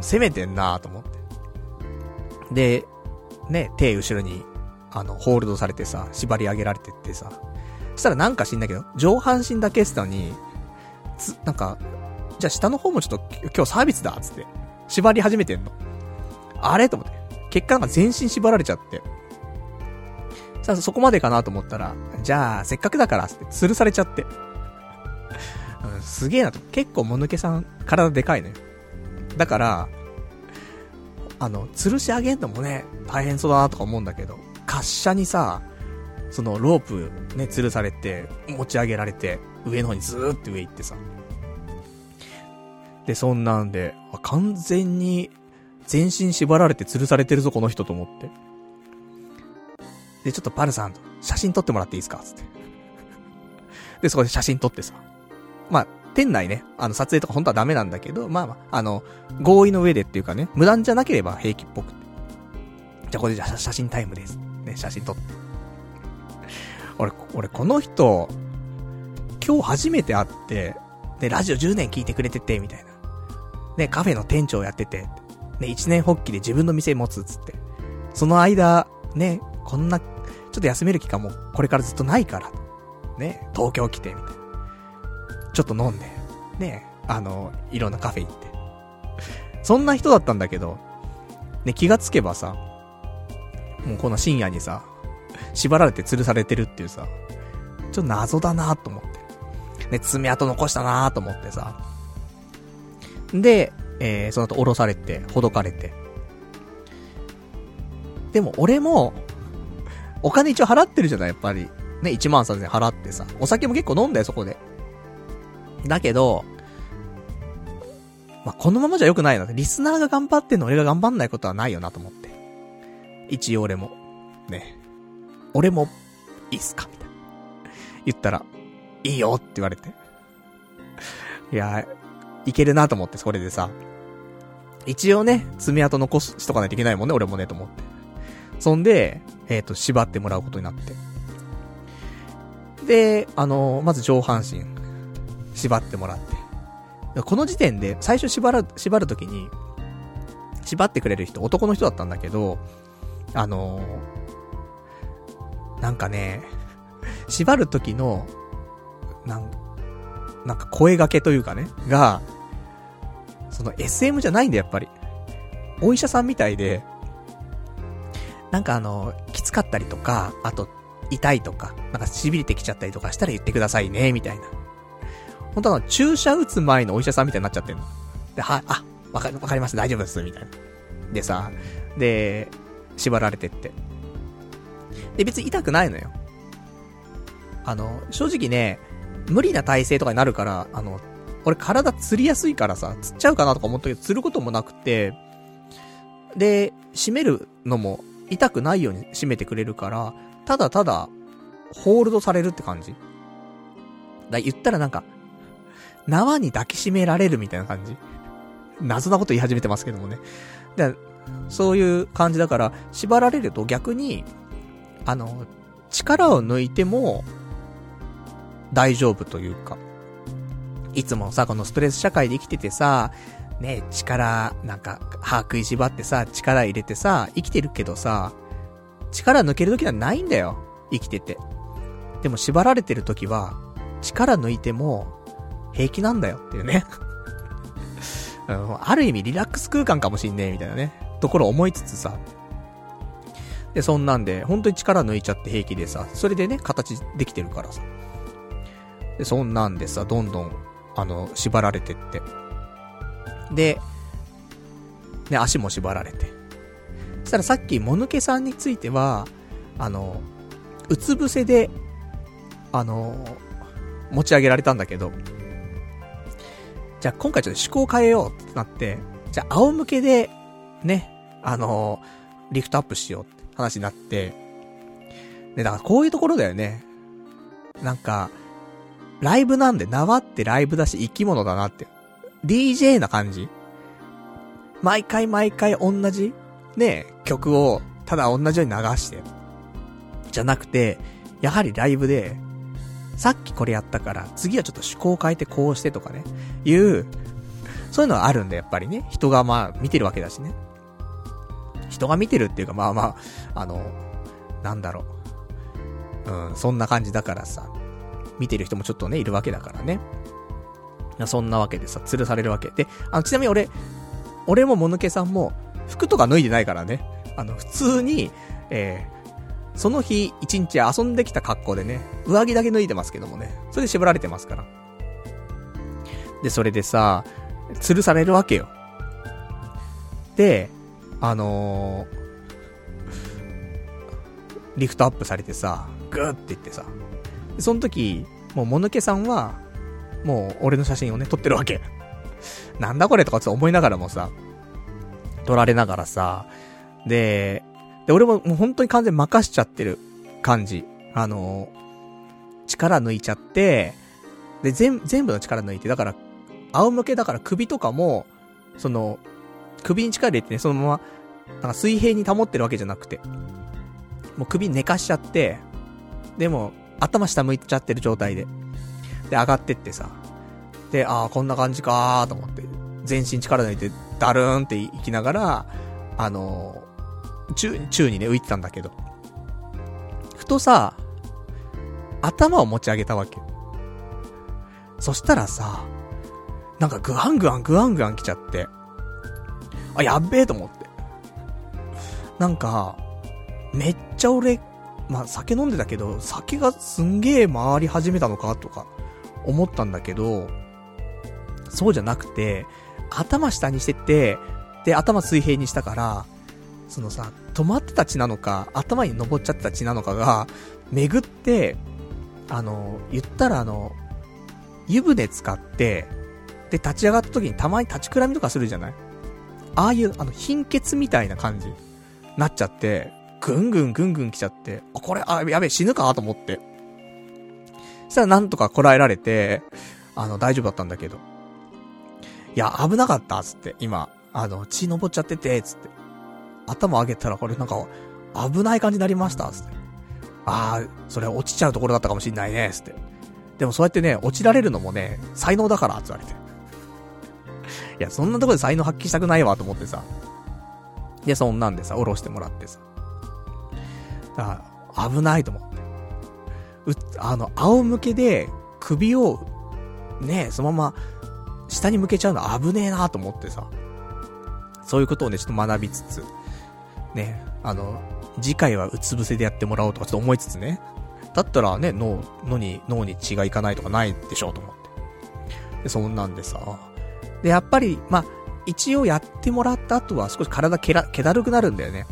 攻めてんなと思って。で、ね、手後ろに、あの、ホールドされてさ、縛り上げられてってさ。そしたらなんか知んだけど、上半身だけってたのに、つ、なんか、じゃあ下の方もちょっと今日サービスだっつって、縛り始めてんの。あれ？と思って。結果なんか全身縛られちゃって。さあ、そこまでかなと思ったら、じゃあ、せっかくだからって、吊るされちゃって。*laughs* すげえなと。結構もぬけさん、体でかいのよ。だから、あの、吊るし上げんのもね、大変そうだなとか思うんだけど、滑車にさ、そのロープね、吊るされて、持ち上げられて、上の方にずーって上行ってさ。で、そんなんで、完全に全身縛られて吊るされてるぞ、この人と思って。で、ちょっとパルさん、写真撮ってもらっていいですか？つって。で、そこで写真撮ってさ。まあ、店内ね、あの、撮影とか本当はダメなんだけど、まあまあ、あの、合意の上でっていうかね、無断じゃなければ平気っぽくて。じゃこれじゃ写真タイムです。ね、写真撮って。俺、俺この人、今日初めて会って、で、ラジオ10年聞いてくれてて、みたいな。ね、カフェの店長やってて、ね、一年発起で自分の店持つっつって。その間、ね、こんな、ちょっと休める期間もこれからずっとないから。ね、東京来て、みたいな。ちょっと飲んで、ね、あの、いろんなカフェ行って。そんな人だったんだけど、ね、気がつけばさ、もうこの深夜にさ、縛られて吊るされてるっていうさ、ちょっと謎だなと思って。ね、爪痕残したなと思ってさ。で、えー、その後降ろされて、ほどかれて。でも俺も、お金一応払ってるじゃない、やっぱり。ね、1万3000円払ってさ。お酒も結構飲んだよ、そこで。だけど、まあ、このままじゃ良くないな。リスナーが頑張ってんの俺が頑張んないことはないよなと思って。一応俺も。ね。俺も、いいっすか？みたいな。言ったら、いいよって言われて。いや、いけるなと思って、それでさ。一応ね、爪痕残しとかないといけないもんね、俺もね、と思って。そんで、えっ、ー、と、縛ってもらうことになって。で、あのー、まず上半身、縛ってもらって。この時点で、最初縛る、縛るときに、縛ってくれる人、男の人だったんだけど、あのー、なんかね、縛るときの、なん、なんか声掛けというかね、が、その SM じゃないんだやっぱり。お医者さんみたいで、なんかあの、きつかったりとか、あと、痛いとか、なんか痺れてきちゃったりとかしたら言ってくださいね、みたいな。本当は注射打つ前のお医者さんみたいになっちゃってんの。で、は、あ、わか、わかります、大丈夫です、みたいな。でさ、で、縛られてって。で、別に痛くないのよ。あの、正直ね、無理な体勢とかになるから、あの、俺体釣りやすいからさ、釣っちゃうかなとか思ったけど、釣ることもなくて、で、締めるのも痛くないように締めてくれるから、ただただ、ホールドされるって感じ。だ言ったらなんか、縄に抱きしめられるみたいな感じ。謎なこと言い始めてますけどもね。で、そういう感じだから、縛られると逆に、あの、力を抜いても、大丈夫というか。いつもさ、このストレス社会で生きててさ、ね、力、なんか、歯食いしばってさ、力入れてさ、生きてるけどさ、力抜ける時はないんだよ。生きてて。でも縛られてる時は、力抜いても、平気なんだよっていうね。*laughs* ある意味リラックス空間かもしんねえ、みたいなね。ところ思いつつさ。で、そんなんで、本当に力抜いちゃって平気でさ、それでね、形できてるからさ。で、そんなんでさ、どんどん、あの、縛られてって。で、ね、足も縛られて。そしたらさっき、もぬけさんについては、あの、うつ伏せで、あの、持ち上げられたんだけど、じゃあ今回ちょっと思考変えようってなって、じゃあ仰向けで、ね、あのリフトアップしようって話になって、で、だからこういうところだよね。なんか、ライブなんで縄ってライブだし生き物だなって。DJ な感じ？毎回毎回同じ？ね、曲をただ同じように流して。じゃなくて、やはりライブで、さっきこれやったから、次はちょっと趣向を変えてこうしてとかね、いう、そういうのがあるんだ、やっぱりね。人がまあ見てるわけだしね。人が見てるっていうかまあまあ、あの、なんだろう。うん、そんな感じだからさ。見てる人もちょっとね、いるわけだからね。そんなわけでさ、吊るされるわけ。で、あの、ちなみに俺、俺ももぬけさんも、服とか脱いでないからね。あの、普通に、えー、その日、一日遊んできた格好でね、上着だけ脱いでますけどもね。それで縛られてますから。で、それでさ、吊るされるわけよ。で、あのー、リフトアップされてさ、グーって言ってさ、その時、もうもぬけさんは、もう俺の写真をね、撮ってるわけ。なんだこれとかちょっと思いながらもさ、撮られながらさ、で、で、俺ももう本当に完全任しちゃってる感じ。あの、力抜いちゃって、で、全、全部の力抜いて、だから、仰向けだから首とかも、その、首に力入れてね、そのまま、なんか水平に保ってるわけじゃなくて、もう首寝かしちゃって、でも、頭下向いちゃってる状態で。で、上がってってさ。で、ああ、こんな感じかーと思って、全身力抜いて、ダルーンって行きながら、あのー、宙、宙にね、浮いてたんだけど。ふとさ、頭を持ち上げたわけ。そしたらさ、なんかグワングワングワングワン来ちゃって。あ、やっべえと思って。なんか、めっちゃ俺、まあ、酒飲んでたけど、酒がすんげえ回り始めたのかとか、思ったんだけど、そうじゃなくて、頭下にしてて、で、頭水平にしたから、そのさ、止まってた血なのか、頭に登っちゃってた血なのかが、巡って、あの、言ったらあの、湯船使って、で、立ち上がった時にたまに立ちくらみとかするじゃない？ああいう、あの、貧血みたいな感じ、なっちゃって、ぐんぐんぐんぐん来ちゃって、あ、これ、あ、やべえ、死ぬかと思って。したらなんとかこらえられて、あの、大丈夫だったんだけど。いや、危なかった、つって、今。あの、血登っちゃってて、つって。頭上げたらこれなんか、危ない感じになりました、つって。ああ、それ落ちちゃうところだったかもしんないね、つって。でもそうやってね、落ちられるのもね、才能だから、つ言われて。いや、そんなとこで才能発揮したくないわ、と思ってさ。で、そんなんでさ、下ろしてもらってさ。だから、危ないと思って。う、あの、仰向けで首を、ね、そのまま、下に向けちゃうの危ねえなと思ってさ。そういうことをね、ちょっと学びつつ、ね、あの、次回はうつ伏せでやってもらおうとかちょっと思いつつね。だったらね、脳、脳に、脳に血がいかないとかないでしょうと思って。で、そんなんでさ。で、やっぱり、まあ、一応やってもらった後は少し体けら、気だるくなるんだよね。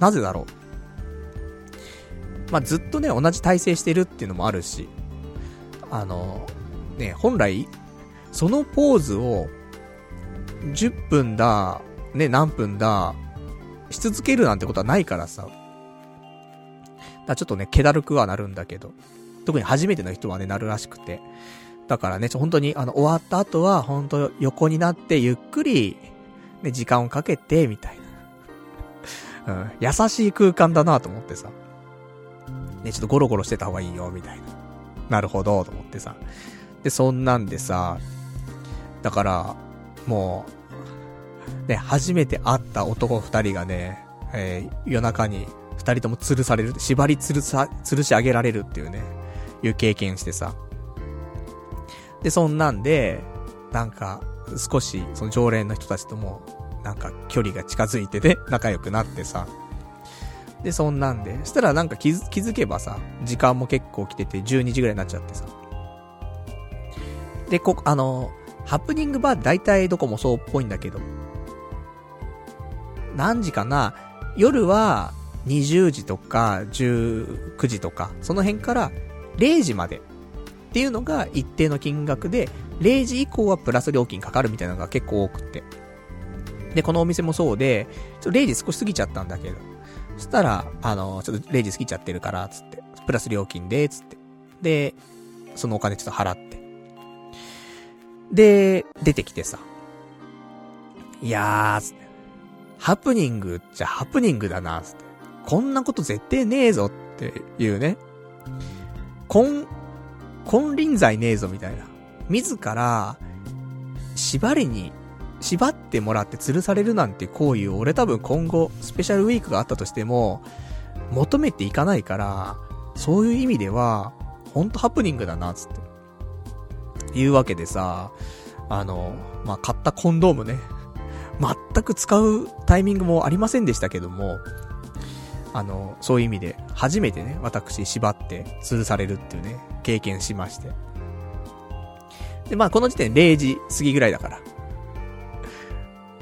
なぜだろうまあ、ずっとね、同じ体勢してるっていうのもあるし、あの、ね、本来、そのポーズを、10分だ、ね、何分だ、し続けるなんてことはないからさ。だちょっとね、気だるくはなるんだけど。特に初めての人はね、なるらしくて。だからね、本当に、あの、終わった後は、本当横になって、ゆっくり、ね、時間をかけて、みたいな。うん、優しい空間だなと思ってさ。ね、ちょっとゴロゴロしてた方がいいよ、みたいな。なるほど、と思ってさ。で、そんなんでさ、だから、もう、ね、初めて会った男二人がね、えー、夜中に二人とも吊るされる、縛り吊るさ、吊るし上げられるっていうね、いう経験してさ。で、そんなんで、なんか、少し、その常連の人たちとも、なんか距離が近づいてね、仲良くなってさ。で、そんなんで、そしたらなんか気づ気づけばさ、時間も結構来てて12時ぐらいになっちゃってさ。で、こ、あの、ハプニングバー大体どこもそうっぽいんだけど、何時かな夜は20時とか19時とか、その辺から0時までっていうのが一定の金額で、0時以降はプラス料金かかるみたいなのが結構多くて。で、このお店もそうで、ちょっと0時少し過ぎちゃったんだけど、そしたら、あの、ちょっと0時過ぎちゃってるから、つって、プラス料金で、つって。で、そのお金ちょっと払って。で、出てきてさ。いやー、つって。ハプニングっちゃハプニングだな、つって。こんなこと絶対ねえぞっていうね。金、金輪際ねえぞみたいな。自ら、縛りに、縛ってもらって吊るされるなんて行為を俺多分今後、スペシャルウィークがあったとしても、求めていかないから、そういう意味では、ほんとハプニングだな、つって。いうわけでさ、あの、まあ、買ったコンドームね、全く使うタイミングもありませんでしたけども、あの、そういう意味で、初めてね、私縛って吊るされるっていうね、経験しまして。で、まあこの時点0時過ぎぐらいだから。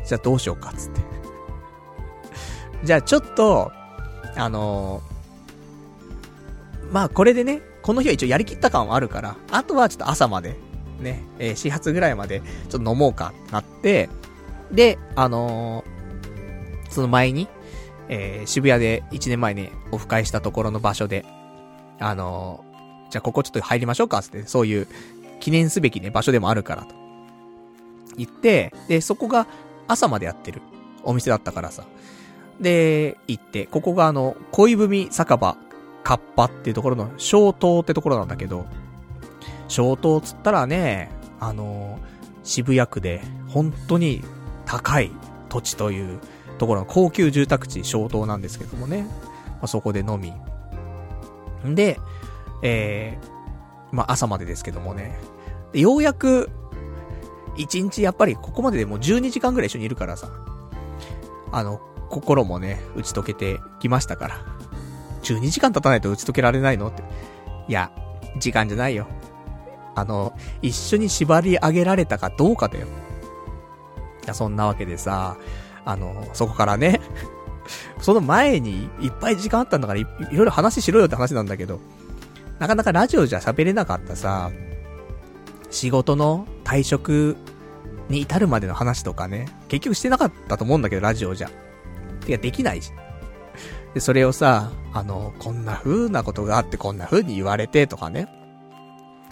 じゃあどうしようか、つって。じゃあちょっと、あのー、まあこれでね、この日は一応やりきった感はあるから、あとはちょっと朝まで、ね、えー、始発ぐらいまで、ちょっと飲もうか、なって、で、あのー、その前に、えー、渋谷で1年前にオフ会したところの場所で、あのー、じゃあここちょっと入りましょうか、つって、そういう記念すべきね、場所でもあるからと。言って、で、そこが朝までやってるお店だったからさ。で、行って、ここがあの、恋文酒場、カッパっていうところの、小東ってところなんだけど、小東つったらね、あの渋谷区で、本当に高い土地というところの高級住宅地、小東なんですけどもね。まあ、そこで飲み。んで、えー、まあ、朝までですけどもね。でようやく、一日やっぱりここまででもう12時間ぐらい一緒にいるからさ。あの、心もね、打ち解けてきましたから。12時間経たないと打ち解けられないのって。いや、時間じゃないよ。あの、一緒に縛り上げられたかどうかだよ。いや、そんなわけでさ、あの、そこからね、*laughs* その前にいっぱい時間あったんだからい、いろいろ話しろよって話なんだけど、なかなかラジオじゃ喋れなかったさ、仕事の退職に至るまでの話とかね、結局してなかったと思うんだけど、ラジオじゃ。てか、できないし。で、それをさ、あの、こんな風なことがあって、こんな風に言われてとかね、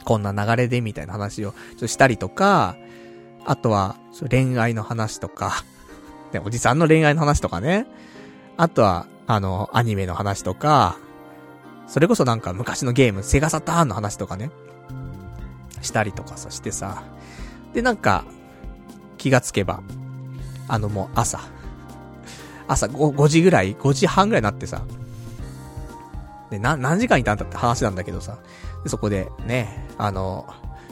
こんな流れでみたいな話をちょっとしたりとか、あとは、恋愛の話とか、*laughs* ね、おじさんの恋愛の話とかね。あとは、あの、アニメの話とか、それこそなんか昔のゲーム、セガサターンの話とかね。したりとかさしてさ。で、なんか、気がつけば、あのもう朝、朝 5, 5時ぐらい ?5 時半ぐらいになってさ。で、な、何時間いたんだって話なんだけどさ。でそこで、ね、あの、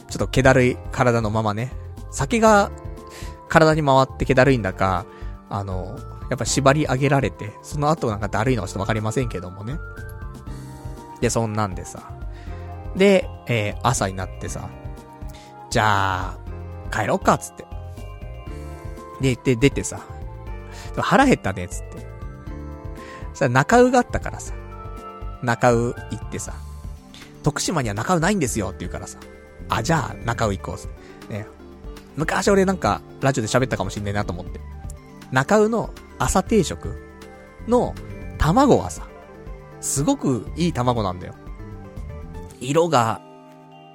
ちょっと気だるい体のままね、酒が体に回って気だるいんだか、あの、やっぱ縛り上げられて、その後なんかだるいのはちょっとわかりませんけどもね。で、そんなんでさ。で、えー、朝になってさ、じゃあ、帰ろっか、つって。で、で、出てさ、腹減ったね、つって。さ、中尾があったからさ、中尾行ってさ、徳島には中尾ないんですよって言うからさ、あ、じゃあ中尾行こう、ね。昔俺なんか、ラジオで喋ったかもしんないなと思って。中尾の朝定食の卵はさ、すごくいい卵なんだよ。色が、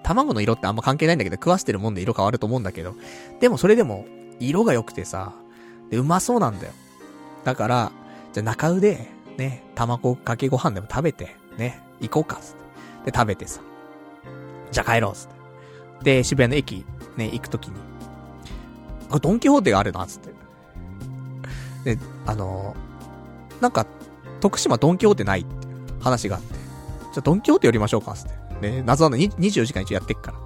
卵の色ってあんま関係ないんだけど、食わしてるもんで色変わると思うんだけど、でもそれでも、色が良くてさ、で、うまそうなんだよ。だから、じゃ中尾で、ね、卵かけご飯でも食べて、ね、行こうか、つってで、食べてさ。じゃあ帰ろう、つって。で、渋谷の駅、ね、行くときに、あ、ドンキホーテがあるな、つって。で、あのー、なんか、徳島ドンキホーテないって話があって、じゃあドンキホーテ寄りましょうか、つって。ね、謎の24時間一応やってっから。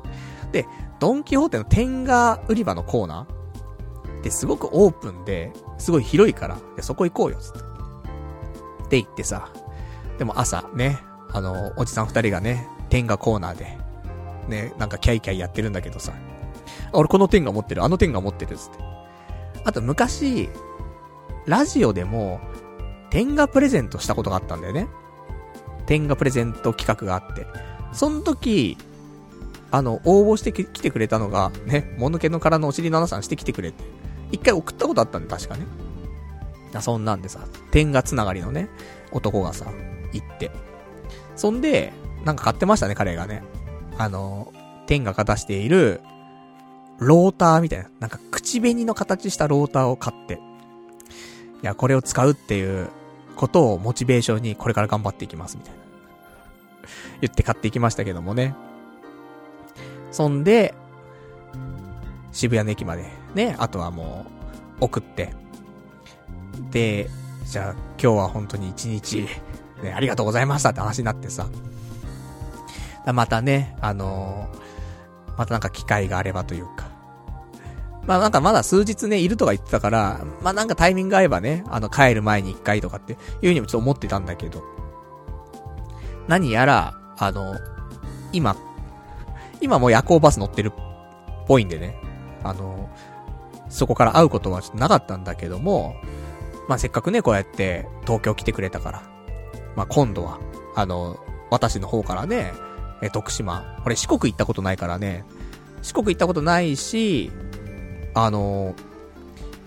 で、ドンキホーテの天下売り場のコーナーってすごくオープンで、すごい広いから、でそこ行こうよ、つって。って言ってさ、でも朝ね、あの、おじさん二人がね、天下コーナーで、ね、なんかキャイキャイやってるんだけどさ、俺この天下持ってる、あの天下持ってる、つって。あと昔、ラジオでも、天下プレゼントしたことがあったんだよね。天下プレゼント企画があって。その時、あの、応募してきてくれたのが、ね、もぬけの殻のお尻の穴さんしてきてくれって。一回送ったことあったんで、確かね。そんなんでさ、天下つながりのね、男がさ、行って。そんで、なんか買ってましたね、彼がね。あの、天が出している、ローターみたいな、なんか口紅の形したローターを買って、いや、これを使うっていうことをモチベーションにこれから頑張っていきます、みたいな。言って買っていきましたけどもね。そんで、渋谷の駅まで、ね、あとはもう、送って。で、じゃあ今日は本当に一日、ね、ありがとうございましたって話になってさ。またね、あのー、またなんか機会があればというか。まあなんかまだ数日ね、いるとか言ってたから、まあなんかタイミング合えばね、あの帰る前に一回とかっていう風にもちょっと思ってたんだけど。何やら、あの、今、今も夜行バス乗ってるっぽいんでね。あの、そこから会うことはちょっとなかったんだけども、まあせっかくね、こうやって東京来てくれたから、まあ今度は、あの、私の方からね、え、徳島。これ四国行ったことないからね。四国行ったことないし、あの、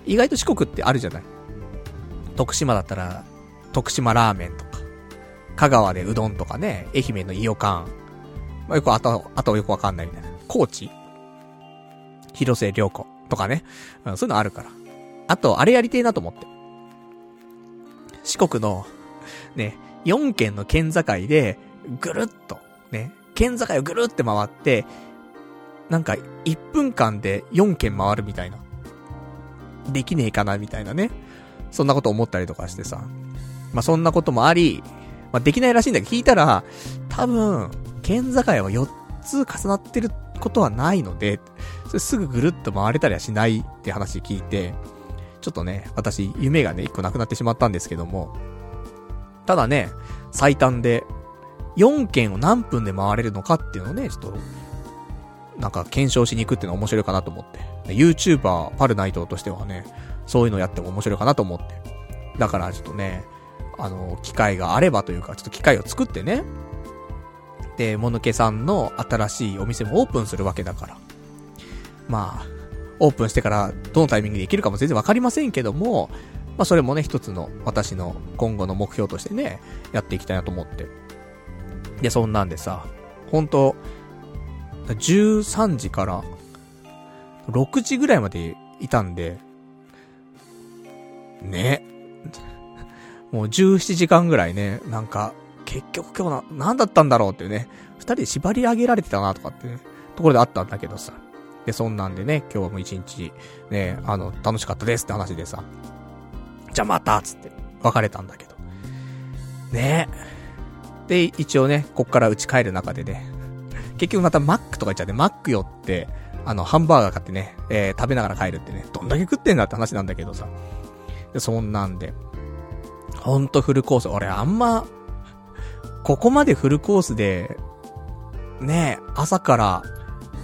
意外と四国ってあるじゃない徳島だったら、徳島ラーメンと、香川でうどんとかね、愛媛の伊予館。まあ、よくあと、あとよくわかんないみたいな。高知？広瀬良子とかね、うん。そういうのあるから。あと、あれやりてえなと思って。四国の、ね、4県の県境で、ぐるっと、ね、県境をぐるって回って、なんか、1分間で4軒回るみたいな。できねえかなみたいなね。そんなこと思ったりとかしてさ。まあ、そんなこともあり、まあ、できないらしいんだけど、聞いたら、多分、県境は4つ重なってることはないので、それすぐぐるっと回れたりはしないって話聞いて、ちょっとね、私、夢がね、1個なくなってしまったんですけども、ただね、最短で4件を何分で回れるのかっていうのをね、ちょっと、なんか検証しに行くっていうのは面白いかなと思って。YouTuber パルナイトとしてはね、そういうのやっても面白いかなと思って。だからちょっとね、あの、機会があればというか、ちょっと機会を作ってね。で、もぬけさんの新しいお店もオープンするわけだから。まあ、オープンしてからどのタイミングでできるかも全然わかりませんけども、まあそれもね、一つの私の今後の目標としてね、やっていきたいなと思ってで、そんなんでさ、ほんと、13時から6時ぐらいまでいたんで、ね。もう17時間ぐらいね、なんか、結局今日な、なんだったんだろうっていうね、二人で縛り上げられてたなとかってね、ところであったんだけどさ。で、そんなんでね、今日はもう一日、ね、あの、楽しかったですって話でさ、じゃあまたつって別れたんだけど。ねで、一応ね、こっから家帰る中でね、結局またマックとか言っちゃって、マック寄って、あの、ハンバーガー買ってね、えー、食べながら帰るってね、どんだけ食ってんだって話なんだけどさ。で、そんなんで。ほんとフルコース。俺あんま、ここまでフルコースで、ねえ、朝から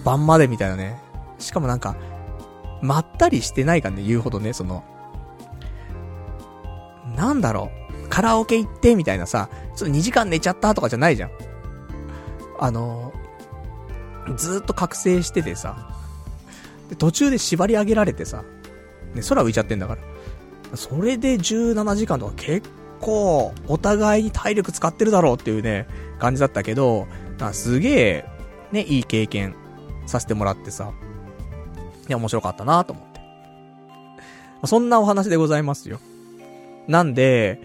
晩までみたいなね。しかもなんか、まったりしてないかね、言うほどね、その、なんだろう。カラオケ行ってみたいなさ、ちょっと2時間寝ちゃったとかじゃないじゃん。あのずーっと覚醒しててさ、で途中で縛り上げられてさ、ね、空浮いちゃってんだから。それで17時間とか結構、お互いに体力使ってるだろうっていうね、感じだったけど、すげえ、ね、いい経験させてもらってさ、いや、面白かったなと思って。そんなお話でございますよ。なんで、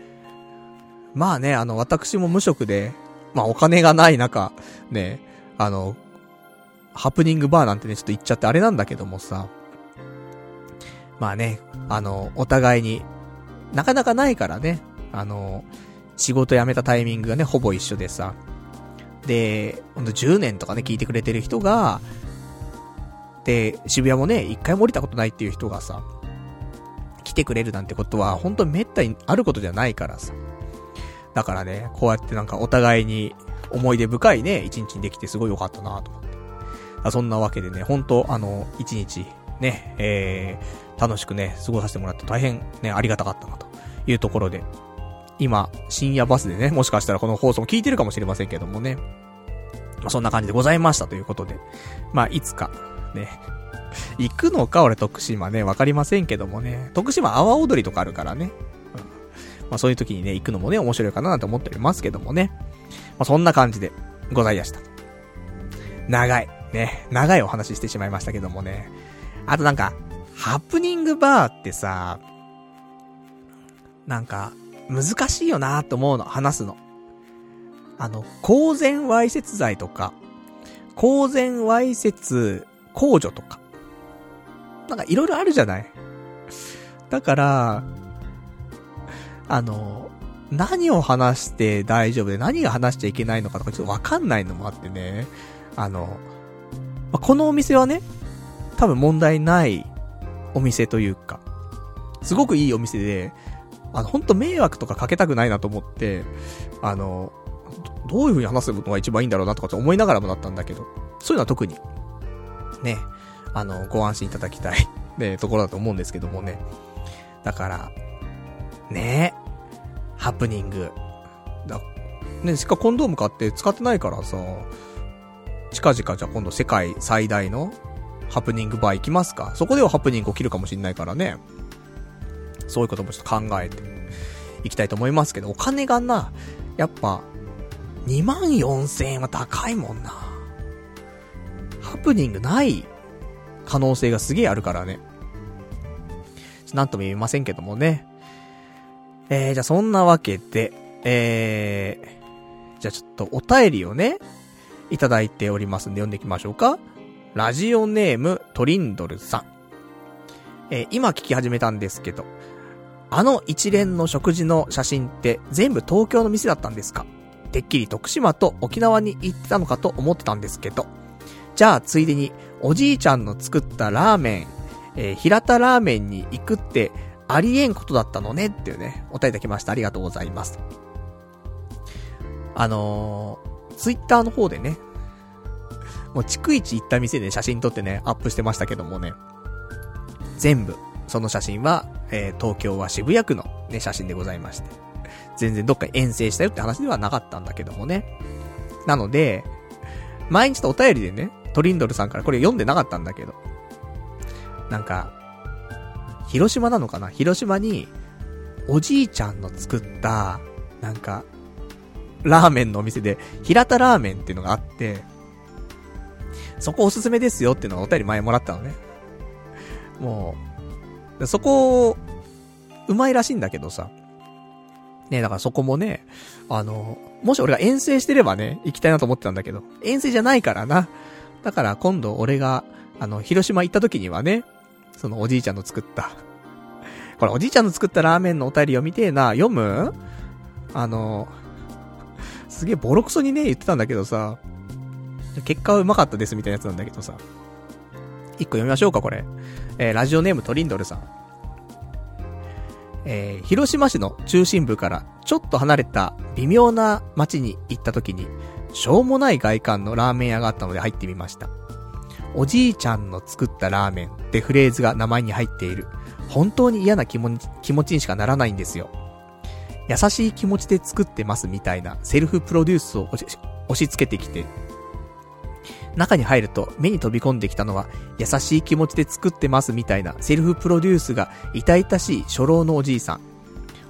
まあね、あの、私も無職で、まあお金がない中、ね、あの、ハプニングバーなんてね、ちょっと言っちゃってあれなんだけどもさ、まあね、あの、お互いに、なかなかないからね、あの、仕事辞めたタイミングがね、ほぼ一緒でさ、で、ほんと10年とかね、聞いてくれてる人が、で、渋谷もね、一回も降りたことないっていう人がさ、来てくれるなんてことは、本当に滅多にあることじゃないからさ。だからね、こうやってなんかお互いに思い出深いね、一日にできてすごい良かったなと思って。そんなわけでね、本当あの、一日、ね、えー、楽しくね、過ごさせてもらって大変ね、ありがたかったなというところで、今、深夜バスでね、もしかしたらこの放送も聞いてるかもしれませんけどもね。まあ、そんな感じでございましたということで。まあ、いつか、ね。行くのか俺徳島ね、わかりませんけどもね。徳島阿波踊りとかあるからね。うん。まあ、そういう時にね、行くのもね、面白いかななんて思っておりますけどもね。まあ、そんな感じでございました。長い。ね。長いお話ししてしまいましたけどもね。あとなんか、ハプニングバーってさ、なんか、難しいよなと思うの、話すの。あの、公然わいせつ罪とか、公然わいせつ控除とか。なんかいろいろあるじゃないだから、あの、何を話して大丈夫で何が話しちゃいけないのかとかちょっとわかんないのもあってね。あの、まこのお店はね、多分問題ないお店というか、すごくいいお店で、あの、ほんと迷惑とかかけたくないなと思って、あの、どういう風に話すのが一番いいんだろうなとかって思いながらもだったんだけど、そういうのは特に、ね、あの、ご安心いただきたい、*laughs* ね、ところだと思うんですけどもね。だから、ねハプニング。だ、ね、しかコンドーム買って使ってないからさ、近々じゃあ今度世界最大のハプニングバー行きますか？そこではハプニング起きるかもしんないからね。そういうこともちょっと考えていきたいと思いますけど、お金がな、やっぱ、2万4千円は高いもんな。ハプニングない可能性がすげえあるからね。なんとも言えませんけどもね。えー、じゃあそんなわけで、えー、じゃあちょっとお便りをね、いただいておりますんで読んでいきましょうか。ラジオネームトリンドルさん。えー、今聞き始めたんですけど、あの一連の食事の写真って全部東京の店だったんですか？てっきり徳島と沖縄に行ってたのかと思ってたんですけど。じゃあ、ついでに、おじいちゃんの作ったラーメン、えー、平田ラーメンに行くって、ありえんことだったのねっていうね、お便りだきました。ありがとうございます。あのー、ツイッターの方でね、もう逐一行った店で写真撮ってね、アップしてましたけどもね、全部、その写真は、えー、東京は渋谷区のね、写真でございまして。全然どっか遠征したよって話ではなかったんだけどもね。なので、毎日とお便りでね、トリンドルさんからこれ読んでなかったんだけど。なんか、広島なのかな？広島に、おじいちゃんの作った、なんか、ラーメンのお店で、平田ラーメンっていうのがあって、そこおすすめですよっていうのをお便り前もらったのね。もう、そこ、うまいらしいんだけどさ。ねだからそこもね、あの、もし俺が遠征してればね、行きたいなと思ってたんだけど、遠征じゃないからな。だから今度俺が、あの、広島行った時にはね、そのおじいちゃんの作った、これおじいちゃんの作ったラーメンのお便り読みてえな、読む？あの、すげえボロクソにね、言ってたんだけどさ、結果はうまかったですみたいなやつなんだけどさ、一個読みましょうか、これ。えー、ラジオネームトリンドルさん。えー、広島市の中心部からちょっと離れた微妙な街に行った時に、しょうもない外観のラーメン屋があったので入ってみました。おじいちゃんの作ったラーメンってフレーズが名前に入っている。本当に嫌な気持ち、気持ちにしかならないんですよ。優しい気持ちで作ってますみたいなセルフプロデュースを押し付けてきて、中に入ると目に飛び込んできたのは優しい気持ちで作ってますみたいなセルフプロデュースが痛々しい初老のおじいさん。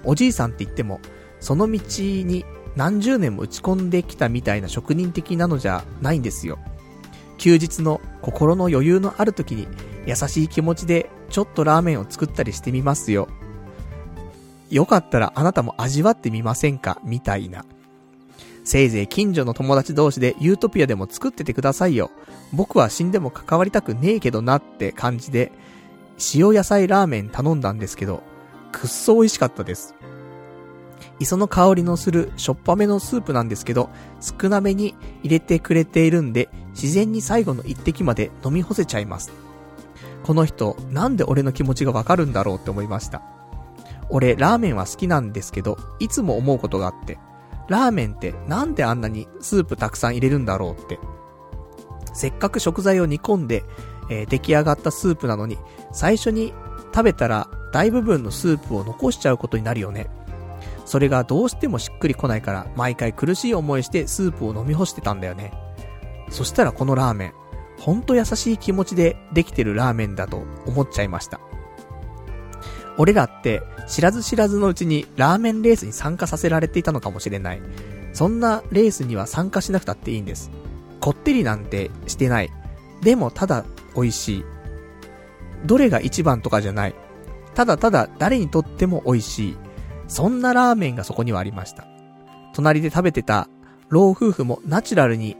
おじいさんって言っても、その道に何十年も打ち込んできたみたいな職人的なのじゃないんですよ。休日の心の余裕のある時に優しい気持ちでちょっとラーメンを作ったりしてみますよ。よかったらあなたも味わってみませんか？みたいな。せいぜい近所の友達同士でユートピアでも作っててくださいよ。僕は死んでも関わりたくねえけどなって感じで、塩野菜ラーメン頼んだんですけど、くっそ美味しかったです。磯の香りのするしょっぱめのスープなんですけど、少なめに入れてくれているんで、自然に最後の一滴まで飲み干せちゃいます。この人、なんで俺の気持ちがわかるんだろうって思いました。俺、ラーメンは好きなんですけど、いつも思うことがあって、ラーメンってなんであんなにスープたくさん入れるんだろうって。せっかく食材を煮込んで、えー、出来上がったスープなのに、最初に食べたら大部分のスープを残しちゃうことになるよね。それがどうしてもしっくりこないから、毎回苦しい思いしてスープを飲み干してたんだよね。そしたらこのラーメン、ほんと優しい気持ちでできてるラーメンだと思っちゃいました。俺らって知らず知らずのうちにラーメンレースに参加させられていたのかもしれない。そんなレースには参加しなくたっていいんです。こってりなんてしてない。でもただ美味しい。どれが一番とかじゃない。ただただ誰にとっても美味しい。そんなラーメンがそこにはありました。隣で食べてた老夫婦もナチュラルに、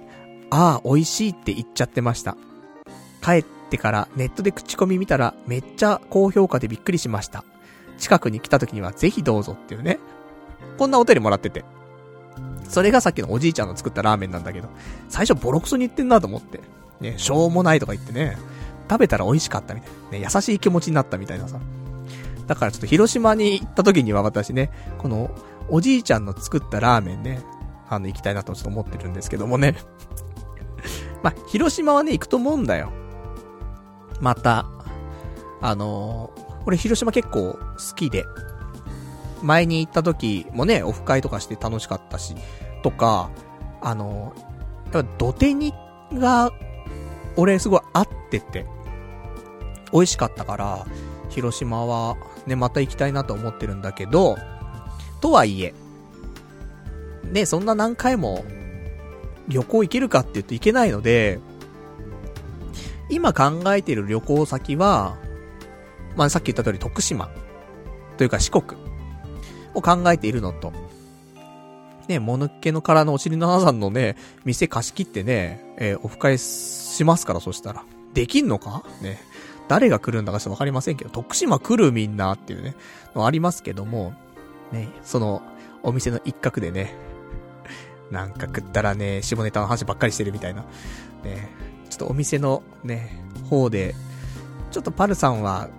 ああ、美味しいって言っちゃってました。帰ってからネットで口コミ見たらめっちゃ高評価でびっくりしました。近くに来た時にはぜひどうぞっていうね。こんなお便りもらってて。それがさっきのおじいちゃんの作ったラーメンなんだけど、最初ボロクソに言ってんなと思って。ね、しょうもないとか言ってね、食べたら美味しかったみたいな。ね、優しい気持ちになったみたいなさ。だからちょっと広島に行った時には私ね、この、おじいちゃんの作ったラーメンね、あの、行きたいなとちょっと思ってるんですけどもね。*laughs* まあ、広島はね、行くと思うんだよ。また、あのー、俺広島結構好きで、前に行った時もね、オフ会とかして楽しかったし、とか、あのー、やっぱ土手にが、俺すごい合ってて、美味しかったから、広島はね、また行きたいなと思ってるんだけど、とはいえ、ね、そんな何回も旅行行けるかって言うといけないので、今考えている旅行先は、まあ、さっき言った通り徳島、というか四国を考えているのと、ね、もぬっけの殻のお尻の花さんのね、店貸し切ってね、えー、オフ会しますから、そしたら。できんのか？ね。誰が来るんだかちょっとわかりませんけど、徳島来るみんなっていうね、のありますけども、ね、その、お店の一角でね、なんか食ったらね、下ネタの話ばっかりしてるみたいな、ね、ちょっとお店のね、方で、ちょっとパルさんは、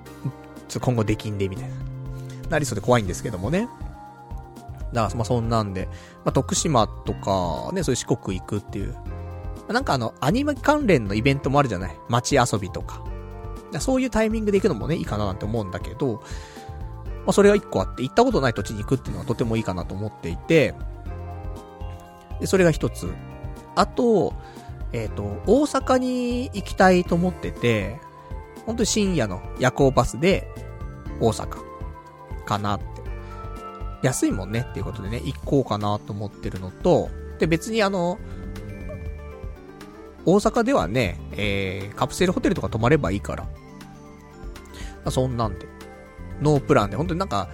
ちょっと今後できんで、みたいな、なりそうで怖いんですけどもね。だから、まあ、そんなんで、まあ、徳島とか、ね、そういう四国行くっていう。なんかあの、アニメ関連のイベントもあるじゃない？街遊びとか。そういうタイミングで行くのもね、いいかななんて思うんだけど、まあ、それが一個あって、行ったことない土地に行くっていうのはとてもいいかなと思っていて、で、それが一つ。あと、えっ、ー、と、大阪に行きたいと思ってて、本当に深夜の夜行バスで、大阪、かなって。安いもんねっていうことでね、行こうかなと思ってるのと、で、別にあの、大阪ではね、えー、カプセルホテルとか泊まればいいから。そんなんで。ノープランで、本当になんか、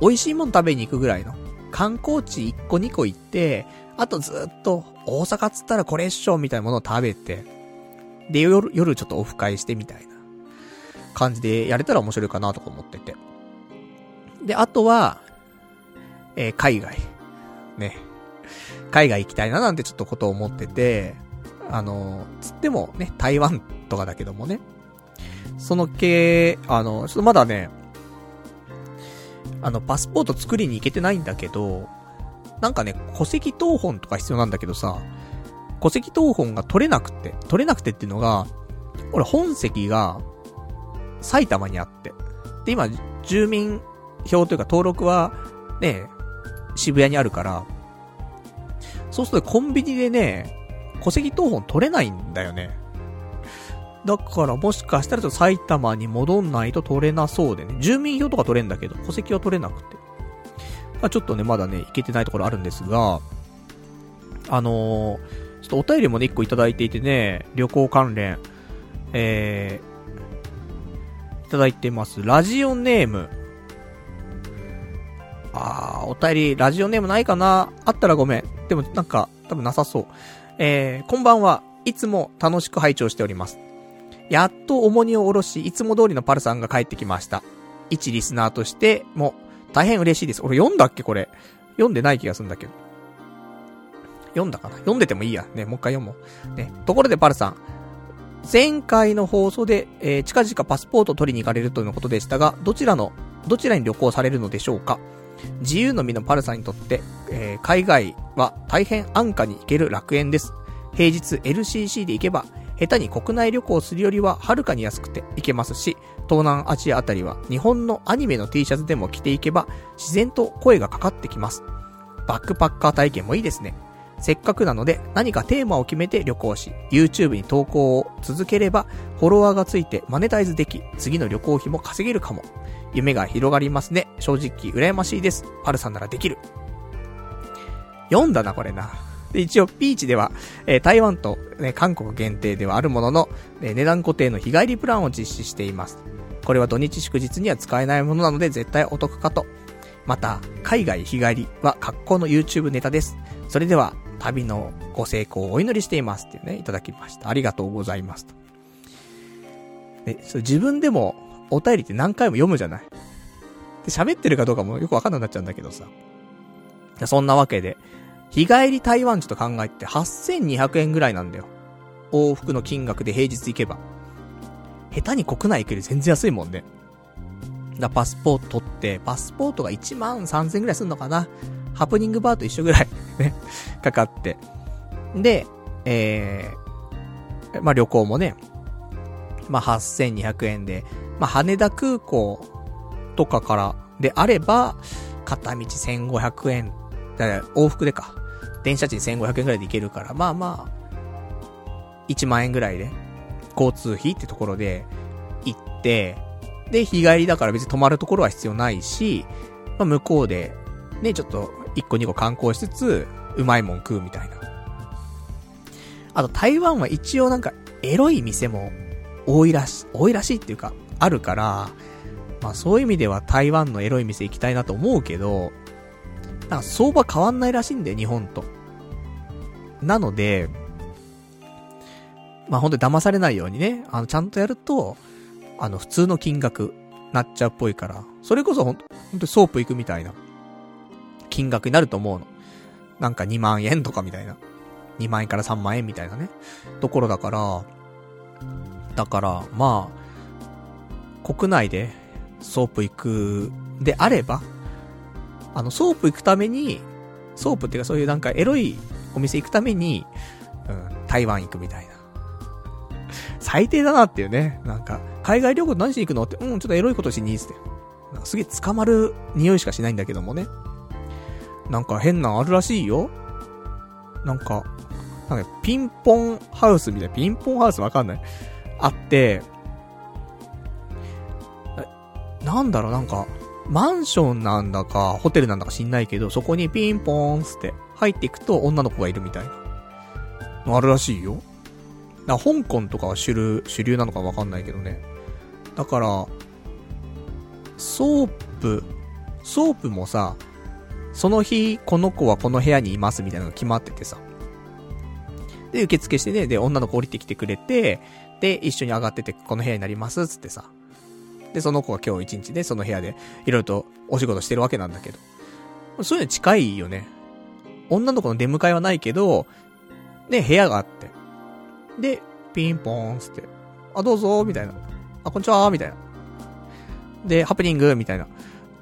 美味しいもの食べに行くぐらいの。観光地1個2個行って、あとずっと、大阪っつったらこれっしょみたいなものを食べて、で、夜、夜ちょっとオフ会してみたいな感じでやれたら面白いかなとか思ってて。で、あとは、えー、海外。ね。海外行きたいななんてちょっとことを思ってて、あの、つってもね、台湾とかだけどもね。その系、あの、ちょっとまだね、あの、パスポート作りに行けてないんだけど、なんかね、戸籍謄本とか必要なんだけどさ、戸籍謄本が取れなくて、取れなくてっていうのが、俺本籍が埼玉にあって。で、今、住民票というか登録は、ね、渋谷にあるから、そうするとコンビニでね、戸籍謄本取れないんだよね。だからもしかしたらちょっと埼玉に戻んないと取れなそうでね。住民票とか取れんだけど、戸籍は取れなくて。まあ、ちょっとね、まだね、行けてないところあるんですが、あのー、ちょっとお便りもね、一個いただいていてね、旅行関連、えー、いただいてます。ラジオネーム。あー、お便り、ラジオネームないかな？あったらごめん。でもなんか、多分なさそう。えー、こんばんは。いつも楽しく拝聴しております。やっと重荷を下ろし、いつも通りのパルさんが帰ってきました。一リスナーとしても、大変嬉しいです。俺読んだっけ？これ。読んでない気がするんだけど。読んだかな？読んでてもいいや。ね、もう一回読もう。ね。ところでパルさん。前回の放送で、えー、近々パスポート取りに行かれるということでしたが、どちらの、どちらに旅行されるのでしょうか？自由の身のパルさんにとって、えー、海外は大変安価に行ける楽園です。平日 LCC で行けば、下手に国内旅行するよりははるかに安くて行けますし、東南アジアあたりは日本のアニメの T シャツでも着ていけば、自然と声がかかってきます。バックパッカー体験もいいですね。せっかくなので何かテーマを決めて旅行し、YouTube に投稿を続ければ、フォロワーがついてマネタイズでき、次の旅行費も稼げるかも。夢が広がりますね。正直羨ましいです。パルさんならできる。読んだな、これな。で、一応、ピーチでは、えー、台湾と、ね、韓国限定ではあるものの、えー、値段固定の日帰りプランを実施しています。これは土日祝日には使えないものなので絶対お得かと。また、海外日帰りは格好の YouTube ネタです。それでは、旅のご成功をお祈りしていますっていうね、いただきました。ありがとうございますと。で、そ自分でもお便りって何回も読むじゃない。で、喋ってるかどうかもよくわかんなくなっちゃうんだけどさ。そんなわけで、日帰り台湾地と考えて8200円ぐらいなんだよ。往復の金額で平日行けば。下手に国内行くより全然安いもんね。だパスポート取って、パスポートが1万3000ぐらいすんのかなハプニングバーと一緒ぐらい *laughs* ね、かかって。で、えー、まあ、旅行もね、まあ、8200円で、まあ、羽田空港とかからであれば、片道1500円、だ往復でか。電車賃1500円ぐらいで行けるから、まあまあ、1万円ぐらいで、交通費ってところで行って、で、日帰りだから別に泊まるところは必要ないし、まあ、向こうで、ね、ちょっと、1個2個観光しつつ、うまいもん食うみたいな。あと、台湾は一応なんか、エロい店も多いらし、多いらしいっていうか、あるから、まあそういう意味では台湾のエロい店行きたいなと思うけど、なんか相場変わんないらしいんだよ、日本と。なので、まあ本当に騙されないようにね、あの、ちゃんとやると、あの、普通の金額、なっちゃうっぽいから、それこそほん、ほんとソープ行くみたいな、金額になると思うの。なんか2万円とかみたいな。2万円から3万円みたいなね、ところだから、だから、まあ、国内でソープ行くであれば、あの、ソープ行くために、ソープっていうかそういうなんかエロいお店行くために、うん、台湾行くみたいな。最低だなっていうね。なんか、海外旅行何しに行くのって、うん、ちょっとエロいことしにいつって。なんかすげえ捕まる匂いしかしないんだけどもね。なんか変なあるらしいよ。なんか、なんかピンポンハウスみたいな、ピンポンハウスわかんない。あって、なんだろう、なんか、マンションなんだか、ホテルなんだか知んないけど、そこにピンポーンつって入っていくと女の子がいるみたいな。あるらしいよ。だ香港とかは主流、主流なのかわかんないけどね。だから、ソープ、ソープもさ、その日、この子はこの部屋にいますみたいなのが決まっててさ。で、受付してね、で、女の子降りてきてくれて、で、一緒に上がってて、この部屋になります、つってさ。で、その子が今日一日ね、その部屋で、いろいろとお仕事してるわけなんだけど。そういうの近いよね。女の子の出迎えはないけど、ね、部屋があって。で、ピンポーンつって、あ、どうぞみたいな。あ、こんにちはみたいな。で、ハプニングみたいな。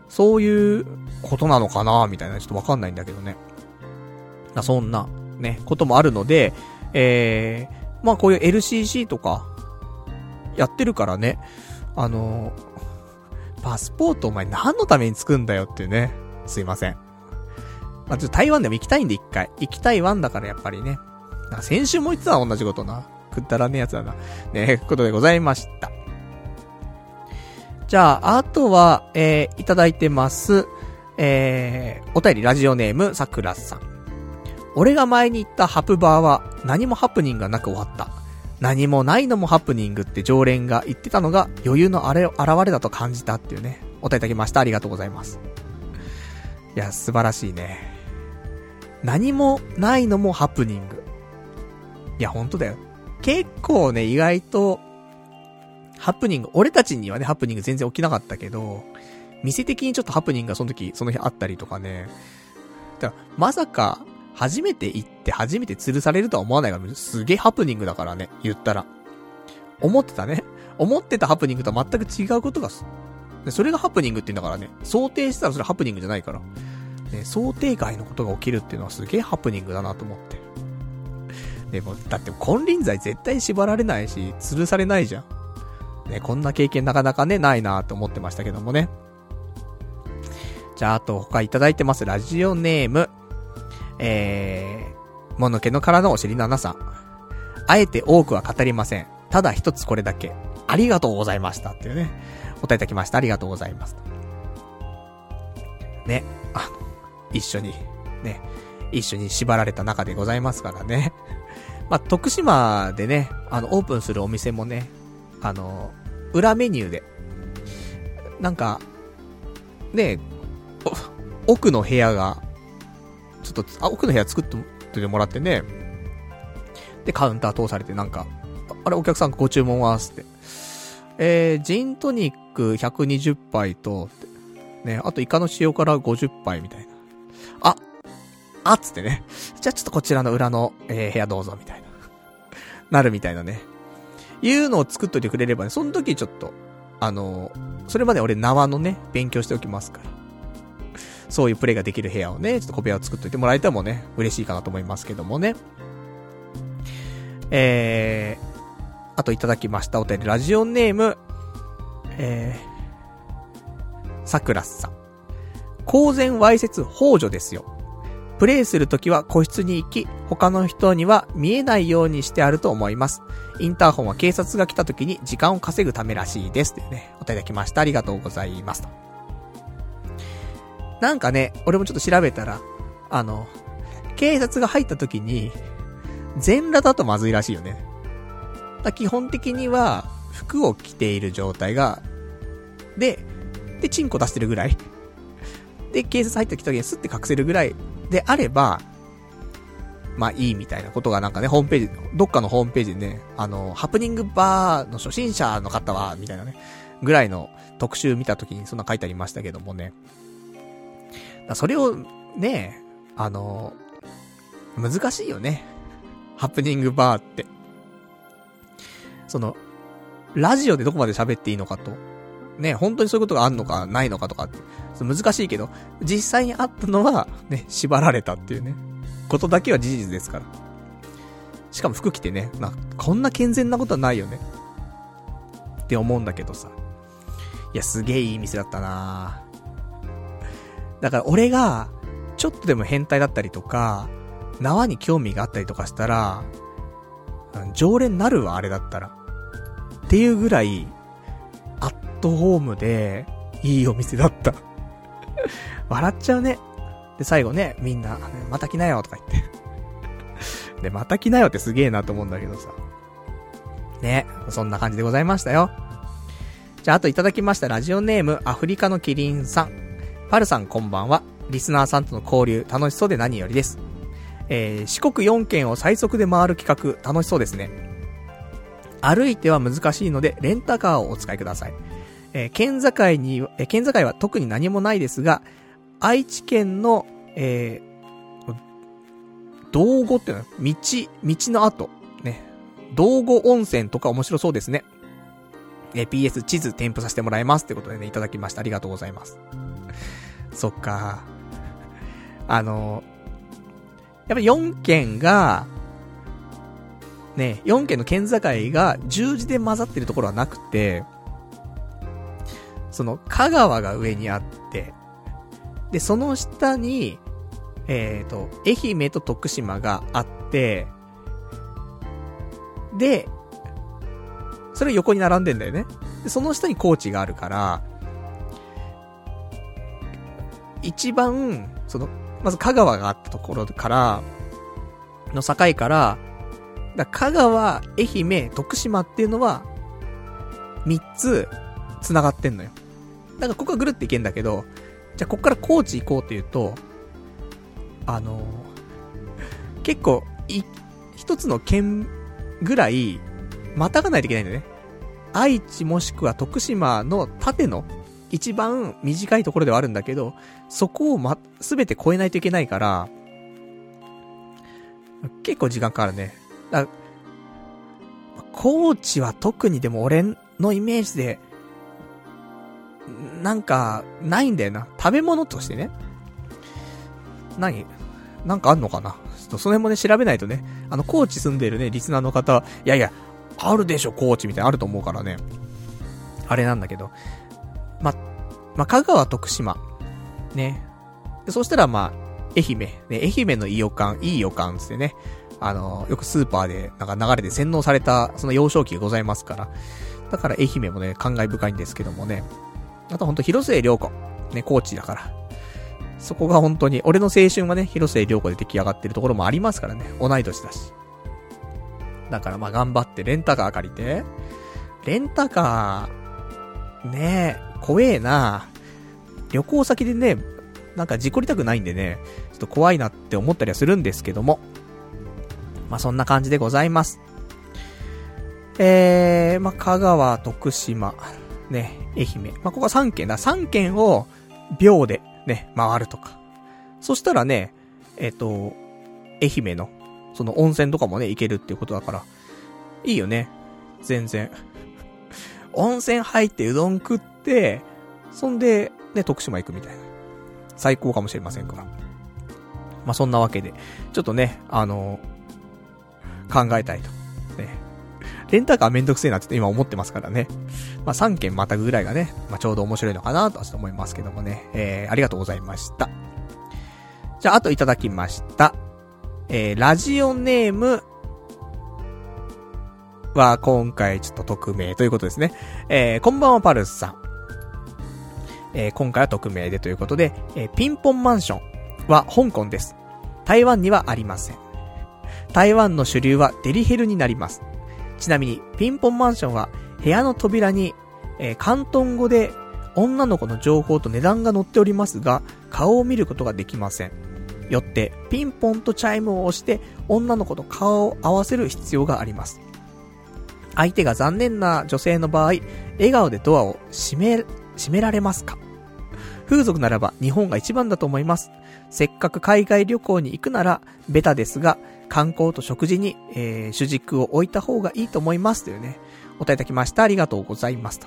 そういうことなのかなみたいな。ちょっとわかんないんだけどね。あそんな、ね、こともあるので、えー、まあこういう LCC とか、やってるからね、あのー、パスポートお前何のために作んだよっていうね。すいません。まあ、ちょっと台湾でも行きたいんで一回。行きたい湾だからやっぱりね。な先週も言ってた同じことな。くったらねえやつだな。ねえことでございました。じゃあ、あとは、えー、いただいてます。えー、お便りラジオネーム、さくらさん。俺が前に言ったハプバーは何もハプニングがなく終わった。何もないのもハプニングって常連が言ってたのが余裕のあれ、現れだと感じたっていうね、お答えいただきました。ありがとうございます。いや、素晴らしいね。何もないのもハプニング。いや、ほんとだよ。結構ね、意外と、ハプニング、俺たちにはね、ハプニング全然起きなかったけど、店的にちょっとハプニングがその時、その日あったりとかね。だから、まさか、初めて行って初めて吊るされるとは思わないから、すげえハプニングだからね、言ったら。思ってたね。思ってたハプニングとは全く違うことが、それがハプニングって言うんだからね、想定したらそれハプニングじゃないから。ね、想定外のことが起きるっていうのはすげえハプニングだなと思って。でも、だって金輪際絶対縛られないし、吊るされないじゃん。ね、こんな経験なかなかね、ないなと思ってましたけどもね。じゃあ、あと他いただいてます。ラジオネーム。えー、ものけのからのお尻の7さん。あえて多くは語りません。ただ一つこれだけ。ありがとうございましたっていうね。答えいたきました。ありがとうございます。ね。あ、一緒に、ね。一緒に縛られた中でございますからね。*laughs* まあ、徳島でね、あの、オープンするお店もね、あの、裏メニューで、なんか、ね、奥の部屋が、ちょっと、あ、奥の部屋作ってもらってね、で、カウンター通されてなんか、あれ、お客さんご注文はつって。えー、ジントニック120杯と、ね、あとイカの塩辛50杯みたいな。あ、っつってね。*laughs* じゃあちょっとこちらの裏の、えー、部屋どうぞ、みたいな。*laughs* なるみたいなね。いうのを作っといてくれればね、その時ちょっと、あのー、それまで俺縄のね、勉強しておきますから。そういうプレイができる部屋をね、ちょっと小部屋を作っといてもらえてもね、嬉しいかなと思いますけどもね。えー、あといただきましたお便り、ラジオネーム、えー、さくらさん。公然わいせつ幇助ですよ。プレイするときは個室に行き、他の人には見えないようにしてあると思います。インターホンは警察が来た時に時間を稼ぐためらしいです。というね、お便りいただきました。ありがとうございます。と。なんかね、俺もちょっと調べたら、あの、警察が入った時に、全裸だとまずいらしいよね。だ基本的には、服を着ている状態が、で、で、チンコ出してるぐらい。で、警察入った時にスッて隠せるぐらいであれば、まあいいみたいなことがなんかね、ホームページ、どっかのホームページでね、あの、ハプニングバーの初心者の方は、みたいなね、ぐらいの特集見た時にそんな書いてありましたけどもね。それを、ね、あの、難しいよね。ハプニングバーって。その、ラジオでどこまで喋っていいのかと。ね、本当にそういうことがあんのかないのかとかって。難しいけど、実際にあったのは、ね、縛られたっていうね、ことだけは事実ですから。しかも服着てね、な、こんな健全なことはないよね。って思うんだけどさ。いや、すげえいい店だったなだから俺が、ちょっとでも変態だったりとか、縄に興味があったりとかしたら、常連なるわ、あれだったら。っていうぐらい、アットホームで、いいお店だった *laughs* 笑っちゃうね。で、最後ね、みんな、また来なよとか言って *laughs* で、また来なよってすげえなと思うんだけどさ。ね、そんな感じでございましたよ。じゃあ、あといただきましたラジオネーム、アフリカのキリンさん。パルさんこんばんは。リスナーさんとの交流、楽しそうで何よりです。えー、四国4県を最速で回る企画、楽しそうですね。歩いては難しいので、レンタカーをお使いください。えー、県境に、えー、県境は特に何もないですが、愛知県の、えー、道後っていうのは、道、道の後、ね。道後温泉とか面白そうですね。えー、PS 地図添付させてもらいますってことでね、いただきました。ありがとうございます。そっか。あのやっぱ4県が、ね、4県の県境が十字で混ざってるところはなくて、その、香川が上にあって、で、その下に、えっ、ー、と、愛媛と徳島があって、で、それ横に並んでんだよね。で、その下に高知があるから、一番、その、まず香川があったところから、の境から、だ香川、愛媛、徳島っていうのは、三つ、繋がってんのよ。だからここはぐるっていけんだけど、じゃあこっから高知行こうっていうと、あの結構、い、一つの県ぐらい、またがないといけないんだよね。愛知もしくは徳島の縦の一番短いところではあるんだけど、そこをま、すべて越えないといけないから、結構時間かかるね。だ高知は特にでも俺のイメージで、なんか、ないんだよな。食べ物としてね。何なんかあんのかなちょっとその辺もね、調べないとね。あの、高知住んでるね、リスナーの方は、いやいや、あるでしょ、高知みたいなあると思うからね。あれなんだけど。ま、ま香川、徳島。ね。そしたらまあ、愛媛。ね、愛媛のいい予感、いい予感つってね。あの、よくスーパーで、なんか流れで洗脳された、その幼少期がございますから。だから愛媛もね、感慨深いんですけどもね。あとほんと広末涼子。ね、高知だから。そこが本当に、俺の青春はね、広末涼子で出来上がってるところもありますからね。同い年だし。だからまあ頑張ってレンタカー借りて。レンタカー、ねえ、怖えな旅行先でね、なんか事故りたくないんでね、ちょっと怖いなって思ったりはするんですけども。まあそんな感じでございます。えー、まあ香川、徳島、ね、愛媛。まあここは3県だ。3県を秒でね、回るとか。そしたらね、えっ、ー、と、愛媛の、その温泉とかもね、行けるっていうことだから、いいよね。全然。*laughs* 温泉入ってうどん食って、そんで、ね、徳島行くみたいな。最高かもしれませんから。まあ、そんなわけで、ちょっとね、あのー、考えたいと。レンタカーめんどくせえなって今思ってますからね。まあ、3件またぐぐらいがね、まあ、ちょうど面白いのかなとは思いますけどもね。えー、ありがとうございました。じゃあ、あといただきました。えー、ラジオネーム、は今回ちょっと匿名ということですね。えー、こんばんはパルスさん。えー、今回は匿名でということで、えー、ピンポンマンションは香港です。台湾にはありません。台湾の主流はデリヘルになります。ちなみに、ピンポンマンションは部屋の扉に、えー、関東語で女の子の情報と値段が載っておりますが、顔を見ることができません。よって、ピンポンとチャイムを押して女の子と顔を合わせる必要があります。相手が残念な女性の場合、笑顔でドアを閉め、閉められますか？風俗ならば日本が一番だと思います。せっかく海外旅行に行くなら、ベタですが、観光と食事に、えー、主軸を置いた方がいいと思いますというね、お答えいただきました。ありがとうございますと。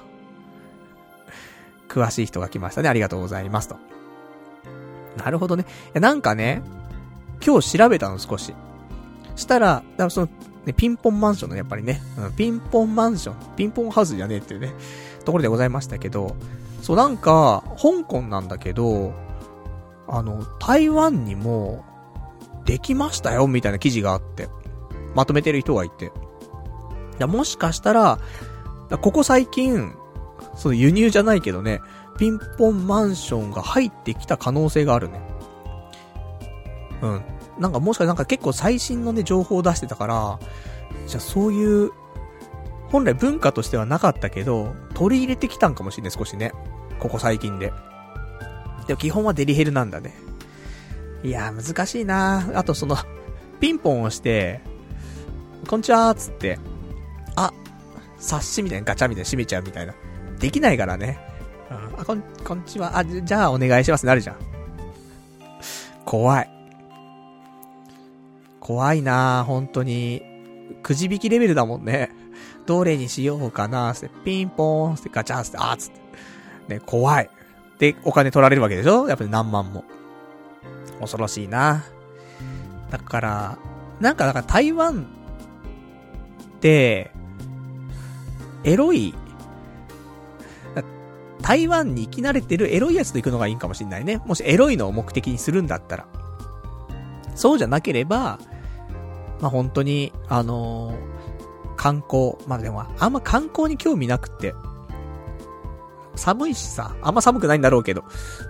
詳しい人が来ましたね。ありがとうございますと。なるほどね。いや、なんかね、今日調べたの少し。したら、だからその、ね、ピンポンマンションのやっぱりね、うん、ピンポンマンション、ピンポンハウスじゃねえっていうね、ところでございましたけど、そうなんか、香港なんだけど、あの、台湾にも、できましたよ、みたいな記事があって。まとめてる人がいて。もしかしたら、ここ最近、その輸入じゃないけどね、ピンポンマンションが入ってきた可能性があるね。うん。なんかもしかなんか結構最新のね、情報を出してたから、じゃあそういう、本来文化としてはなかったけど、取り入れてきたんかもしれない、少しね。ここ最近で。でも基本はデリヘルなんだね。いやー難しいなあとその、ピンポンをして、こんちはーつって、あ、冊子みたいなガチャみたいな閉めちゃうみたいな。できないからね。うん、あ、こん、こんちは。あ、じゃあお願いしますなるじゃん。怖い。怖いな本当に。くじ引きレベルだもんね。どれにしようかなって、ピンポーンってガチャーって、あーつって。ね、怖い。で、お金取られるわけでしょ？やっぱり何万も。恐ろしいな。だから、なんか、だから台湾って、エロい、台湾に行き慣れてるエロいやつと行くのがいいかもしんないね。もしエロいのを目的にするんだったら。そうじゃなければ、まあ、本当に、あのー、観光、まあ、でも、あんま観光に興味なくって、寒いしさ、あんま寒くないんだろうけど、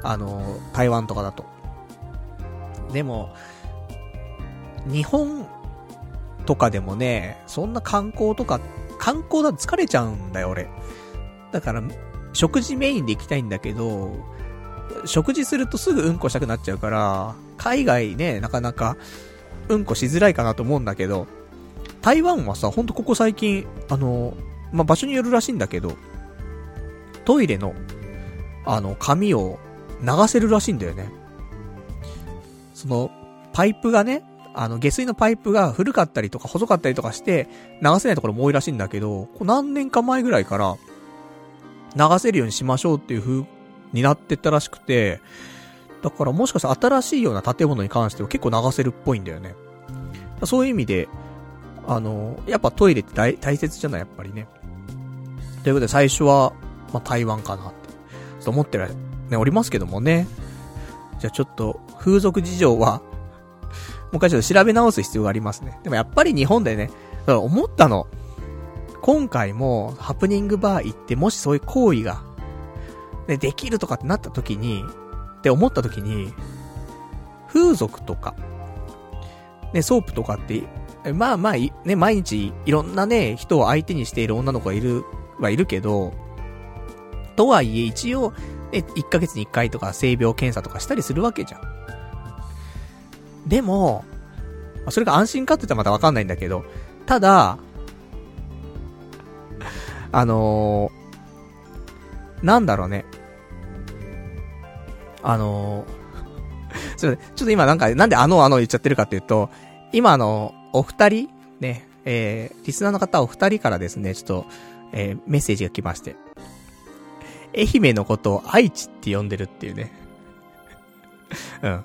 あのー、台湾とかだと。でも、日本とかでもね、そんな観光とか、観光だと疲れちゃうんだよ、俺。だから、食事メインで行きたいんだけど、食事するとすぐうんこしたくなっちゃうから、海外ね、なかなかうんこしづらいかなと思うんだけど、台湾はさ、ほんとここ最近、あの、まあ、場所によるらしいんだけど、トイレの、あの、紙を流せるらしいんだよね。その、パイプがね、あの、下水のパイプが古かったりとか細かったりとかして、流せないところも多いらしいんだけど、こう何年か前ぐらいから、流せるようにしましょうっていう風になってったらしくて、だからもしかしたら新しいような建物に関しては結構流せるっぽいんだよね。そういう意味で、あの、やっぱトイレって大大切じゃない、やっぱりね。ということで最初は、まあ、台湾かなって、と思ってるね、おりますけどもね。じゃあちょっと、風俗事情は、*laughs* もう一回ちょっと調べ直す必要がありますね。でもやっぱり日本でね、思ったの。今回も、ハプニングバー行って、もしそういう行為が、ね、できるとかってなった時に、って思った時に、風俗とか、ね、ソープとかって、まあまあ、ね、毎日いろんなね、人を相手にしている女の子がいる、はいるけど、とはいえ一応、ね、1ヶ月に1回とか性病検査とかしたりするわけじゃん。でも、それが安心かって言ったらまたわかんないんだけど、ただ、あのー、なんだろうね。あのー、*laughs* ちょっと今なんか、なんであのあの言っちゃってるかっていうと、今あの、お二人、ね、えー、リスナーの方お二人からですね、ちょっと、えー、メッセージが来まして。愛媛のことを愛知って呼んでるっていうね。*laughs* うん。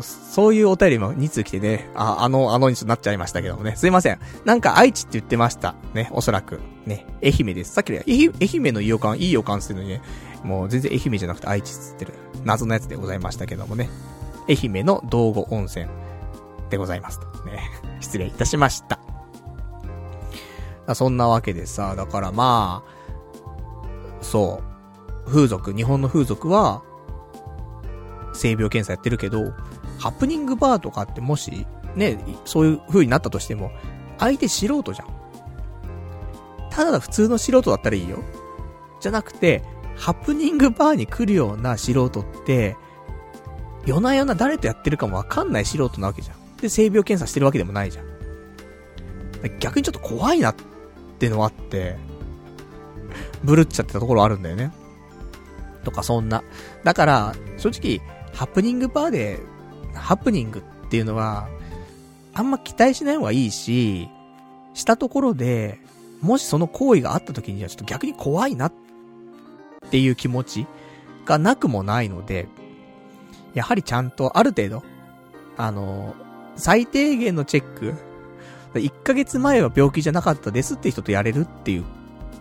そういうお便りも2通来てね、あ、あの、あのになっちゃいましたけどもね。すいません。なんか愛知って言ってました。ね、おそらく。ね、愛媛です。さっきの愛媛のいい予感、いい予感ってるのにね、もう全然愛媛じゃなくて愛知っつってる。謎のやつでございましたけどもね。愛媛の道後温泉でございます。ね。*laughs* 失礼いたしました。そんなわけでさ、だからまあ、そう。風俗、日本の風俗は、性病検査やってるけど、ハプニングバーとかってもし、ね、そういう風になったとしても、相手素人じゃん。ただ普通の素人だったらいいよ。じゃなくて、ハプニングバーに来るような素人って、夜な夜な誰とやってるかもわかんない素人なわけじゃん。で、性病検査してるわけでもないじゃん。逆にちょっと怖いなってのはあって、ブルっちゃってたところあるんだよね。とかそんな。だから、正直、ハプニングバーで、ハプニングっていうのは、あんま期待しない方がいいし、したところで、もしその行為があった時にはちょっと逆に怖いなっていう気持ちがなくもないので、やはりちゃんとある程度、あの、最低限のチェック、1ヶ月前は病気じゃなかったですって人とやれるっていう、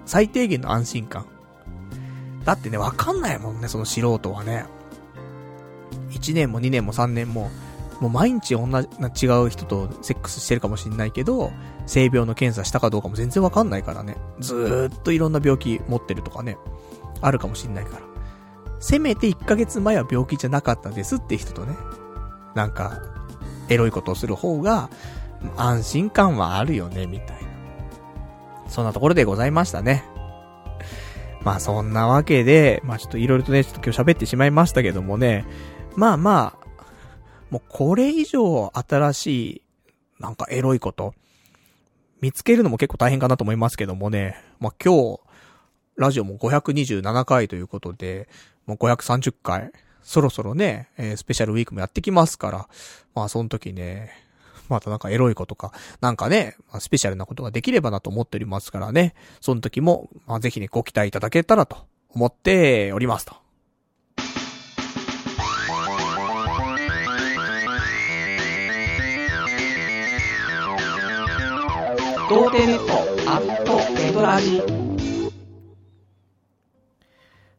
最低限の安心感。だってね、わかんないもんね、その素人はね。1年も2年も3年も、もう毎日同じ、違う人とセックスしてるかもしんないけど、性病の検査したかどうかも全然わかんないからね。ずーっといろんな病気持ってるとかね。あるかもしんないから。せめて1ヶ月前は病気じゃなかったですって人とね。なんか、エロいことをする方が、安心感はあるよね、みたいな。そんなところでございましたね。まあそんなわけで、まあちょっといろいろとね、ちょっと今日喋ってしまいましたけどもね、まあまあ、もうこれ以上新しい、なんかエロいこと、見つけるのも結構大変かなと思いますけどもね、まあ今日、ラジオも527回ということで、もう530回、そろそろね、えー、スペシャルウィークもやってきますから、まあその時ね、またなんかエロいことか、なんかね、まあ、スペシャルなことができればなと思っておりますからね、その時も、まあぜひね、ご期待いただけたらと思っておりますと。童貞ネットアットエドラジ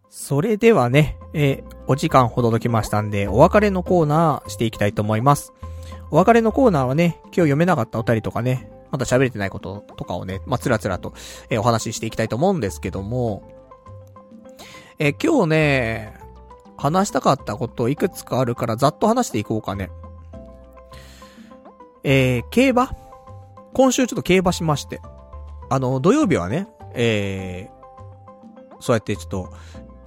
それではね、えー、お時間ほどきましたんで、お別れのコーナーしていきたいと思います。お別れのコーナーはね、今日読めなかったお便りとかね、まだ喋れてないこととかをね、まあ、つらつらと、えー、お話ししていきたいと思うんですけども、えー、今日ね、話したかったこといくつかあるからざっと話していこうかね。えー、競馬？今週ちょっと競馬しまして。あの、土曜日はね、えー、そうやってちょっと、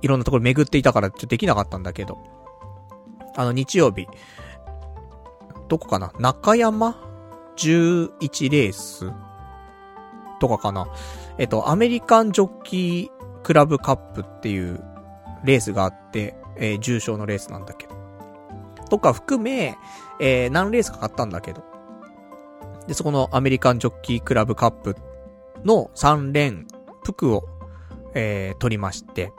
いろんなところ巡っていたからちょっとできなかったんだけど、あの、日曜日、どこかな？中山？11レース？とかかなえっと、アメリカンジョッキークラブカップっていうレースがあって、えー、重賞のレースなんだけど。とか含め、えー、何レースかかったんだけど。で、そこのアメリカンジョッキークラブカップの3連服を、えー、取りまして、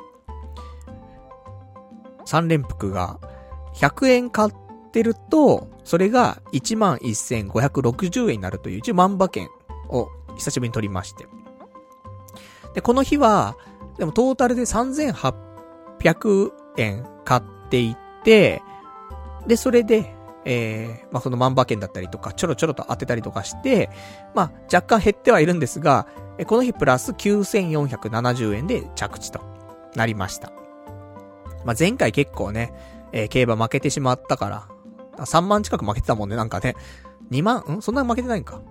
3連服が100円買ってると、それが11,560円になるという一応万馬券を久しぶりに取りまして。で、この日は、でもトータルで3800円買っていって、で、それで、えー、まあ、その万馬券だったりとか、ちょろちょろと当てたりとかして、まあ、若干減ってはいるんですが、えこの日プラス9470円で着地となりました。まあ、前回結構ね、えー、競馬負けてしまったから、3万近く負けてたもんね、なんかね。2万、ん？そんな負けてないんか。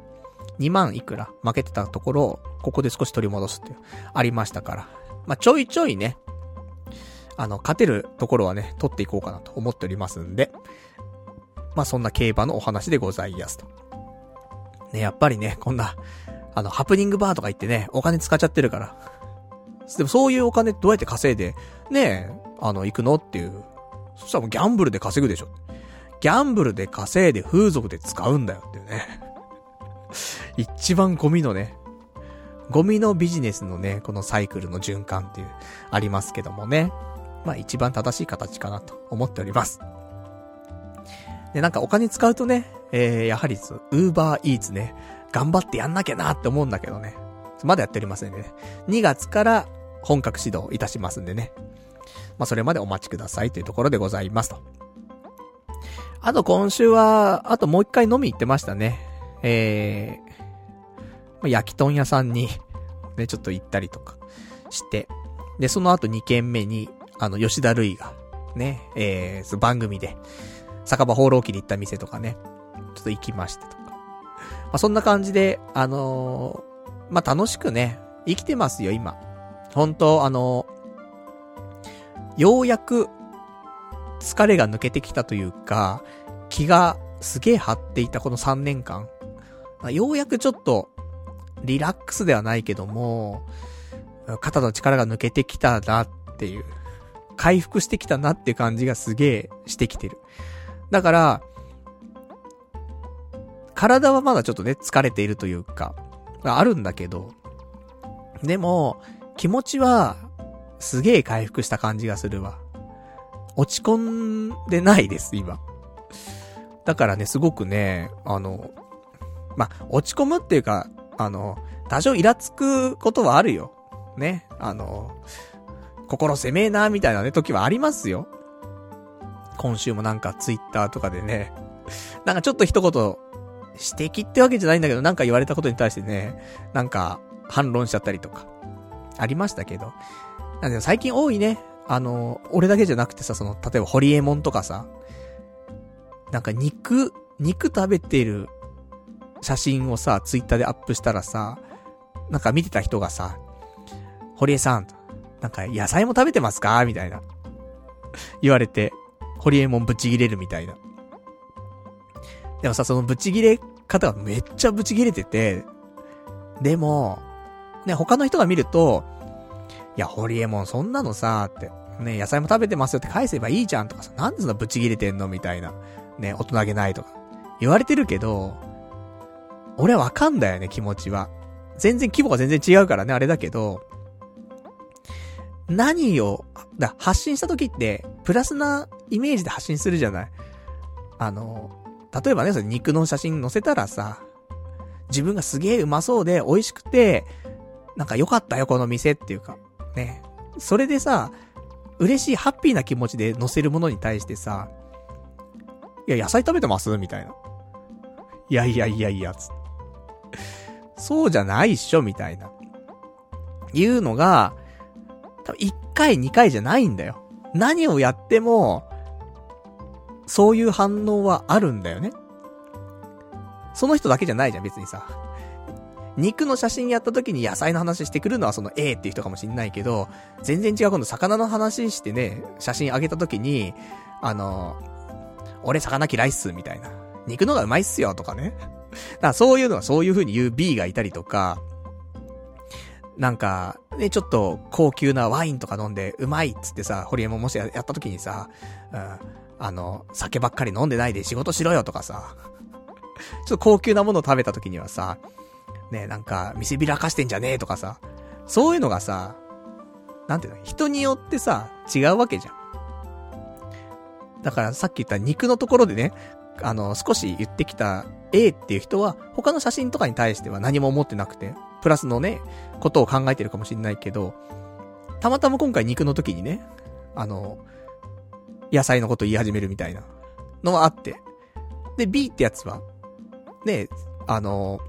2万いくら負けてたところを、ここで少し取り戻すっていう、ありましたから。まあ、ちょいちょいね、あの、勝てるところはね、取っていこうかなと思っておりますんで、まあ、そんな競馬のお話でございますと。ね、やっぱりね、こんな、あの、ハプニングバーとか言ってね、お金使っちゃってるから。でもそういうお金どうやって稼いで、ねえ、あの、行くのっていう。そしたらもうギャンブルで稼ぐでしょ。ギャンブルで稼いで風俗で使うんだよっていうね。*laughs* 一番ゴミのね、ゴミのビジネスのね、このサイクルの循環っていう、ありますけどもね。まあ一番正しい形かなと思っております。で、なんかお金使うとね、えー、やはり、ウーバーイーツね、頑張ってやんなきゃなって思うんだけどね。まだやっておりませんね。2月から本格指導いたしますんでね。まあ、それまでお待ちくださいというところでございますと。あと今週は、あともう一回飲み行ってましたね。えー、焼き豚屋さんにね、ちょっと行ったりとかして。で、その後2軒目に、あの、吉田類が、ね、えー、番組で、酒場放浪記に行った店とかね、ちょっと行きましてとか。まあ、そんな感じで、あのー、まあ、楽しくね、生きてますよ、今。本当あのー、ようやく、疲れが抜けてきたというか、気がすげえ張っていたこの3年間ま。ようやくちょっと、リラックスではないけども、肩の力が抜けてきたなっていう、回復してきたなっていう感じがすげえしてきてる。だから、体はまだちょっとね、疲れているというか、あるんだけど、でも、気持ちは、すげえ回復した感じがするわ。落ち込んでないです、今。だからね、すごくね、あの、ま落ち込むっていうか、あの、多少イラつくことはあるよ。ね。あの、心攻めえな、みたいなね、時はありますよ。今週もなんかツイッターとかでね、*laughs* なんかちょっと一言、指摘ってわけじゃないんだけど、なんか言われたことに対してね、なんか反論しちゃったりとか、ありましたけど。なんで最近多いね。あの、俺だけじゃなくてさ、その、例えばホリエモンとかさ、なんか肉、肉食べてる写真をさ、ツイッターでアップしたらさ、なんか見てた人がさ、堀江さん、なんか野菜も食べてますか？みたいな。言われて、ホリエモンブチギレるみたいな。でもさ、そのブチギレ方がめっちゃブチギレてて、でも、ね、他の人が見ると、いや、ホリエモンそんなのさ、って、ね、野菜も食べてますよって返せばいいじゃんとかさ、なんでそんなブチギレてんのみたいな。ね、大人げないとか。言われてるけど、俺はわかんだよね、気持ちは。全然規模が全然違うからね、あれだけど、何を、だ、発信した時って、プラスなイメージで発信するじゃない？あの、例えばね、それ肉の写真載せたらさ、自分がすげえうまそうで美味しくて、なんか良かったよ、この店っていうか。ね。それでさ、嬉しい、ハッピーな気持ちで載せるものに対してさ、いや、野菜食べてます？みたいな。いやいやいやいや、つそうじゃないっしょみたいな。いうのが、多分1回2回じゃないんだよ。何をやっても、そういう反応はあるんだよね。その人だけじゃないじゃん、別にさ。肉の写真やった時に野菜の話してくるのはその A っていう人かもしんないけど、全然違う今度魚の話してね、写真あげた時に、あの、俺魚嫌いっす、みたいな。肉のがうまいっすよとかね。だからそういうのはそういう風に言う B がいたりとか、なんか、ね、ちょっと高級なワインとか飲んでうまいっつってさ、ホリエモンもしやった時にさ、うん、あの、酒ばっかり飲んでないで仕事しろよとかさ、*laughs* ちょっと高級なものを食べた時にはさ、ね、なんか、見せびらかしてんじゃねえとかさ、そういうのがさ、なんていうの、人によってさ、違うわけじゃん。だからさっき言った肉のところでね、あの、少し言ってきた A っていう人は、他の写真とかに対しては何も思ってなくて、プラスのね、ことを考えてるかもしんないけど、たまたま今回肉の時にね、あの、野菜のこと言い始めるみたいなのはあって。で、B ってやつは、ね、あの、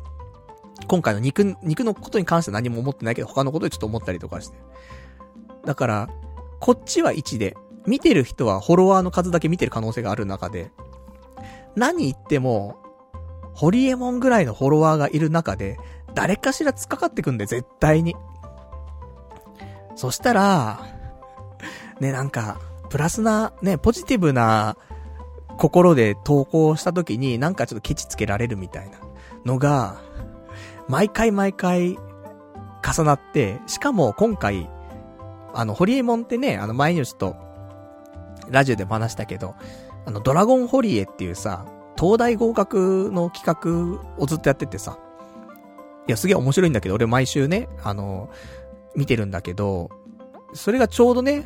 今回の肉、肉のことに関しては何も思ってないけど、他のことでちょっと思ったりとかして。だから、こっちは1で、見てる人はフォロワーの数だけ見てる可能性がある中で、何言っても、ホリエモンぐらいのフォロワーがいる中で、誰かしら突っかかってくんで、絶対に。そしたら、ね、なんか、プラスな、ね、ポジティブな心で投稿した時になんかちょっとケチつけられるみたいなのが、毎回毎回重なって、しかも今回、あの、ホリエモンってね、あの前にちょっと、ラジオでも話したけど、あの、ドラゴンホリエっていうさ、東大合格の企画をずっとやっててさ、いや、すげえ面白いんだけど、俺毎週ね、あの、見てるんだけど、それがちょうどね、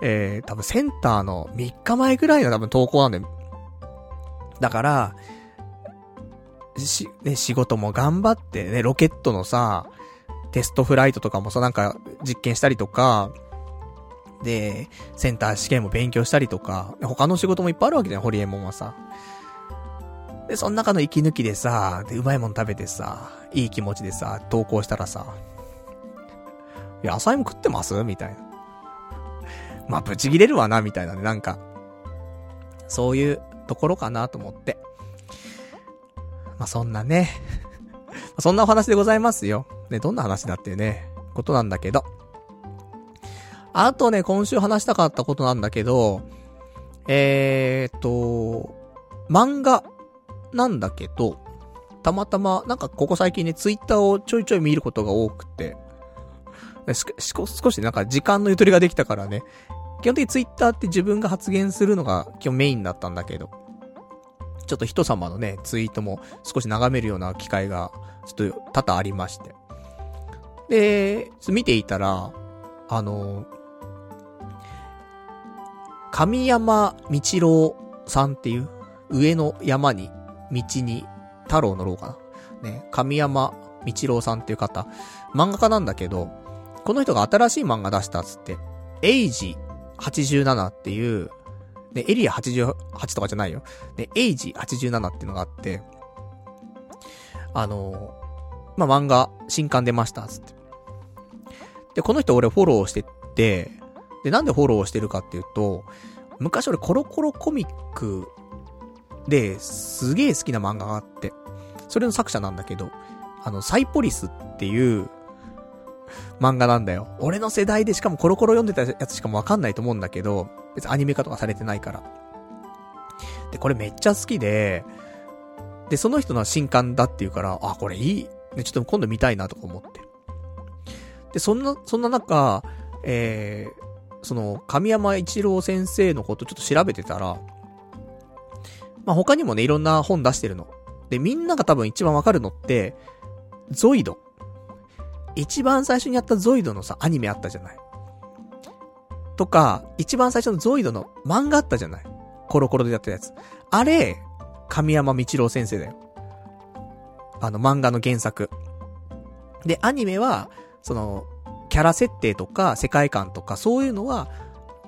えー、多分センターの3日前ぐらいの多分投稿なんだよ。だから、し、ね、仕事も頑張ってね、ロケットのさ、テストフライトとかもさ、なんか実験したりとか、で、センター試験も勉強したりとか、他の仕事もいっぱいあるわけじゃん、ホリエモンはさ。で、その中の息抜きでさ、で、うまいもん食べてさ、いい気持ちでさ、投稿したらさ、野菜も食ってます？みたいな。まあ、ブチ切れるわな、みたいなね、なんか。そういうところかなと思って。まあ、そんなねそんなお話でございますよ。ね、どんな話だっていうね、ことなんだけど。あとね、今週話したかったことなんだけど、えーと、漫画なんだけど、たまたま、なんかここ最近ね、ツイッターをちょいちょい見ることが多くて、し、し、少しなんか時間のゆとりができたからね、基本的にツイッターって自分が発言するのが基本メインだったんだけど、ちょっと人様のね、ツイートも少し眺めるような機会が、ちょっと多々ありまして。で、見ていたら、あの、神山道郎さんっていう、上の山に、道に、太郎のろうかな。ね、神山道郎さんっていう方、漫画家なんだけど、この人が新しい漫画出したっつって、エイジ87っていう、ね、エリア88とかじゃないよ。ね、エイジ87っていうのがあって、あのまあ、漫画、新刊出ましたっ、つって。で、この人俺フォローしてて、で、なんでフォローしてるかっていうと、昔俺コロコロコミックですげえ好きな漫画があって、それの作者なんだけど、あの、サイポリスっていう、漫画なんだよ。俺の世代でしかもコロコロ読んでたやつしかもわかんないと思うんだけど、別にアニメ化とかされてないから。で、これめっちゃ好きで、で、その人の新刊だっていうから、あ、これいい。ね、ちょっと今度見たいなとか思って。で、そんな、そんな中、えー、その、神山一郎先生のことちょっと調べてたら、まあ、他にもね、いろんな本出してるの。で、みんなが多分一番わかるのって、ゾイド。一番最初にやったゾイドのさ、アニメあったじゃない。とか、一番最初のゾイドの漫画あったじゃない。コロコロでやったやつ。あれ、神山道郎先生だよ。あの漫画の原作。で、アニメは、その、キャラ設定とか世界観とかそういうのは、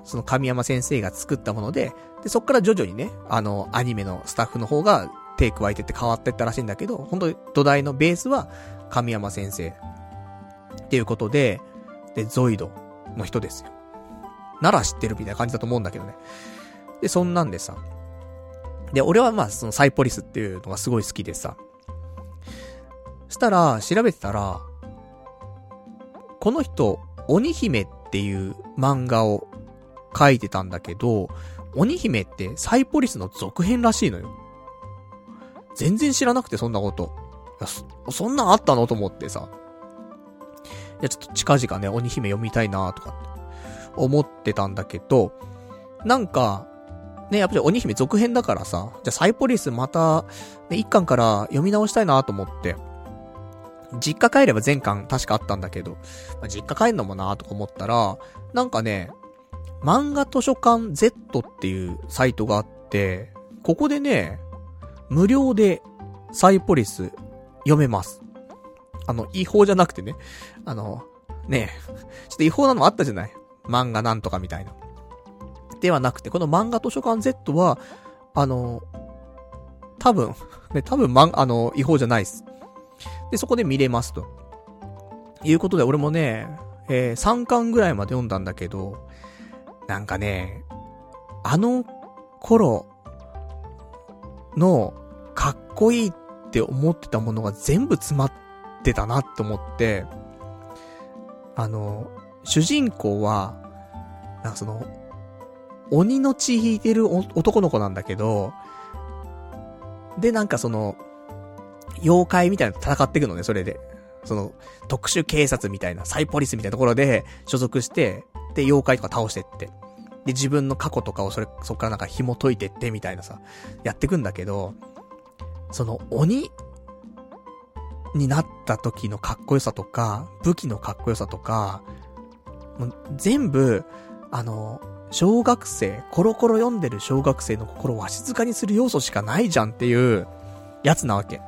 その神山先生が作ったもので、で、そっから徐々にね、あの、アニメのスタッフの方が手加えてって変わってったらしいんだけど、本当に土台のベースは神山先生っていうことで、で、ゾイドの人ですよ。なら知ってるみたいな感じだと思うんだけどね。で、そんなんでさ。で、俺はまあ、そのサイポリスっていうのがすごい好きでさ。したら、調べてたら、この人、鬼姫っていう漫画を書いてたんだけど、鬼姫ってサイポリスの続編らしいのよ。全然知らなくて、そんなこと。そ、そんなんあったのと思ってさ。いや、ちょっと近々ね、鬼姫読みたいなとかって思ってたんだけど、なんか、ね、やっぱり鬼姫続編だからさ、じゃあサイポリスまた、ね、一巻から読み直したいなと思って、実家帰れば全巻確かあったんだけど、まあ、実家帰んのもなとか思ったら、なんかね、漫画図書館 Z っていうサイトがあって、ここでね、無料でサイポリス読めます。あの、違法じゃなくてね、あの、ねちょっと違法なのあったじゃない？漫画なんとかみたいな。ではなくて、この漫画図書館 Z は、あの、多分、*laughs* ね、多分、まん、あの、違法じゃないです。で、そこで見れますと。いうことで、俺もね、えー、3巻ぐらいまで読んだんだけど、なんかね、あの頃のかっこいいって思ってたものが全部詰まってたなって思って、あの、主人公は、なんかその、鬼の血引いてる男の子なんだけど、で、なんかその、妖怪みたいなの戦っていくのね、それで。その、特殊警察みたいな、サイポリスみたいなところで所属して、で、妖怪とか倒してって。で、自分の過去とかをそれ、そっからなんか紐解いてってみたいなさ、やってくんだけど、その鬼になった時のかっこよさとか、武器のかっこよさとか、もう全部、あの、小学生、コロコロ読んでる小学生の心をわしづかにする要素しかないじゃんっていうやつなわけ。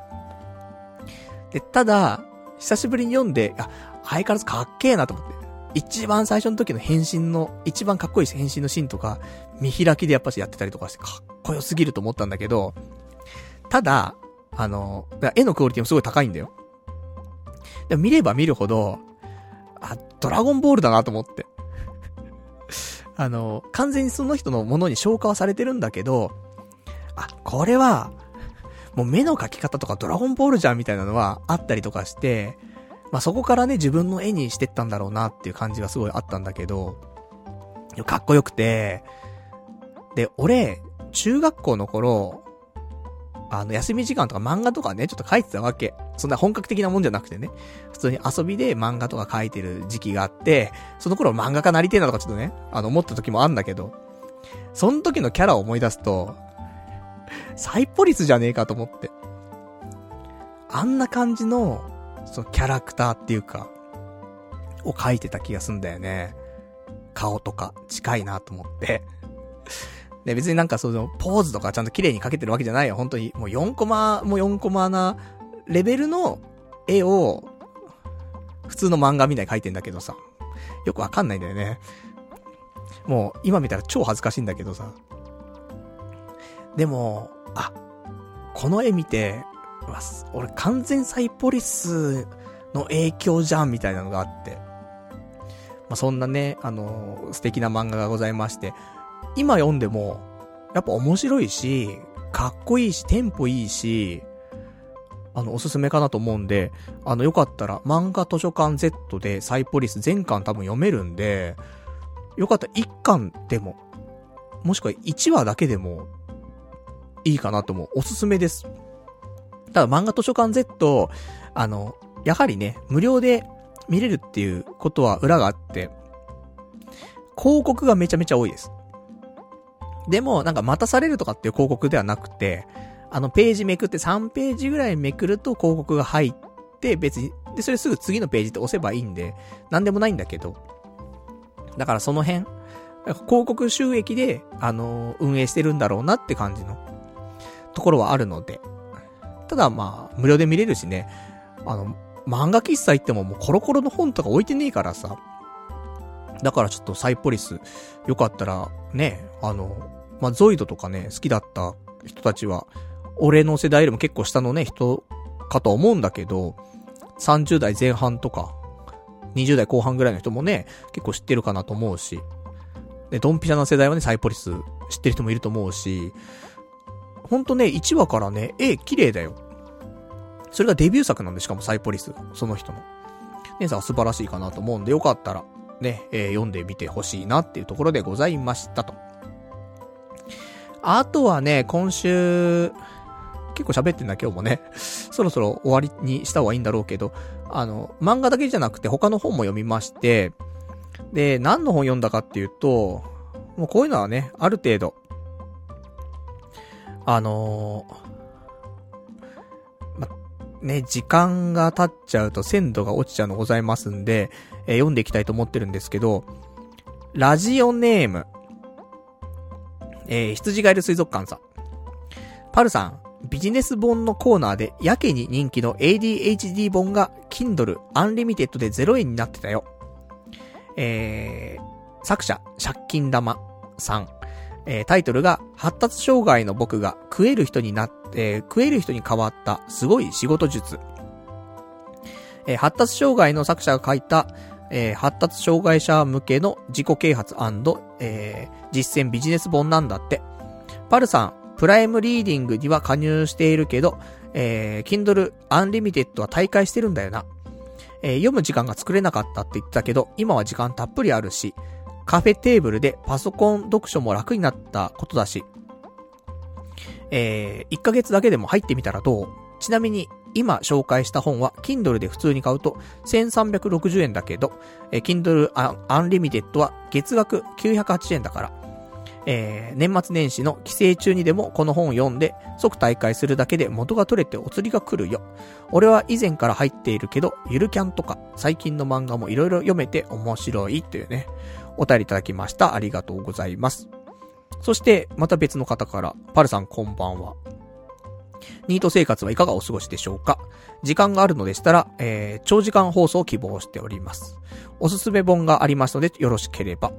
で、ただ、久しぶりに読んで、あ、相変わらずかっけえなと思って。一番最初の時の変身の、一番かっこいい変身のシーンとか、見開きでやっぱしやってたりとかしてかっこよすぎると思ったんだけど、ただ、あの、絵のクオリティもすごい高いんだよ。でも見れば見るほど、あ、ドラゴンボールだなと思って。*laughs* あの、完全にその人のものに消化はされてるんだけど、あ、これは、もう目の描き方とかドラゴンボールじゃんみたいなのはあったりとかして、まあ、そこからね、自分の絵にしてったんだろうなっていう感じがすごいあったんだけど、かっこよくて、で、俺、中学校の頃、あの、休み時間とか漫画とかね、ちょっと書いてたわけ。そんな本格的なもんじゃなくてね。普通に遊びで漫画とか書いてる時期があって、その頃漫画家なりてえなとかちょっとね、あの、思った時もあんだけど、その時のキャラを思い出すと、サイポリスじゃねえかと思って。あんな感じの、そのキャラクターっていうか、を描いてた気がすんだよね。顔とか、近いなと思って。で、別になんかその、ポーズとかちゃんと綺麗に描けてるわけじゃないよ。本当に、もう4コマ、もう4コマな、レベルの絵を、普通の漫画みたいに描いてんだけどさ。よくわかんないんだよね。もう、今見たら超恥ずかしいんだけどさ。でも、あ、この絵見て、ます俺完全サイポリスの影響じゃんみたいなのがあって。まあ、そんなね、あのー、素敵な漫画がございまして、今読んでも、やっぱ面白いし、かっこいいし、テンポいいし、あの、おすすめかなと思うんで、あの、よかったら、漫画図書館 Z でサイポリス全巻多分読めるんで、よかったら1巻でも、もしくは1話だけでも、いいかなと思う。おすすめです。ただ漫画図書館 Z、あの、やはりね、無料で見れるっていうことは裏があって、広告がめちゃめちゃ多いです。でも、なんか待たされるとかっていう広告ではなくて、あのページめくって3ページぐらいめくると広告が入って、別に、で、それすぐ次のページって押せばいいんで、なんでもないんだけど、だからその辺、広告収益で、あのー、運営してるんだろうなって感じの、ところはあるので、ただまあ、無料で見れるしね、あの、漫画喫茶行ってももうコロコロの本とか置いてねえからさ、だからちょっとサイポリス、よかったら、ね、あの、まあ、ゾイドとかね、好きだった人たちは、俺の世代よりも結構下のね、人かと思うんだけど、30代前半とか、20代後半ぐらいの人もね、結構知ってるかなと思うし、で、ドンピシャな世代はね、サイポリス知ってる人もいると思うし、ほんとね、1話からね、絵綺麗だよ。それがデビュー作なんで、しかもサイポリスが、その人の。姉さん素晴らしいかなと思うんで、よかったら、ね、えー、読んでみてほしいなっていうところでございましたと。あとはね、今週、結構喋ってんだ今日もね。*laughs* そろそろ終わりにした方がいいんだろうけど、あの、漫画だけじゃなくて他の本も読みまして、で、何の本読んだかっていうと、もうこういうのはね、ある程度、あのー、ま、ね、時間が経っちゃうと鮮度が落ちちゃうのございますんで、えー、読んでいきたいと思ってるんですけど、ラジオネーム、えー、羊ガエル水族館さん。パルさん、ビジネス本のコーナーでやけに人気の ADHD 本が Kindle Unlimited で0円になってたよ。えー、作者、借金玉さん。えー、タイトルが、発達障害の僕が食える人になって、えー、食える人に変わったすごい仕事術。えー、発達障害の作者が書いた、えー、発達障害者向けの自己啓発えー、実践ビジネス本なんだって。パルさん、プライムリーディングには加入しているけど、えー、Kindle Unlimited は大会してるんだよな。えー、読む時間が作れなかったって言ってたけど、今は時間たっぷりあるし、カフェテーブルでパソコン読書も楽になったことだし、えー、1ヶ月だけでも入ってみたらどう？ちなみに、今紹介した本は、Kindle で普通に買うと、1360円だけど、えー、Kindle Unlimited は月額908円だから、えー、年末年始の帰省中にでもこの本を読んで、即大会するだけで元が取れてお釣りが来るよ。俺は以前から入っているけど、ゆるキャンとか、最近の漫画も色々読めて面白いというね、お便りいただきました。ありがとうございます。そして、また別の方から、パルさんこんばんは。ニート生活はいかがお過ごしでしょうか？時間があるのでしたら、えー、長時間放送を希望しております。おすすめ本がありますので、よろしければ。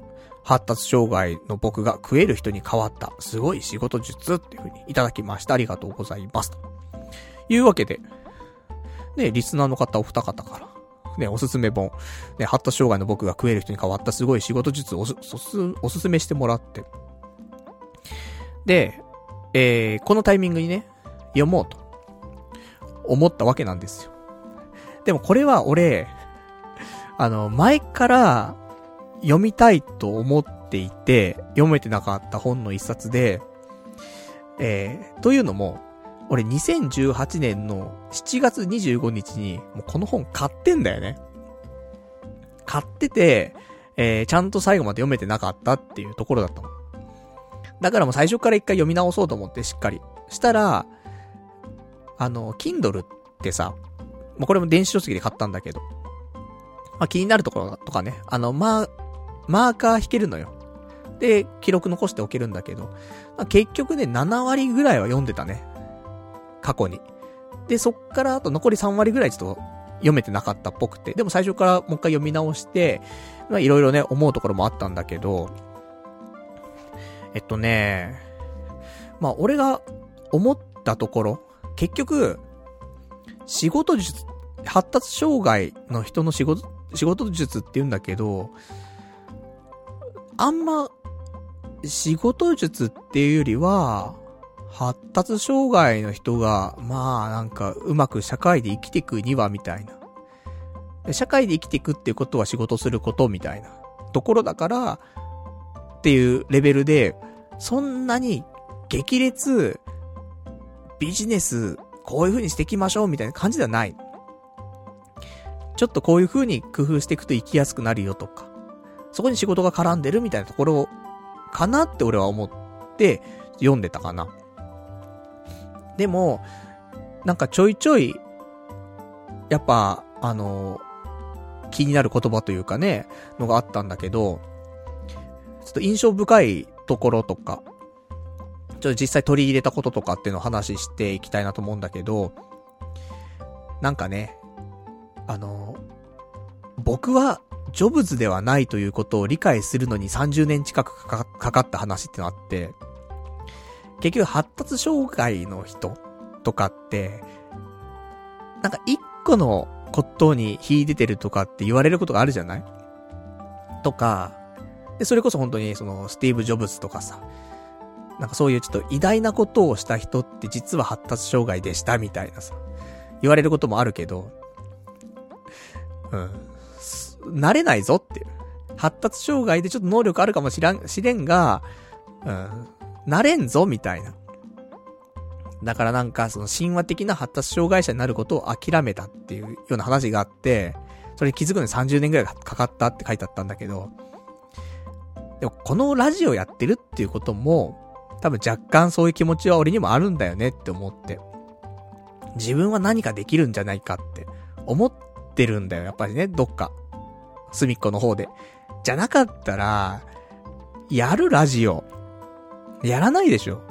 発達障害の僕が食える人に変わった、すごい仕事術っていう風にいただきました。ありがとうございます。というわけで、ね、リスナーの方お二方から、ね、おすすめ本、ね、発達障害の僕が食える人に変わったすごい仕事術をおす、おすすめしてもらって。で、えー、このタイミングにね、読もうと、思ったわけなんですよ。でもこれは俺、あの、前から読みたいと思っていて、読めてなかった本の一冊で、えー、というのも、俺2018年の7月25日に、もうこの本買ってんだよね。買ってて、えー、ちゃんと最後まで読めてなかったっていうところだったの。だからもう最初から一回読み直そうと思ってしっかり。したら、あの、Kindle ってさ、まあ、これも電子書籍で買ったんだけど、まあ、気になるところとかね、あの、まあ、マーカー引けるのよ。で、記録残しておけるんだけど、まあ、結局ね、7割ぐらいは読んでたね。過去に。で、そっからあと残り3割ぐらいちょっと読めてなかったっぽくて。でも最初からもう一回読み直して、まあいろいろね、思うところもあったんだけど、えっとね、まあ俺が思ったところ、結局、仕事術、発達障害の人の仕事、仕事術って言うんだけど、あんま、仕事術っていうよりは、発達障害の人が、まあなんか、うまく社会で生きていくには、みたいな。社会で生きていくっていうことは仕事することみたいなところだから、っていうレベルで、そんなに激烈、ビジネス、こういう風にしていきましょうみたいな感じではない。ちょっとこういう風に工夫していくと生きやすくなるよとか、そこに仕事が絡んでるみたいなところかなって俺は思って読んでたかな。でも、なんかちょいちょい、やっぱ、あの、気になる言葉というかね、のがあったんだけど、ちょっと印象深いところとか、ちょっと実際取り入れたこととかっていうのを話していきたいなと思うんだけど、なんかね、あの、僕はジョブズではないということを理解するのに30年近くかかった話ってのあって、結局発達障害の人とかって、なんか一個のことに秀でてるとかって言われることがあるじゃない？とか、で、それこそ本当にそのスティーブ・ジョブズとかさ、なんかそういうちょっと偉大なことをした人って実は発達障害でしたみたいなさ、言われることもあるけど、うん。慣れないぞっていう。発達障害でちょっと能力あるかもしらん、しれんが、うん。なれんぞ、みたいな。だからなんかその神話的な発達障害者になることを諦めたっていうような話があって、それ気づくのに30年くらいかかったって書いてあったんだけど、でもこのラジオやってるっていうことも、多分若干そういう気持ちは俺にもあるんだよねって思って。自分は何かできるんじゃないかって思ってるんだよ、やっぱりね、どっか。隅っこの方で。じゃなかったら、やるラジオ。やらないでしょ。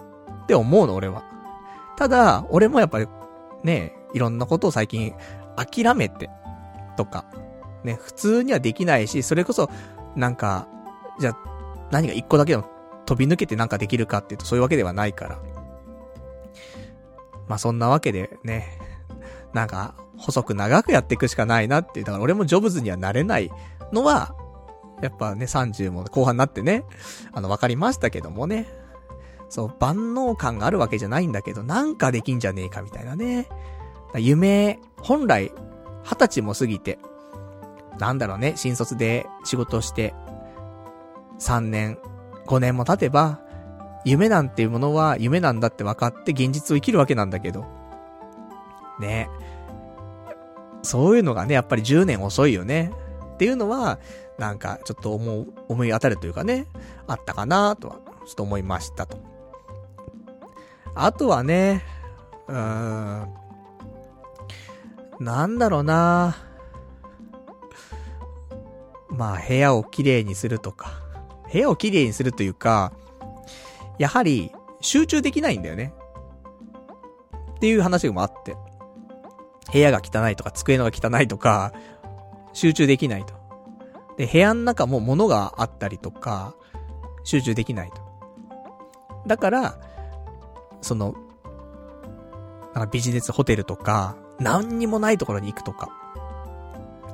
って思うの、俺は。ただ、俺もやっぱり、ね、いろんなことを最近、諦めて、とか、ね、普通にはできないし、それこそ、なんか、じゃ何か一個だけでも飛び抜けてなんかできるかっていうとそういうわけではないから。まあそんなわけでね、なんか、細く長くやっていくしかないなっていう。だから俺もジョブズにはなれないのは、やっぱね、30も後半になってね、あの、わかりましたけどもね。そう、万能感があるわけじゃないんだけど、なんかできんじゃねえかみたいなね。夢、本来、二十歳も過ぎて、なんだろうね、新卒で仕事して、3年、5年も経てば、夢なんていうものは夢なんだって分かって現実を生きるわけなんだけど。ね。そういうのがね、やっぱり10年遅いよね。っていうのは、なんか、ちょっと思う、思い当たるというかね、あったかなとは、ちょっと思いましたと。あとはね、うーん、なんだろうなまあ、部屋をきれいにするとか。部屋をきれいにするというか、やはり、集中できないんだよね。っていう話もあって。部屋が汚いとか、机のが汚いとか、集中できないと。で、部屋の中も物があったりとか、集中できないと。だから、その、なんかビジネスホテルとか、何にもないところに行くとか。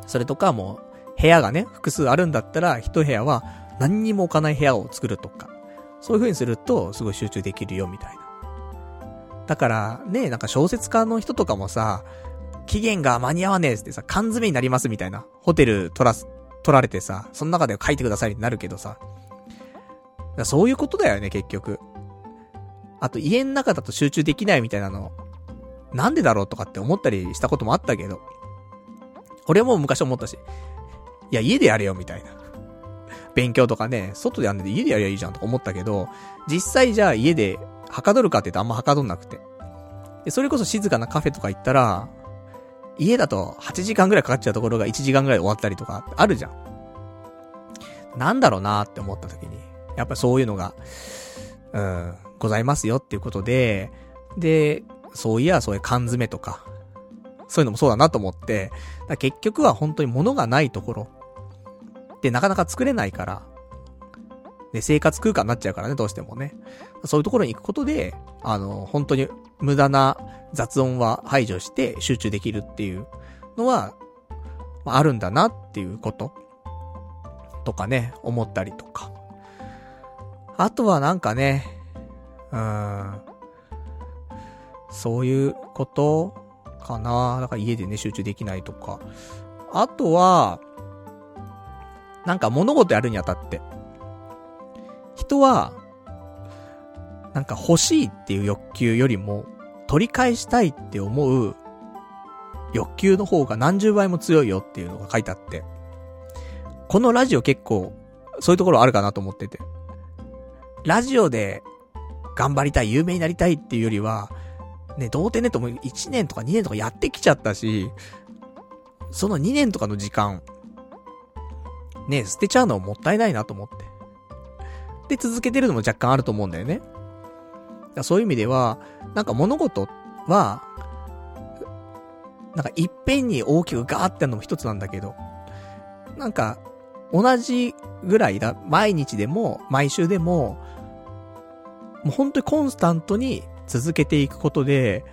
それとかもう、部屋がね、複数あるんだったら、一部屋は何にも置かない部屋を作るとか。そういう風にすると、すごい集中できるよ、みたいな。だから、ね、なんか小説家の人とかもさ、期限が間に合わねえってさ、缶詰になりますみたいな。ホテル取らす、取られてさ、その中で書いてくださいってなるけどさ。そういうことだよね、結局。あと家の中だと集中できないみたいなの、なんでだろうとかって思ったりしたこともあったけど。俺も昔思ったし。いや、家でやれよ、みたいな。勉強とかね、外でやんねで家でやりゃいいじゃんとか思ったけど、実際じゃあ家ではかどるかって言うとあんまはかどんなくて。で、それこそ静かなカフェとか行ったら、家だと8時間ぐらいかかっちゃうところが1時間ぐらいで終わったりとかあるじゃん。なんだろうなーって思った時に、やっぱそういうのが、うん、ございますよっていうことで、で、そういや、そういう缶詰とか、そういうのもそうだなと思って、結局は本当に物がないところ、ってなかなか作れないから、で、生活空間になっちゃうからね、どうしてもね。そういうところに行くことで、あの、本当に無駄な雑音は排除して集中できるっていうのは、あるんだなっていうこと。とかね、思ったりとか。あとはなんかね、うん、そういうことかな。だから家でね、集中できないとか。あとは、なんか物事やるにあたって、人は、なんか欲しいっていう欲求よりも、取り返したいって思う欲求の方が何十倍も強いよっていうのが書いてあって、このラジオ結構、そういうところあるかなと思ってて。ラジオで頑張りたい、有名になりたいっていうよりは、ね、童貞ネットも1年とか2年とかやってきちゃったし、その2年とかの時間、ね、捨てちゃうのももったいないなと思って。で、続けてるのも若干あると思うんだよね。だそういう意味では、なんか物事は、なんかいっぺんに大きくガーってやるのも一つなんだけど、なんか、同じぐらいだ、毎日でも、毎週でも、もう本当にコンスタントに続けていくことで、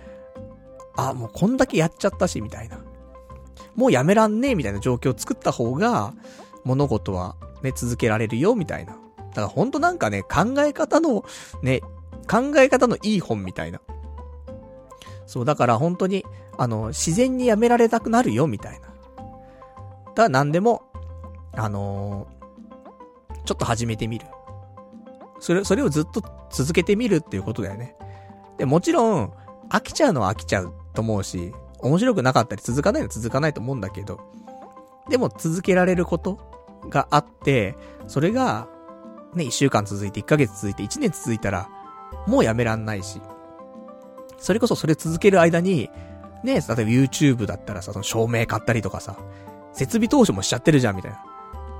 あ、もうこんだけやっちゃったし、みたいな。もうやめらんねえ、みたいな状況を作った方が、物事はね、続けられるよ、みたいな。だからほんとなんかね、考え方の、ね、考え方のいい本みたいな。そう、だから本当に、あの、自然にやめられたくなるよ、みたいな。だから何でも、あのー、ちょっと始めてみる。それ、それをずっと続けてみるっていうことだよね。で、もちろん、飽きちゃうのは飽きちゃうと思うし、面白くなかったり続かないのは続かないと思うんだけど、でも続けられることがあって、それが、ね、一週間続いて、一ヶ月続いて、一年続いたら、もうやめらんないし。それこそそれ続ける間に、ね、例えば YouTube だったらさ、その照明買ったりとかさ、設備投資もしちゃってるじゃん、みたいな。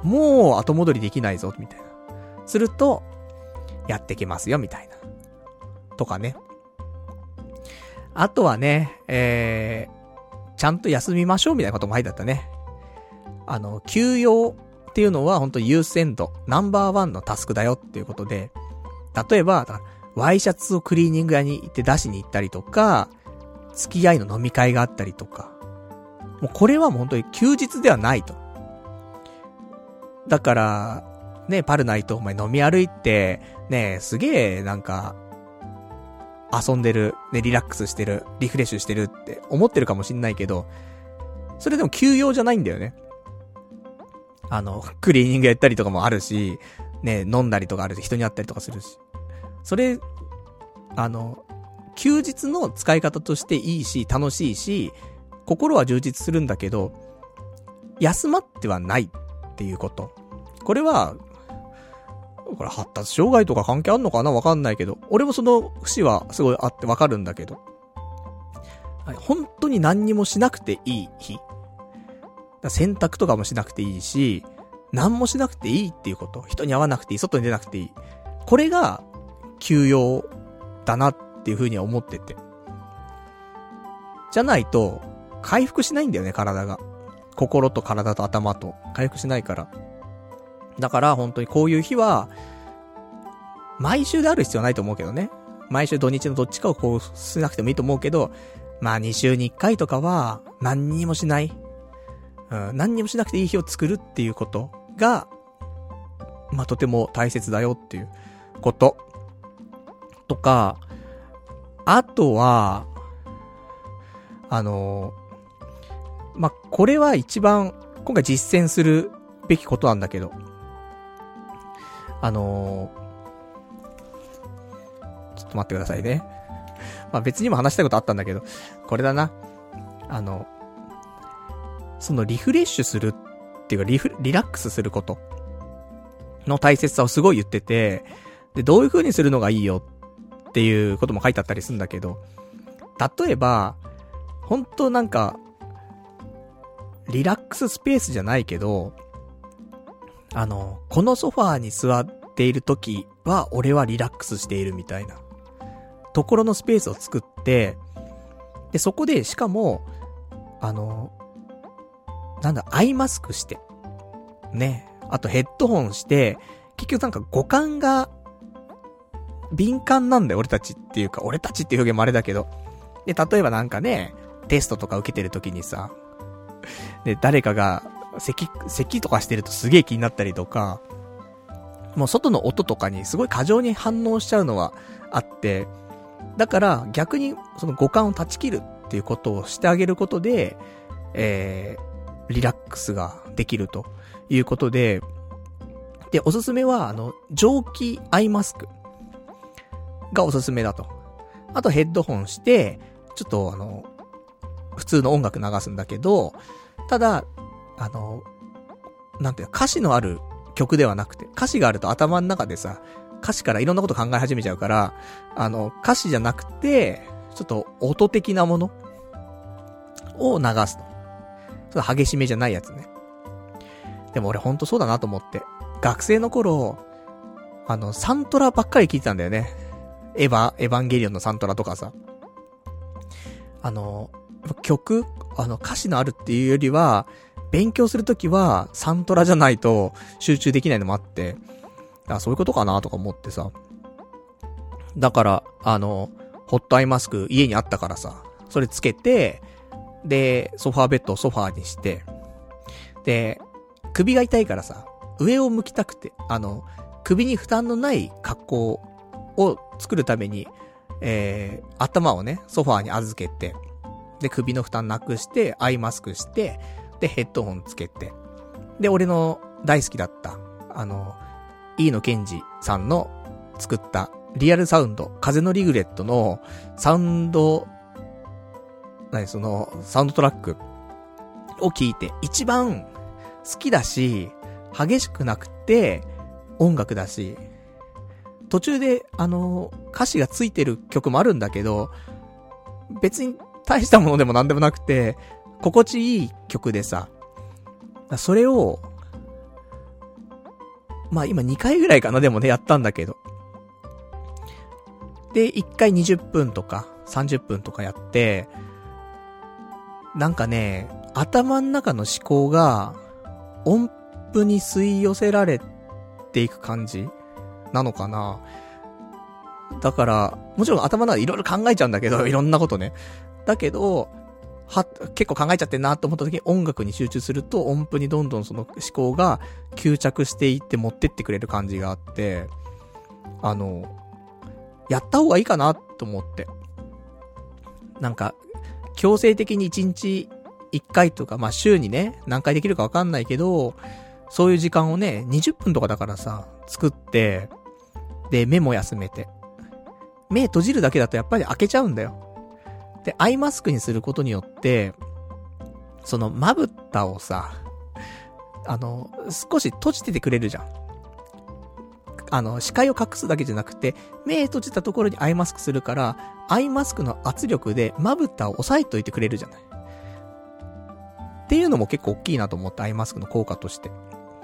もう後戻りできないぞ、みたいな。すると、やってきますよ、みたいな。とかね。あとはね、えー、ちゃんと休みましょうみたいなことも書いてあったね。あの、休養っていうのは本当優先度、ナンバーワンのタスクだよっていうことで、例えば、ワイシャツをクリーニング屋に行って出しに行ったりとか、付き合いの飲み会があったりとか、もうこれはもう本当に休日ではないと。だから、ね、パルナイトお前飲み歩いて、ね、すげえなんか、遊んでる、ね、リラックスしてる、リフレッシュしてるって思ってるかもしんないけど、それでも休養じゃないんだよね。あの、クリーニングやったりとかもあるし、ね、飲んだりとかあるし、人に会ったりとかするし。それ、あの、休日の使い方としていいし、楽しいし、心は充実するんだけど、休まってはないっていうこと。これは、これ発達障害とか関係あんのかな？わかんないけど、俺もその節はすごいあってわかるんだけど、本当に何にもしなくていい日。洗濯とかもしなくていいし、何もしなくていいっていうこと。人に会わなくていい、外に出なくていい。これが、休養だなっていう風には思ってて。じゃないと、回復しないんだよね、体が。心と体と頭と回復しないから。だから本当にこういう日は、毎週である必要はないと思うけどね。毎週土日のどっちかをこうしなくてもいいと思うけど、まあ2週に1回とかは何にもしない。うん、何にもしなくていい日を作るっていうことが、まあとても大切だよっていうこと。とか、あとは、あのまあ、これは一番今回実践するべきことなんだけど、あのー、ちょっと待ってくださいね。まあ別にも話したいことあったんだけど、これだな。あの、そのリフレッシュするっていうかリフ、リラックスすることの大切さをすごい言ってて、で、どういう風にするのがいいよっていうことも書いてあったりするんだけど、例えば、本当なんか、リラックススペースじゃないけど、あの、このソファーに座っている時は、俺はリラックスしているみたいな、ところのスペースを作って、で、そこで、しかも、あの、なんだ、アイマスクして、ね、あとヘッドホンして、結局なんか五感が、敏感なんだよ、俺たちっていうか、俺たちっていう表現もあれだけど。で、例えばなんかね、テストとか受けてる時にさ、で、誰かが咳、咳とかしてるとすげえ気になったりとか、もう外の音とかにすごい過剰に反応しちゃうのはあって、だから逆にその五感を断ち切るっていうことをしてあげることで、えー、リラックスができるということで、で、おすすめは、あの、蒸気アイマスクがおすすめだと。あとヘッドホンして、ちょっとあの、普通の音楽流すんだけど、ただ、あの、なんていう歌詞のある曲ではなくて、歌詞があると頭の中でさ、歌詞からいろんなこと考え始めちゃうから、あの、歌詞じゃなくて、ちょっと音的なものを流すと。ちょっと激しめじゃないやつね。でも俺ほんとそうだなと思って。学生の頃、あの、サントラばっかり聞いてたんだよね。エヴァ、エヴァンゲリオンのサントラとかさ。あの、曲あの、歌詞のあるっていうよりは、勉強するときは、サントラじゃないと集中できないのもあって、あ、そういうことかなとか思ってさ。だから、あの、ホットアイマスク家にあったからさ、それつけて、で、ソファーベッドをソファーにして、で、首が痛いからさ、上を向きたくて、あの、首に負担のない格好を作るために、えー、頭をね、ソファーに預けて、で、首の負担なくして、アイマスクして、で、ヘッドホンつけて、で、俺の大好きだった、あの、飯野健二さんの作ったリアルサウンド、風のリグレットのサウンド何その、サウンドトラックを聞いて、一番好きだし、激しくなくて、音楽だし、途中で、あの、歌詞がついてる曲もあるんだけど、別に大したものでもなんでもなくて、心地いい曲でさ、それを、まあ今2回ぐらいかな、でもね、やったんだけど。で、1回20分とか30分とかやって、なんかね、頭の中の思考が音符に吸い寄せられていく感じなのかなだから、もちろん頭の中でいろいろ考えちゃうんだけど、いろんなことね。だけど、は、結構考えちゃってんなと思った時に音楽に集中すると音符にどんどんその思考が吸着していって持ってってくれる感じがあって、あの、やった方がいいかなと思って。なんか、強制的に1日1回とか、まあ週にね、何回できるかわかんないけど、そういう時間をね、20分とかだからさ、作って、で、目も休めて。目閉じるだけだとやっぱり開けちゃうんだよ。で、アイマスクにすることによって、そのまぶたをさ、あの、少し閉じててくれるじゃん。あの、視界を隠すだけじゃなくて、目閉じたところにアイマスクするから、アイマスクの圧力でまぶたを押さえといてくれるじゃない。っていうのも結構大きいなと思って、アイマスクの効果として。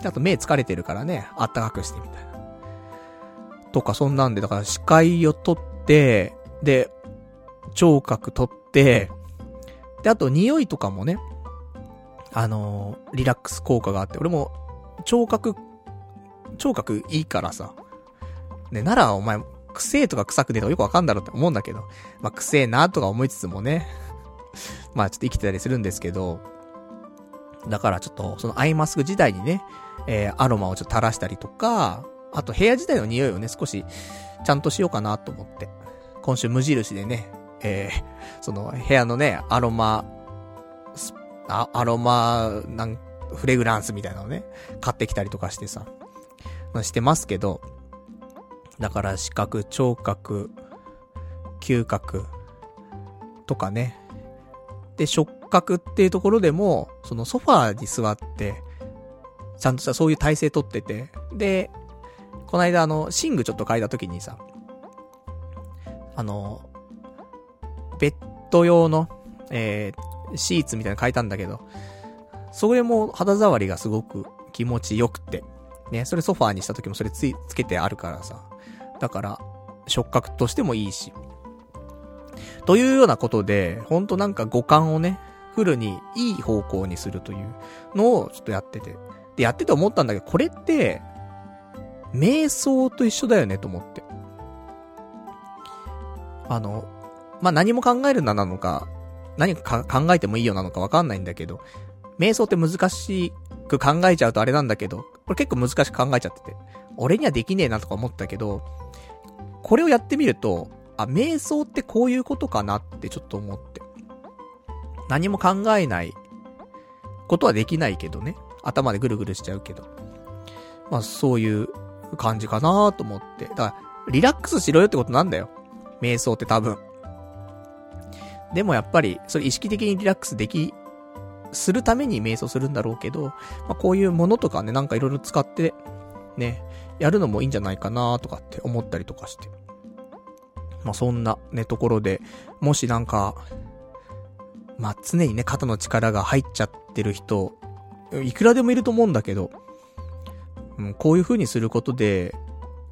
あと目疲れてるからね、あったかくしてみたいな。とか、そんなんで、だから視界を取って、で、聴覚取って、で、あと匂いとかもね、あのー、リラックス効果があって、俺も、聴覚、聴覚いいからさ、ね、ならお前、くせえとか臭くねえとかよくわかんだろって思うんだけど、まあ、くせえなとか思いつつもね、*laughs* まあちょっと生きてたりするんですけど、だからちょっと、そのアイマスク時代にね、えー、アロマをちょっと垂らしたりとか、あと部屋自体の匂いをね、少し、ちゃんとしようかなと思って。今週無印でね、えー、その部屋のね、アロマ、あ、アロマ、なん、フレグランスみたいなのね、買ってきたりとかしてさ、してますけど、だから視覚、聴覚、嗅覚、とかね。で、触覚っていうところでも、そのソファーに座って、ちゃんとしたそういう体勢とってて、で、この間あの、寝具ちょっと変えた時にさ、あの、ベッド用の、えー、シーツみたいなの変えたんだけど、それも肌触りがすごく気持ちよくて、ね、それソファーにした時もそれつい、つけてあるからさ、だから、触覚としてもいいし、というようなことで、ほんとなんか五感をね、フルにいい方向にするというのをちょっとやってて。で、やってて思ったんだけど、これって、瞑想と一緒だよねと思って。あの、まあ、何も考えるななのか、何か考えてもいいよなのかわかんないんだけど、瞑想って難しく考えちゃうとあれなんだけど、これ結構難しく考えちゃってて、俺にはできねえなとか思ったけど、これをやってみると、あ、瞑想ってこういうことかなってちょっと思って。何も考えないことはできないけどね。頭でぐるぐるしちゃうけど。まあそういう感じかなと思って。だから、リラックスしろよってことなんだよ。瞑想って多分。でもやっぱり、それ意識的にリラックスでき、するために瞑想するんだろうけど、まあこういうものとかね、なんかいろいろ使って、ね、やるのもいいんじゃないかなとかって思ったりとかして。まあそんなね、ところで、もしなんか、まあ常にね、肩の力が入っちゃってる人、いくらでもいると思うんだけど、うん、こういう風にすることで、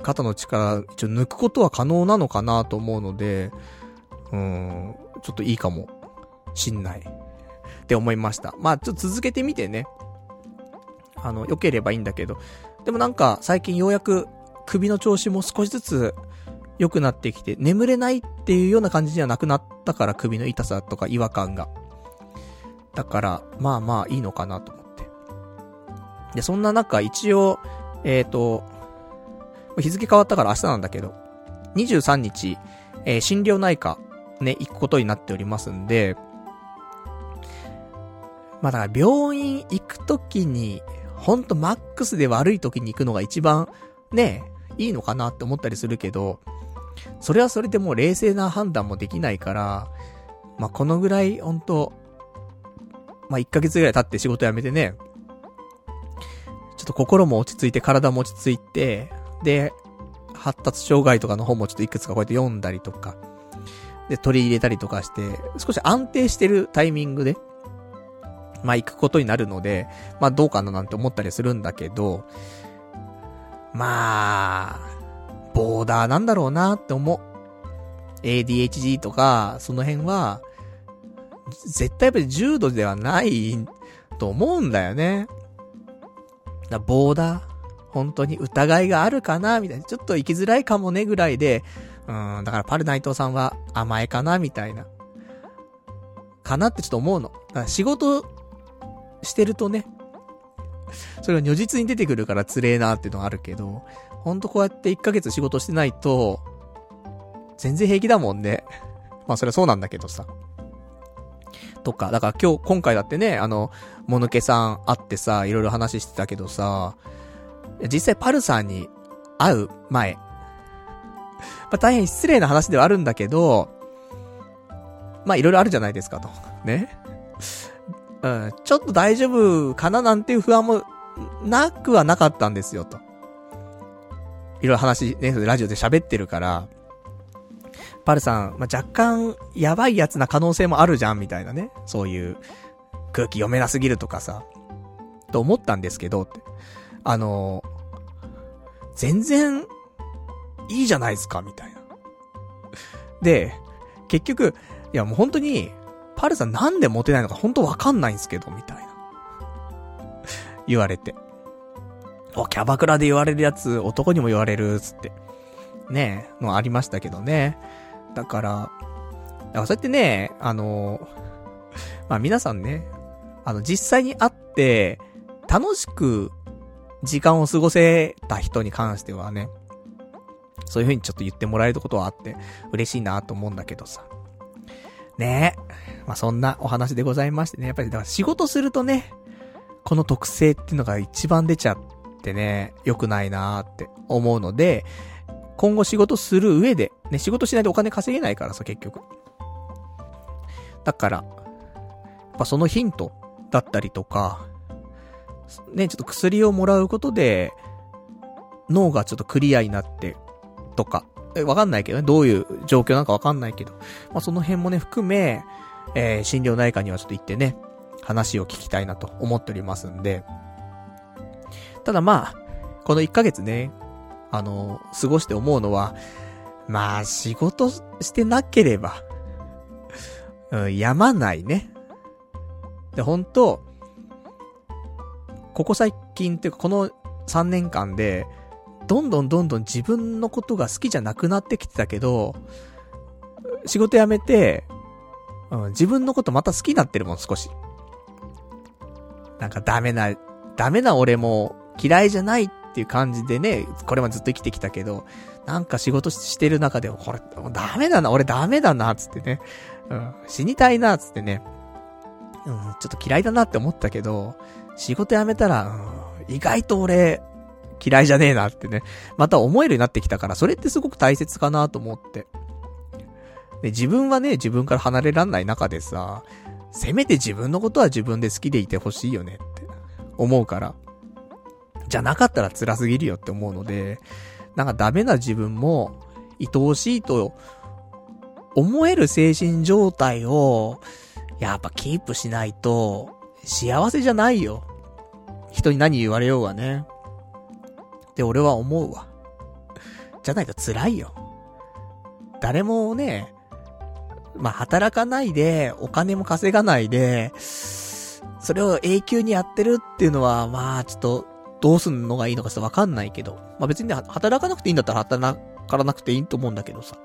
肩の力、一応抜くことは可能なのかなと思うので、うん、ちょっといいかもしんない。って思いました。まあ、ちょっと続けてみてね。あの、良ければいいんだけど。でもなんか、最近ようやく首の調子も少しずつ良くなってきて、眠れないっていうような感じじゃなくなったから首の痛さとか違和感が。だから、まあまあいいのかなと思って。で、そんな中一応、えっ、ー、と、日付変わったから明日なんだけど、23日、えー、心療内科、ね、行くことになっておりますんで、まあだから病院行くときに、ほんとマックスで悪いときに行くのが一番、ね、いいのかなって思ったりするけど、それはそれでもう冷静な判断もできないから、まあ、このぐらい、ほんと、まあ、1ヶ月ぐらい経って仕事辞めてね、ちょっと心も落ち着いて、体も落ち着いて、で、発達障害とかの本もちょっといくつかこうやって読んだりとか、で、取り入れたりとかして、少し安定してるタイミングで、まあ、行くことになるので、まあ、どうかななんて思ったりするんだけど、まあ、ボーダーなんだろうなって思う。ADHD とか、その辺は、絶対やっぱり重度ではないと思うんだよね。だボーダー本当に疑いがあるかなみたいな。ちょっと生きづらいかもねぐらいで、うん、だからパル内藤さんは甘えかなみたいな。かなってちょっと思うの。だから仕事してるとね、それが如実に出てくるからつれえなっていうのがあるけど、ほんとこうやって1ヶ月仕事してないと、全然平気だもんね。*laughs* まあそれはそうなんだけどさ。とか、だから今日、今回だってね、あの、もぬけさん会ってさ、いろいろ話してたけどさ、実際パルさんに会う前、まあ大変失礼な話ではあるんだけど、まあいろいろあるじゃないですかと。ね。うん、ちょっと大丈夫かななんていう不安もなくはなかったんですよと。いろいろ話ね、ラジオで喋ってるから、パルさん、まあ、若干、やばいやつな可能性もあるじゃん、みたいなね。そういう、空気読めなすぎるとかさ。と思ったんですけど、あの全然、いいじゃないですか、みたいな。で、結局、いやもう本当に、パルさんなんでモテないのか本当わかんないんですけど、みたいな。言われて。お、キャバクラで言われるやつ、男にも言われる、つって。ねえ、のありましたけどね。だから、そうやってね、あの、まあ皆さんね、あの実際に会って、楽しく時間を過ごせた人に関してはね、そういう風にちょっと言ってもらえることはあって、嬉しいなと思うんだけどさ。ねえ。まあそんなお話でございましてね、やっぱりだから仕事するとね、この特性っていうのが一番出ちゃってね、良くないなーって思うので、今後仕事する上で、ね、仕事しないとお金稼げないからさ、結局。だから、やっぱそのヒントだったりとか、ね、ちょっと薬をもらうことで、脳がちょっとクリアになって、とか、え、わかんないけどね、どういう状況なのかわかんないけど、まあ、その辺もね、含め、えー、心療内科にはちょっと行ってね、話を聞きたいなと思っておりますんで、ただまあ、この1ヶ月ね、あの、過ごして思うのは、まあ、仕事してなければ、うん、やまないね。で、本当ここ最近っていうか、この3年間で、どんどんどんどん自分のことが好きじゃなくなってきてたけど、仕事辞めて、うん、自分のことまた好きになってるもん、少し。なんかダメな、ダメな俺も嫌いじゃないっていう感じでね、これまでずっと生きてきたけど、なんか仕事してる中で、これ、ダメだな、俺ダメだな、つってね。うん、死にたいな、つってね。うん、ちょっと嫌いだなって思ったけど、仕事辞めたら、うん、意外と俺、嫌いじゃねえなってね。また思えるようになってきたから、それってすごく大切かなと思って。で、自分はね、自分から離れらんない中でさ、せめて自分のことは自分で好きでいてほしいよねって思うから。じゃなかったら辛すぎるよって思うので、なんかダメな自分も、愛おしいと、思える精神状態を、やっぱキープしないと、幸せじゃないよ。人に何言われようがね。って俺は思うわ。じゃないと辛いよ。誰もね、まあ、働かないで、お金も稼がないで、それを永久にやってるっていうのは、まあ、ちょっと、どうすんのがいいのかちょっとわかんないけど。まあ別にね、働かなくていいんだったら働かなくていいと思うんだけどさ。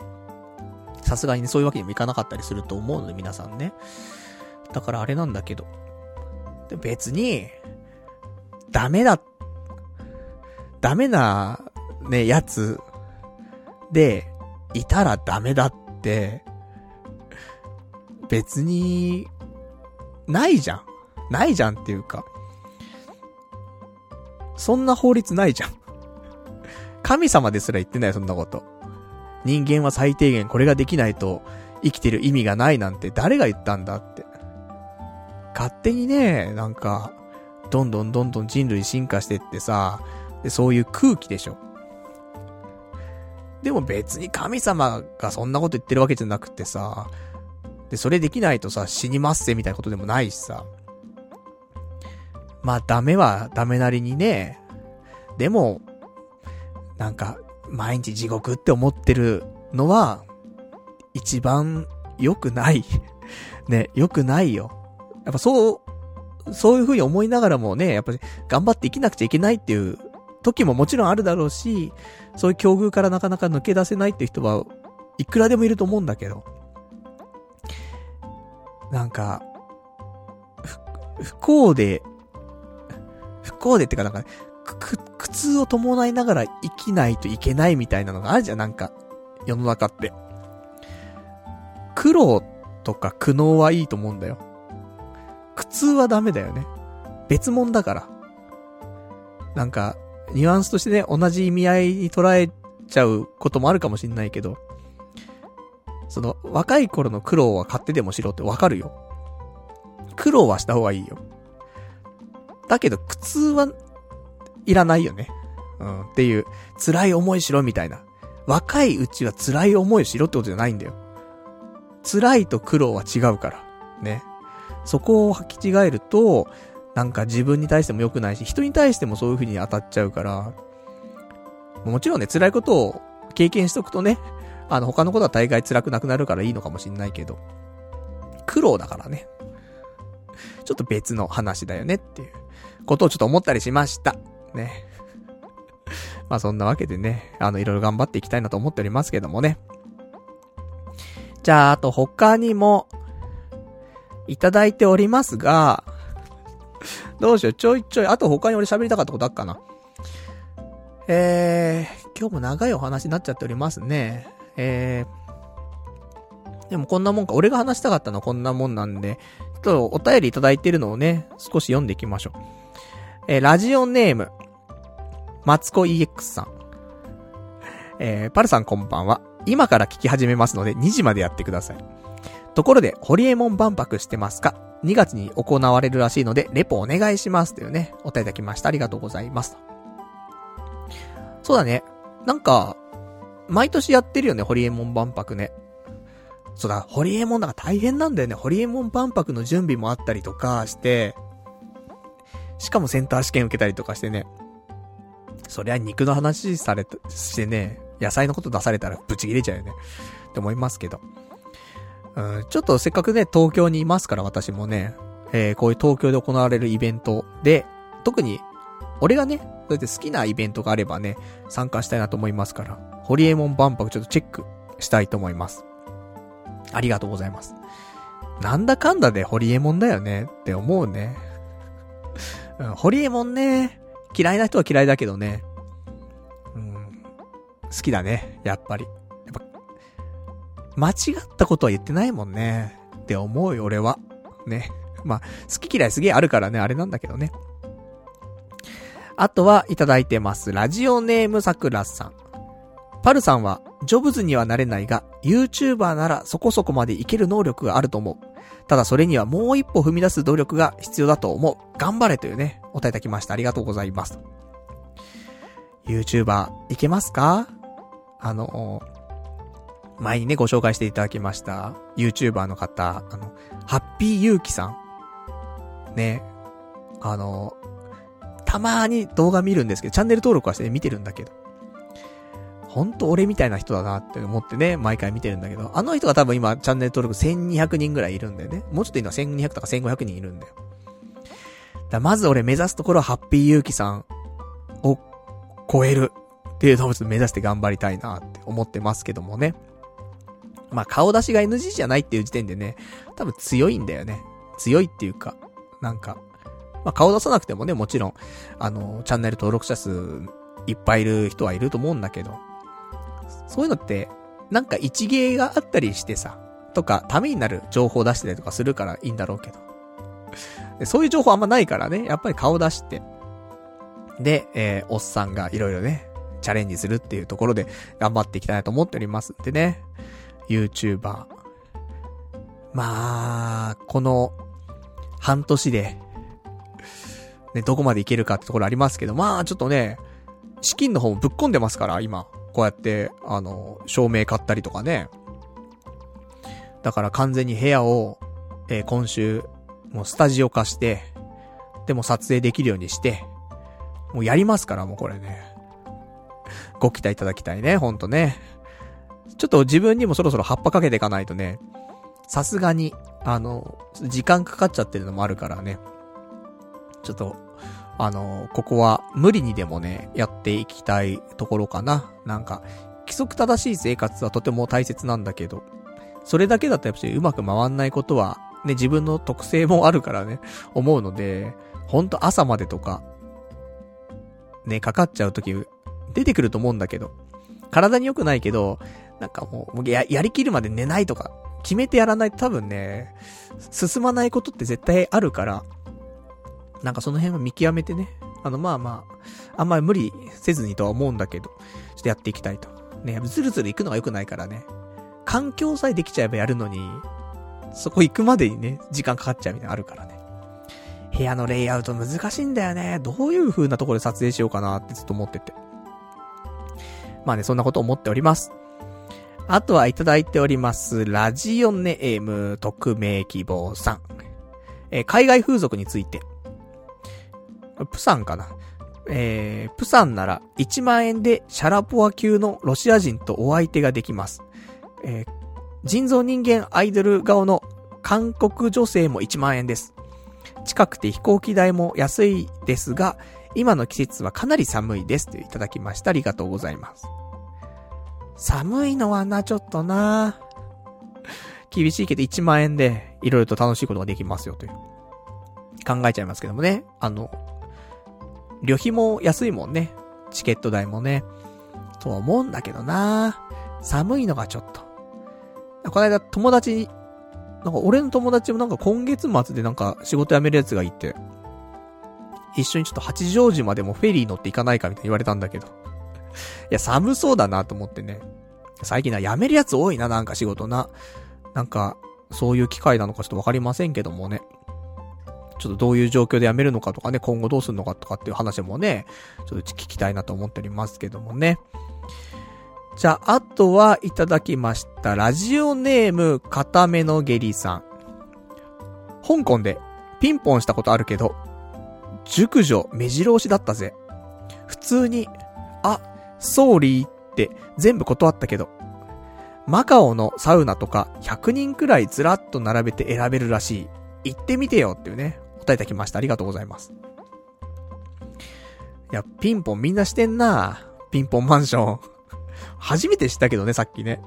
さすがに、そういうわけにもいかなかったりすると思うので、皆さんね。だからあれなんだけど。別に、ダメだっ、ダメな、ね、やつ、で、いたらダメだって、別に、ないじゃん。ないじゃんっていうか、そんな法律ないじゃん。神様ですら言ってない、そんなこと。人間は最低限これができないと生きてる意味がないなんて誰が言ったんだって。勝手にね、なんか、どんどんどんどん人類進化してってさ、で、そういう空気でしょ。でも別に神様がそんなこと言ってるわけじゃなくてさ、で、それできないとさ、死にますせみたいなことでもないしさ。まあダメはダメなりにね、でも、なんか、毎日地獄って思ってるのは、一番良くないね、良くないよ。やっぱそう、そういう風に思いながらもね、やっぱり頑張って生きなくちゃいけないっていう時ももちろんあるだろうし、そういう境遇からなかなか抜け出せないって人はいくらでもいると思うんだけど。なんか、不幸で、不幸でってかなんか、く、苦痛を伴いながら生きないといけないみたいなのがあるじゃん、なんか、世の中って。苦労とか苦悩はいいと思うんだよ。苦痛はダメだよね。別物だから。なんか、ニュアンスとしてね、同じ意味合いに捉えちゃうこともあるかもしんないけど、その、若い頃の苦労は買ってでもしろってわかるよ。苦労はした方がいいよ。だけど、苦痛はいらないよね。うん、っていう、辛い思いしろみたいな。若いうちは辛い思いしろってことじゃないんだよ。辛いと苦労は違うから。ね。そこを履き違えると、なんか自分に対しても良くないし、人に対してもそういう風に当たっちゃうから、もちろんね、辛いことを経験しとくとね、あの、他のことは大概辛くなくなるからいいのかもしんないけど、苦労だからね。ちょっと別の話だよねっていうことをちょっと思ったりしました。ね。*laughs* まあそんなわけでね、あの、いろいろ頑張っていきたいなと思っておりますけどもね。じゃあ、あと他にも、いただいておりますが、どうしよう、ちょいちょい、あと他に俺喋りたかったことあっかな。えー、今日も長いお話になっちゃっておりますね。えー、でもこんなもんか、俺が話したかったのはこんなもんなんで、ちょっとお便りいただいてるのをね、少し読んでいきましょう。えー、ラジオネーム、マツコ EX さん。えー、パルさんこんばんは。今から聞き始めますので2時までやってください。ところで、ホリエモン万博してますか？?2 月に行われるらしいので、レポお願いします。というね、お便りいただきました。ありがとうございます。そうだね。なんか、毎年やってるよね、ホリエモン万博ね。そうだ、ホリエモンだから大変なんだよね。ホリエモン万博の準備もあったりとかして、しかもセンター試験受けたりとかしてね。そりゃ肉の話された、してね、野菜のこと出されたらブチ切れちゃうよね。って思いますけど。うん、ちょっとせっかくね、東京にいますから私もね、えー、こういう東京で行われるイベントで、特に、俺がね、そうやって好きなイベントがあればね、参加したいなと思いますから、ホリエモン万博ちょっとチェックしたいと思います。ありがとうございます。なんだかんだでホリエモンだよねって思うね。うん、ホリエモンね、嫌いな人は嫌いだけどね、うん、好きだね、やっぱり。間違ったことは言ってないもんね。って思うよ、俺は。ね。まあ、好き嫌いすげえあるからね、あれなんだけどね。あとは、いただいてます。ラジオネームさくらさん。パルさんは、ジョブズにはなれないが、YouTuber ならそこそこまでいける能力があると思う。ただそれにはもう一歩踏み出す努力が必要だと思う。頑張れというね、お答えいただきました。ありがとうございます。YouTuber、いけますか？あの、前にね、ご紹介していただきました、YouTuber の方、あの、ハッピーユーキさん。ね。あの、たまーに動画見るんですけど、チャンネル登録はして、ね、見てるんだけど。ほんと俺みたいな人だなって思ってね、毎回見てるんだけど、あの人が多分今、チャンネル登録1200人ぐらいいるんだよね。もうちょっといいのは1200とか1500人いるんだよ。だまず俺目指すところはハッピーユーキさんを超えるっていうのをちょっと目指して頑張りたいなって思ってますけどもね。まあ、顔出しが NG じゃないっていう時点でね、多分強いんだよね。強いっていうか、なんか、まあ、顔出さなくてもね、もちろん、あの、チャンネル登録者数いっぱいいる人はいると思うんだけど、そういうのって、なんか一芸があったりしてさ、とか、ためになる情報を出してたりとかするからいいんだろうけど。そういう情報あんまないからね、やっぱり顔出して、で、えー、おっさんがいろいろね、チャレンジするっていうところで頑張っていきたいなと思っておりますんでね。YouTuber。まあ、この、半年で、ね、どこまでいけるかってところありますけど、まあ、ちょっとね、資金の方もぶっ込んでますから、今。こうやって、あの、照明買ったりとかね。だから完全に部屋を、えー、今週、もうスタジオ化して、でも撮影できるようにして、もうやりますから、もうこれね。ご期待いただきたいね、ほんとね。ちょっと自分にもそろそろ葉っぱかけていかないとね、さすがに、あの、時間かかっちゃってるのもあるからね。ちょっと、あの、ここは無理にでもね、やっていきたいところかな。なんか、規則正しい生活はとても大切なんだけど、それだけだとやっぱりうまく回んないことは、ね、自分の特性もあるからね、思うので、ほんと朝までとか、ね、かかっちゃうとき、出てくると思うんだけど、体に良くないけど、なんかもう、や、やりきるまで寝ないとか、決めてやらないと多分ね、進まないことって絶対あるから、なんかその辺は見極めてね、あの、まあまあ、あんまり無理せずにとは思うんだけど、ちょっとやっていきたいと。ね、ずるずる行くのが良くないからね。環境さえできちゃえばやるのに、そこ行くまでにね、時間かかっちゃうみたいなのあるからね。部屋のレイアウト難しいんだよね。どういう風なところで撮影しようかなってずっと思ってて。まあね、そんなこと思っております。あとはいただいております。ラジオネーム、匿名希望さん。えー、海外風俗について。プサンかな。えー、プサンなら1万円でシャラポワ級のロシア人とお相手ができます。えー、人造人間アイドル顔の韓国女性も1万円です。近くて飛行機代も安いですが、今の季節はかなり寒いですといただきました。ありがとうございます。寒いのはな、ちょっとな厳しいけど1万円でいろいろと楽しいことができますよという。考えちゃいますけどもね。あの、旅費も安いもんね。チケット代もね。とは思うんだけどな寒いのがちょっと。この間友達に、なんか俺の友達もなんか今月末でなんか仕事辞めるやつがいて、一緒にちょっと八丈島でもフェリー乗って行かないかみたいに言われたんだけど。いや、寒そうだなと思ってね。最近な、辞めるやつ多いな、なんか仕事な。なんか、そういう機会なのかちょっとわかりませんけどもね。ちょっとどういう状況で辞めるのかとかね、今後どうするのかとかっていう話もね、ちょっと聞きたいなと思っておりますけどもね。じゃあ、あとはいただきました。ラジオネーム、固めの下痢さん。香港でピンポンしたことあるけど、熟女目白押しだったぜ。普通に、あ、ソーリーって全部断ったけど、マカオのサウナとか100人くらいずらっと並べて選べるらしい。行ってみてよっていうね、答えてきました。ありがとうございます。いや、ピンポンみんなしてんなピンポンマンション。*laughs* 初めて知ったけどね、さっきね。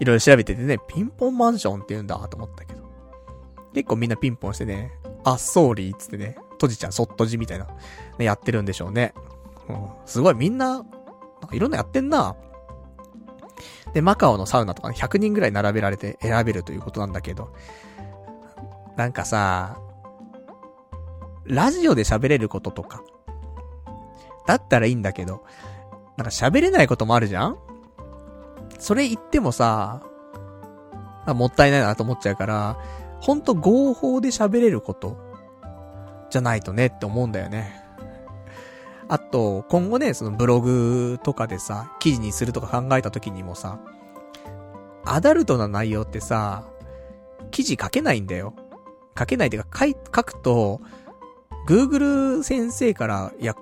いろいろ調べててね、ピンポンマンションって言うんだと思ったけど。結構みんなピンポンしてね、あ、ソーリーつってね、閉じちゃう、そっとじみたいな、ね、やってるんでしょうね。うん、すごいみんな、なんかいろんなやってんな。で、マカオのサウナとか、ね、100人ぐらい並べられて選べるということなんだけど、なんかさ、ラジオで喋れることとか、だったらいいんだけど、なんか喋れないこともあるじゃん？それ言ってもさ、もったいないなと思っちゃうから、ほんと合法で喋れることじゃないとねって思うんだよね。あと、今後ね、そのブログとかでさ、記事にするとか考えた時にもさ、アダルトな内容ってさ、記事書けないんだよ。書けないっていうか、書書くと、Google 先生から、いや、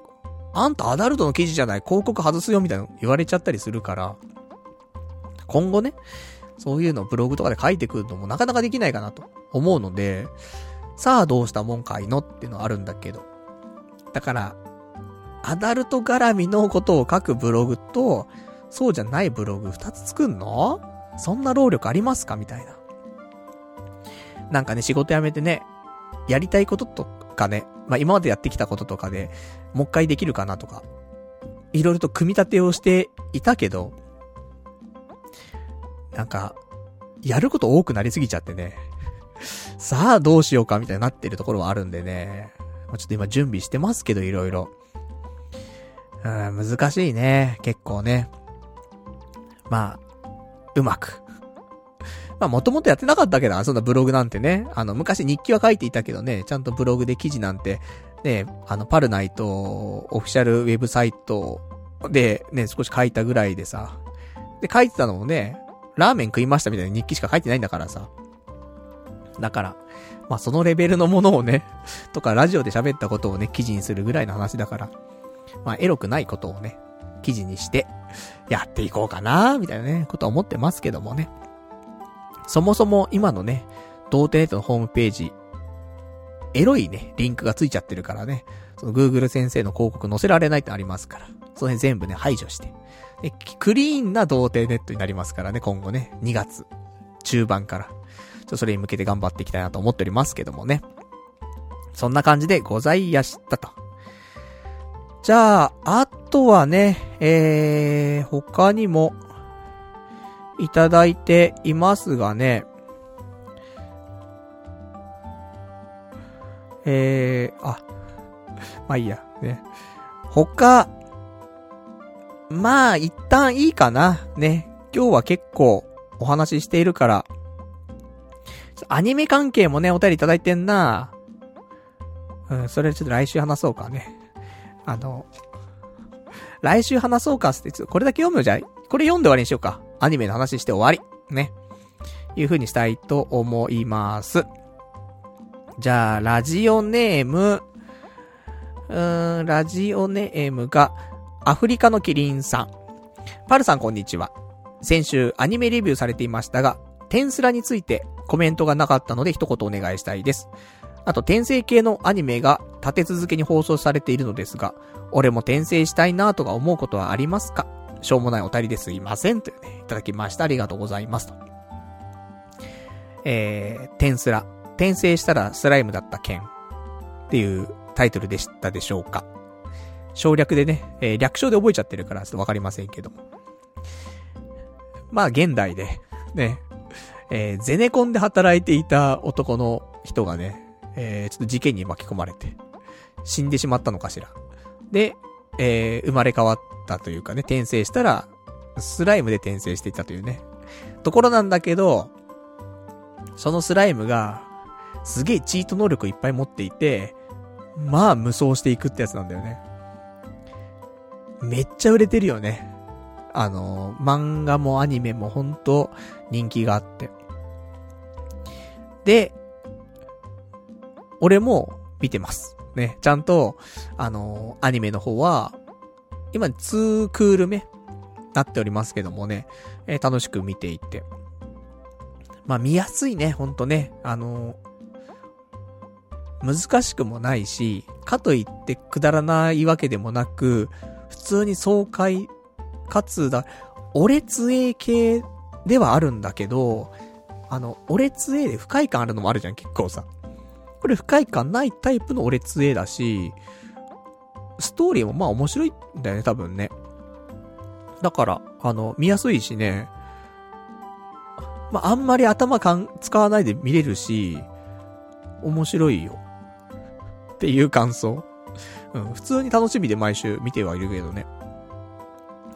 あんたアダルトの記事じゃない、広告外すよみたいな言われちゃったりするから、今後ね、そういうのをブログとかで書いてくるのもなかなかできないかなと思うので、さあどうしたもんかいのっていうのはあるんだけど。だから、アダルト絡みのことを書くブログと、そうじゃないブログ二つ作んの？そんな労力ありますか？みたいな。なんかね、仕事辞めてね、やりたいこととかね、まあ、今までやってきたこととかで、もう一回できるかなとか、いろいろと組み立てをしていたけど、なんか、やること多くなりすぎちゃってね、さあどうしようか？みたいになってるところはあるんでね、ま、ちょっと今準備してますけど、いろいろ。うん、難しいね、結構ね。まあ、うまく。まあもともとやってなかったけど、そんなブログなんてね。あの、昔日記は書いていたけどね、ちゃんとブログで記事なんて、ね、あの、パルナイト、オフィシャルウェブサイトでね、少し書いたぐらいでさ。で、書いてたのもね、ラーメン食いましたみたいな日記しか書いてないんだからさ。だから、まあそのレベルのものをね、とかラジオで喋ったことをね、記事にするぐらいの話だから、まあエロくないことをね、記事にして、やっていこうかなみたいなね、ことは思ってますけどもね。そもそも今のね、童貞ネットのホームページ、エロいね、リンクがついちゃってるからね、その Google 先生の広告載せられないってありますから、その辺全部ね、排除して。で、クリーンな童貞ネットになりますからね、今後ね、2月、中盤から。ちょっとそれに向けて頑張っていきたいなと思っておりますけどもね。そんな感じでございやしたと。じゃあ、あとはね、えー、他にも、いただいていますがね、えー、あ、まあいいや、ね。他、まあ一旦いいかな、ね。今日は結構お話ししているから、アニメ関係もね、お便りいただいてんなうん、それちょっと来週話そうかね。あの、来週話そうかって、これだけ読むじゃんこれ読んで終わりにしようか。アニメの話して終わり。ね。いう風にしたいと思います。じゃあ、ラジオネーム、うーん、ラジオネームが、アフリカのキリンさん。パルさんこんにちは。先週アニメレビューされていましたが、テンスラについてコメントがなかったので一言お願いしたいです。あと、転生系のアニメが立て続けに放送されているのですが、俺も転生したいなとか思うことはありますか？しょうもないお便りですいません。というね、いただきました。ありがとうございます。と。えー、転スラ。転生したらスライムだった件。っていうタイトルでしたでしょうか？省略でね、えー、略称で覚えちゃってるからちょっとわかりませんけども。まあ、現代で、ね、えー、ゼネコンで働いていた男の人がね、えー、ちょっと事件に巻き込まれて、死んでしまったのかしら。で、えー、生まれ変わったというかね、転生したら、スライムで転生していたというね、ところなんだけど、そのスライムが、すげえチート能力いっぱい持っていて、まあ無双していくってやつなんだよね。めっちゃ売れてるよね。あの、漫画もアニメもほんと人気があって。で、俺も見てます。ね、ちゃんと、あのー、アニメの方は、今2クール目なっておりますけどもね、えー、楽しく見ていて。まあ、見やすいね、ほんとね。あのー、難しくもないし、かといってくだらないわけでもなく、普通に爽快、かつだ、俺つえ系ではあるんだけど、あの、俺つえで不快感あるのもあるじゃん、結構さ。これ不快感ないタイプの俺つえだし、ストーリーもまあ面白いんだよね、多分ね。だから、あの、見やすいしね、まあ、あんまり頭かん、使わないで見れるし、面白いよ。っていう感想。うん、普通に楽しみで毎週見てはいるけどね。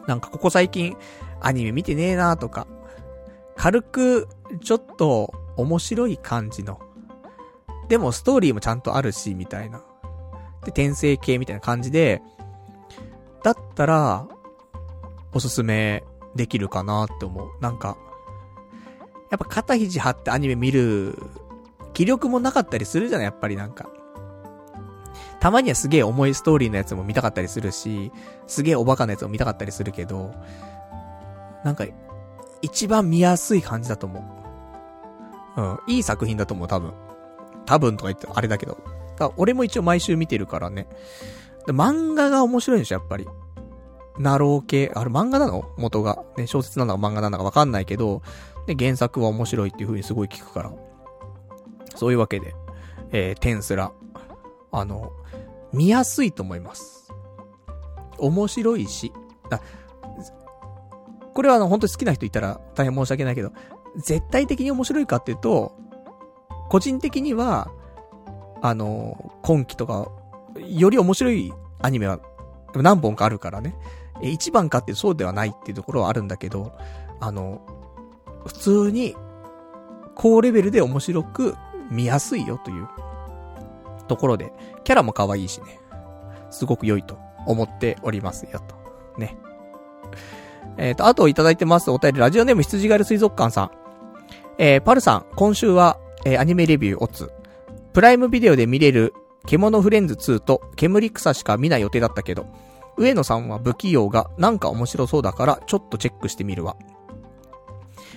なんかここ最近、アニメ見てねえなとか、軽く、ちょっと、面白い感じの、でもストーリーもちゃんとあるし、みたいな。で、転生系みたいな感じで、だったら、おすすめできるかなって思う。なんか、やっぱ肩肘張ってアニメ見る気力もなかったりするじゃない？やっぱりなんか。たまにはすげえ重いストーリーのやつも見たかったりするし、すげえおバカなやつも見たかったりするけど、なんか、一番見やすい感じだと思う。うん。いい作品だと思う、多分。多分とか言ってあれだけど。だ俺も一応毎週見てるからね。漫画が面白いんでしょ、やっぱり。ナロー系。あれ漫画なの？元が。ね、小説なのか漫画なのかわかんないけど、で、原作は面白いっていう風にすごい聞くから。そういうわけで、えー、テンスラ。あの、見やすいと思います。面白いし。だこれはあの、本当に好きな人いたら大変申し訳ないけど、絶対的に面白いかっていうと、個人的には、あの、今期とか、より面白いアニメは何本かあるからね。一番かってそうではないっていうところはあるんだけど、あの、普通に高レベルで面白く見やすいよというところで、キャラも可愛いしね、すごく良いと思っておりますよと。ね。えっ、ー、と、あといただいてますお便り、ラジオネーム羊ガエル水族館さん。えー、パルさん、今週は、えー、アニメレビューオツ。プライムビデオで見れる、獣フレンズ2と煙草しか見ない予定だったけど、上野さんは不器用がなんか面白そうだからちょっとチェックしてみるわ。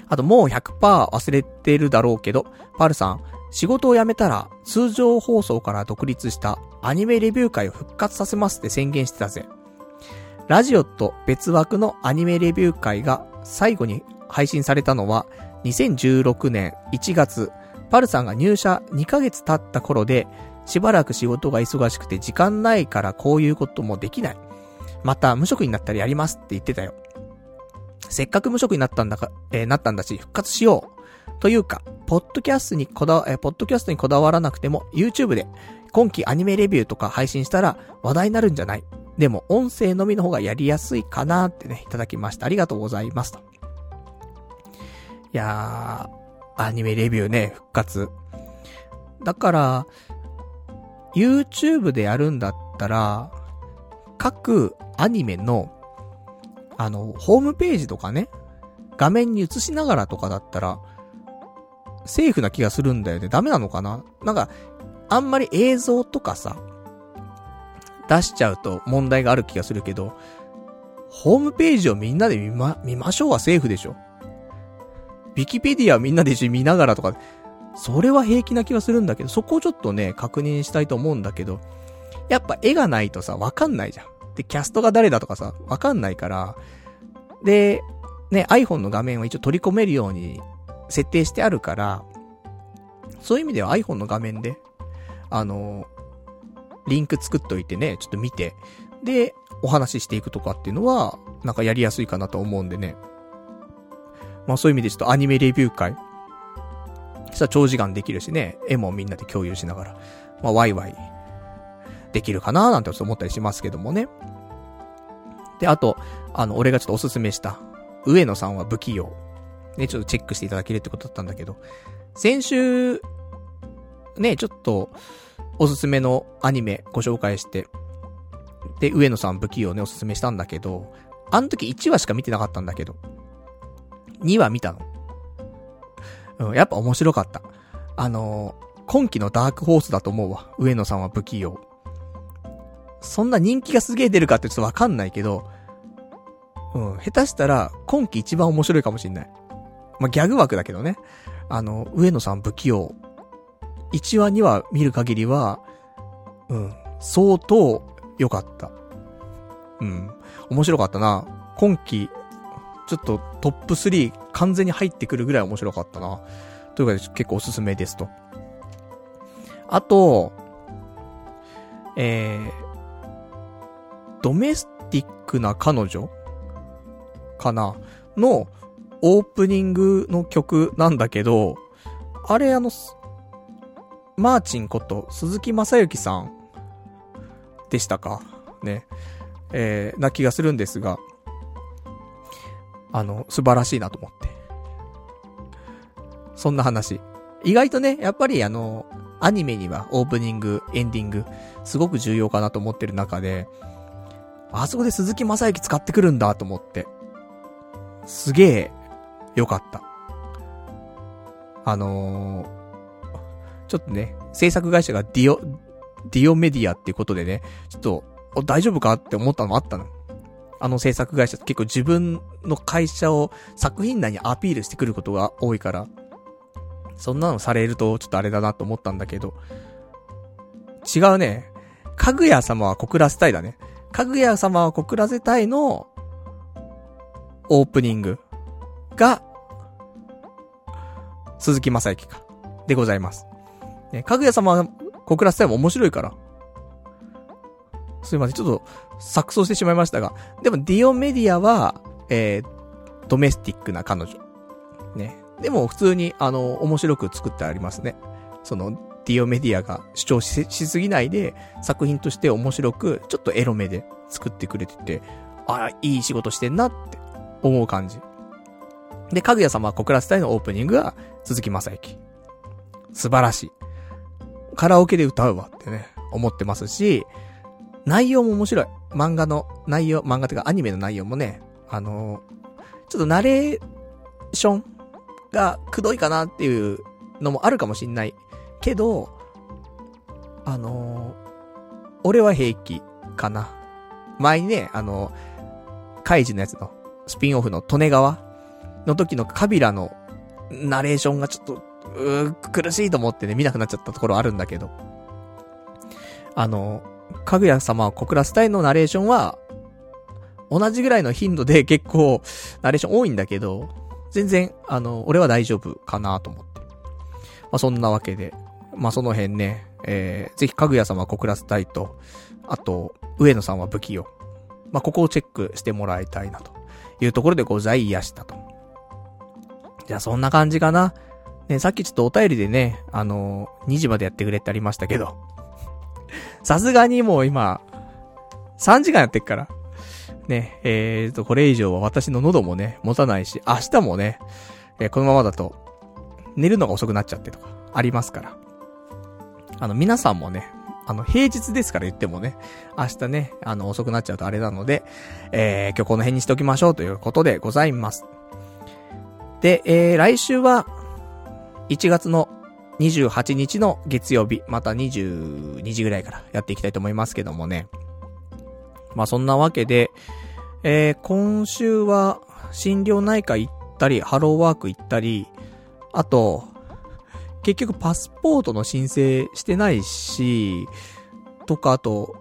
あともう100%忘れてるだろうけど、パルさん、仕事を辞めたら通常放送から独立したアニメレビュー会を復活させますって宣言してたぜ。ラジオと別枠のアニメレビュー会が最後に配信されたのは2016年1月、パルさんが入社2ヶ月経った頃で、しばらく仕事が忙しくて時間ないからこういうこともできない。また無職になったらやりますって言ってたよ。せっかく無職になったんだか、えー、なったんだし、復活しよう。というか、ポッドキャストにこだわ、えー、ポッドキャストにこだわらなくても、YouTube で、今期アニメレビューとか配信したら話題になるんじゃないでも、音声のみの方がやりやすいかなってね、いただきました。ありがとうございますと。いやー、アニメレビューね、復活。だから、YouTube でやるんだったら、各アニメのあの、ホームページとかね、画面に映しながらとかだったら、セーフな気がするんだよね。ダメなのかな？なんか、あんまり映像とかさ、出しちゃうと問題がある気がするけど、ホームページをみんなで見ま、見ましょうはセーフでしょ。ウィキペディアみんなで一緒に見ながらとか、それは平気な気はするんだけど、そこをちょっとね、確認したいと思うんだけど、やっぱ絵がないとさ、わかんないじゃん。で、キャストが誰だとかさ、わかんないから、で、ね、iPhone の画面を一応取り込めるように設定してあるから、そういう意味では iPhone の画面で、あの、リンク作っといてね、ちょっと見て、で、お話ししていくとかっていうのは、なんかやりやすいかなと思うんでね。まあそういう意味でちょっとアニメレビュー会。そしたら長時間できるしね、絵もみんなで共有しながら、まあワイワイできるかななんて思ったりしますけどもね。で、あと、あの、俺がちょっとおすすめした、上野さんは不器用。ね、ちょっとチェックしていただけるってことだったんだけど、先週、ね、ちょっと、おすすめのアニメご紹介して、で、上野さん不器用ね、おすすめしたんだけど、あの時1話しか見てなかったんだけど、2話見たの。うん、やっぱ面白かった。あのー、今期のダークホースだと思うわ。上野さんは不器用。そんな人気がすげえ出るかってちょっとわかんないけど、うん、下手したら今季一番面白いかもしんない。まあ、ギャグ枠だけどね。あの、上野さん不器用。1話2話見る限りは、うん、相当良かった。うん、面白かったな。今季、ちょっとトップ3完全に入ってくるぐらい面白かったな。というか結構おすすめですと。あと、えー、ドメスティックな彼女かな？のオープニングの曲なんだけど、あれあの、マーチンこと鈴木正幸さんでしたか？ね。えー、な気がするんですが、あの、素晴らしいなと思って。そんな話。意外とね、やっぱりあの、アニメにはオープニング、エンディング、すごく重要かなと思ってる中で、あそこで鈴木正幸使ってくるんだと思って。すげえ、よかった。あのー、ちょっとね、制作会社がディオ、ディオメディアっていうことでね、ちょっと、大丈夫かって思ったのもあったの。あの制作会社って結構自分の会社を作品内にアピールしてくることが多いから、そんなのされるとちょっとあれだなと思ったんだけど、違うね。かぐや様は小倉スタイだね。かぐや様は告らせたいの、オープニングが、鈴木正幸か。でございます。ね、かぐや様は告らせたいも面白いから。すいません、ちょっと、錯綜してしまいましたが。でも、ディオメディアは、えー、ドメスティックな彼女。ね。でも、普通に、あの、面白く作ってありますね。その、ディオメディアが主張しすぎないで、作品として面白く、ちょっとエロ目で作ってくれてて、あいい仕事してんなって思う感じ。で、かぐや様は小倉スタイのオープニングが鈴木正幸。素晴らしい。カラオケで歌うわってね、思ってますし、内容も面白い。漫画の内容、漫画っていうかアニメの内容もね、あのー、ちょっとナレーションがくどいかなっていうのもあるかもしんないけど、あのー、俺は平気かな。前にね、あのー、カイジのやつのスピンオフの利根川の時のカビラのナレーションがちょっと、うー、苦しいと思ってね、見なくなっちゃったところあるんだけど。あの、かぐや様は小倉スタイルのナレーションは、同じぐらいの頻度で結構、ナレーション多いんだけど、全然、あの、俺は大丈夫かなと思って。まあ、そんなわけで、まあ、その辺ね、えー、ぜひかぐや様は小倉スタイと、あと、上野さんは武器を。まあ、ここをチェックしてもらいたいなというところでございやしたと。じゃあそんな感じかな。ね、さっきちょっとお便りでね、あのー、2時までやってくれってありましたけど。さすがにもう今、3時間やってっから。ね、えーと、これ以上は私の喉もね、持たないし、明日もね、えー、このままだと、寝るのが遅くなっちゃってとか、ありますから。あの、皆さんもね、あの、平日ですから言ってもね、明日ね、あの、遅くなっちゃうとあれなので、えー、今日この辺にしておきましょうということでございます。で、えー、来週は、1月の28日の月曜日、また22時ぐらいからやっていきたいと思いますけどもね。まあそんなわけで、えー、今週は心療内科行ったり、ハローワーク行ったり、あと、結局パスポートの申請してないし、とかあと、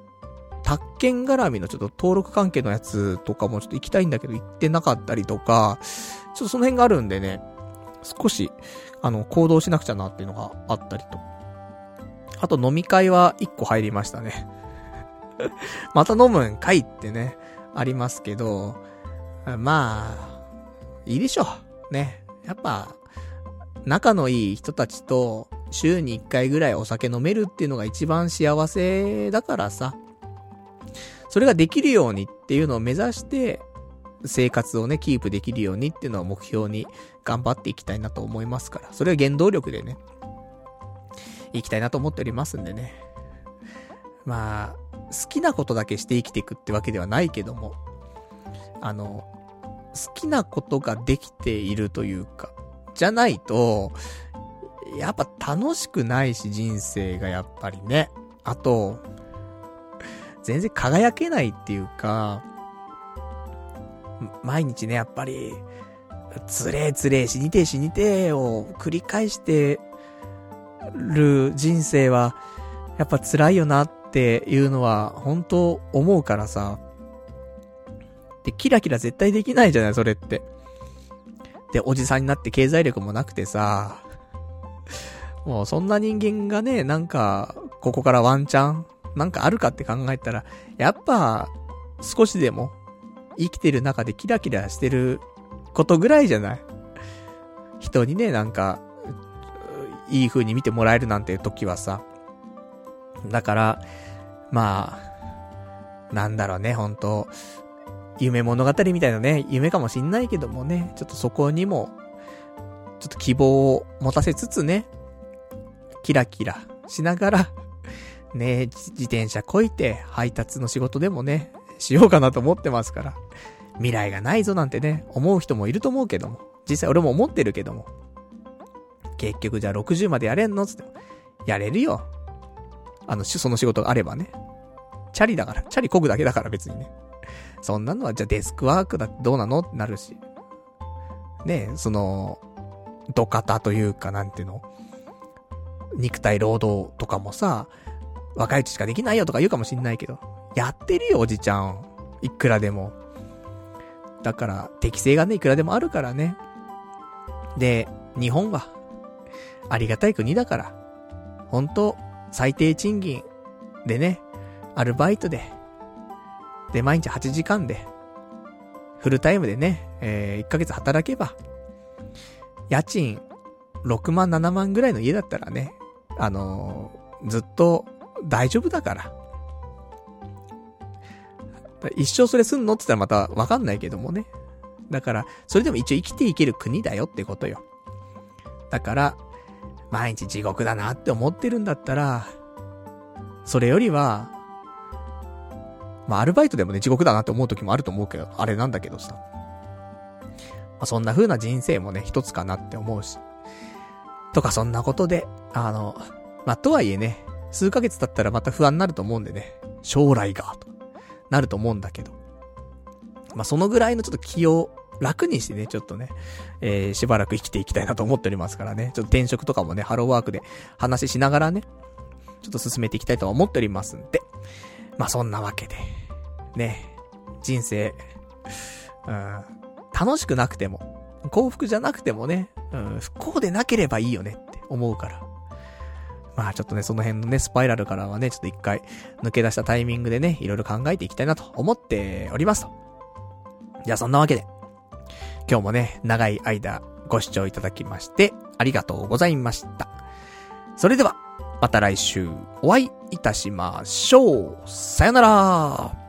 宅建絡みのちょっと登録関係のやつとかもちょっと行きたいんだけど行ってなかったりとか、ちょっとその辺があるんでね、少し、あの、行動しなくちゃなっていうのがあったりと。あと飲み会は1個入りましたね。*laughs* また飲むんかいってね、ありますけど、まあ、いいでしょ。ね。やっぱ、仲のいい人たちと、週に1回ぐらいお酒飲めるっていうのが一番幸せだからさ。それができるようにっていうのを目指して、生活をね、キープできるようにっていうのを目標に頑張っていきたいなと思いますから。それは原動力でね、いきたいなと思っておりますんでね。まあ、好きなことだけして生きていくってわけではないけども、あの、好きなことができているというか、じゃないと、やっぱ楽しくないし、人生がやっぱりね。あと、全然輝けないっていうか、毎日ね、やっぱり、つれつれ死にて死にてを繰り返してる人生は、やっぱ辛いよなっていうのは、本当思うからさ。で、キラキラ絶対できないじゃない、それって。で、おじさんになって経済力もなくてさ、もうそんな人間がね、なんか、ここからワンチャン、なんかあるかって考えたら、やっぱ、少しでも、生きてる中でキラキラしてることぐらいじゃない？人にね、なんか、いい風に見てもらえるなんて時はさ。だから、まあ、なんだろうね、本当夢物語みたいなね、夢かもしんないけどもね、ちょっとそこにも、ちょっと希望を持たせつつね、キラキラしながら、ね、自転車こいて配達の仕事でもね、しようかなと思ってますから。未来がないぞなんてね、思う人もいると思うけども。実際俺も思ってるけども。結局じゃあ60までやれんの？つって。やれるよ。あの、その仕事があればね。チャリだから。チャリこぐだけだから別にね。そんなのはじゃあデスクワークだってどうなの？ってなるし。ねえその、土方というかなんていうの？肉体労働とかもさ、若いうちしかできないよとか言うかもしんないけど。やってるよ、おじちゃん。いくらでも。だから、適性がね、いくらでもあるからね。で、日本は、ありがたい国だから、本当最低賃金でね、アルバイトで、で、毎日8時間で、フルタイムでね、えー、1ヶ月働けば、家賃6万7万ぐらいの家だったらね、あのー、ずっと大丈夫だから。一生それすんの？って言ったらまたわかんないけどもね。だから、それでも一応生きていける国だよってことよ。だから、毎日地獄だなって思ってるんだったら、それよりは、まあ、アルバイトでもね、地獄だなって思う時もあると思うけど、あれなんだけどさ。まあ、そんな風な人生もね、一つかなって思うし。とか、そんなことで、あの、まあ、とはいえね、数ヶ月経ったらまた不安になると思うんでね、将来が、となると思うんだけど。まあ、そのぐらいのちょっと気を楽にしてね、ちょっとね、えー、しばらく生きていきたいなと思っておりますからね。ちょっと転職とかもね、ハローワークで話ししながらね、ちょっと進めていきたいとは思っておりますんで。まあ、そんなわけで、ね、人生、うん、楽しくなくても、幸福じゃなくてもね、うん、不幸でなければいいよねって思うから。まあちょっとね、その辺のね、スパイラルからはね、ちょっと一回抜け出したタイミングでね、いろいろ考えていきたいなと思っておりますと。じゃあそんなわけで、今日もね、長い間ご視聴いただきまして、ありがとうございました。それでは、また来週お会いいたしましょう。さよなら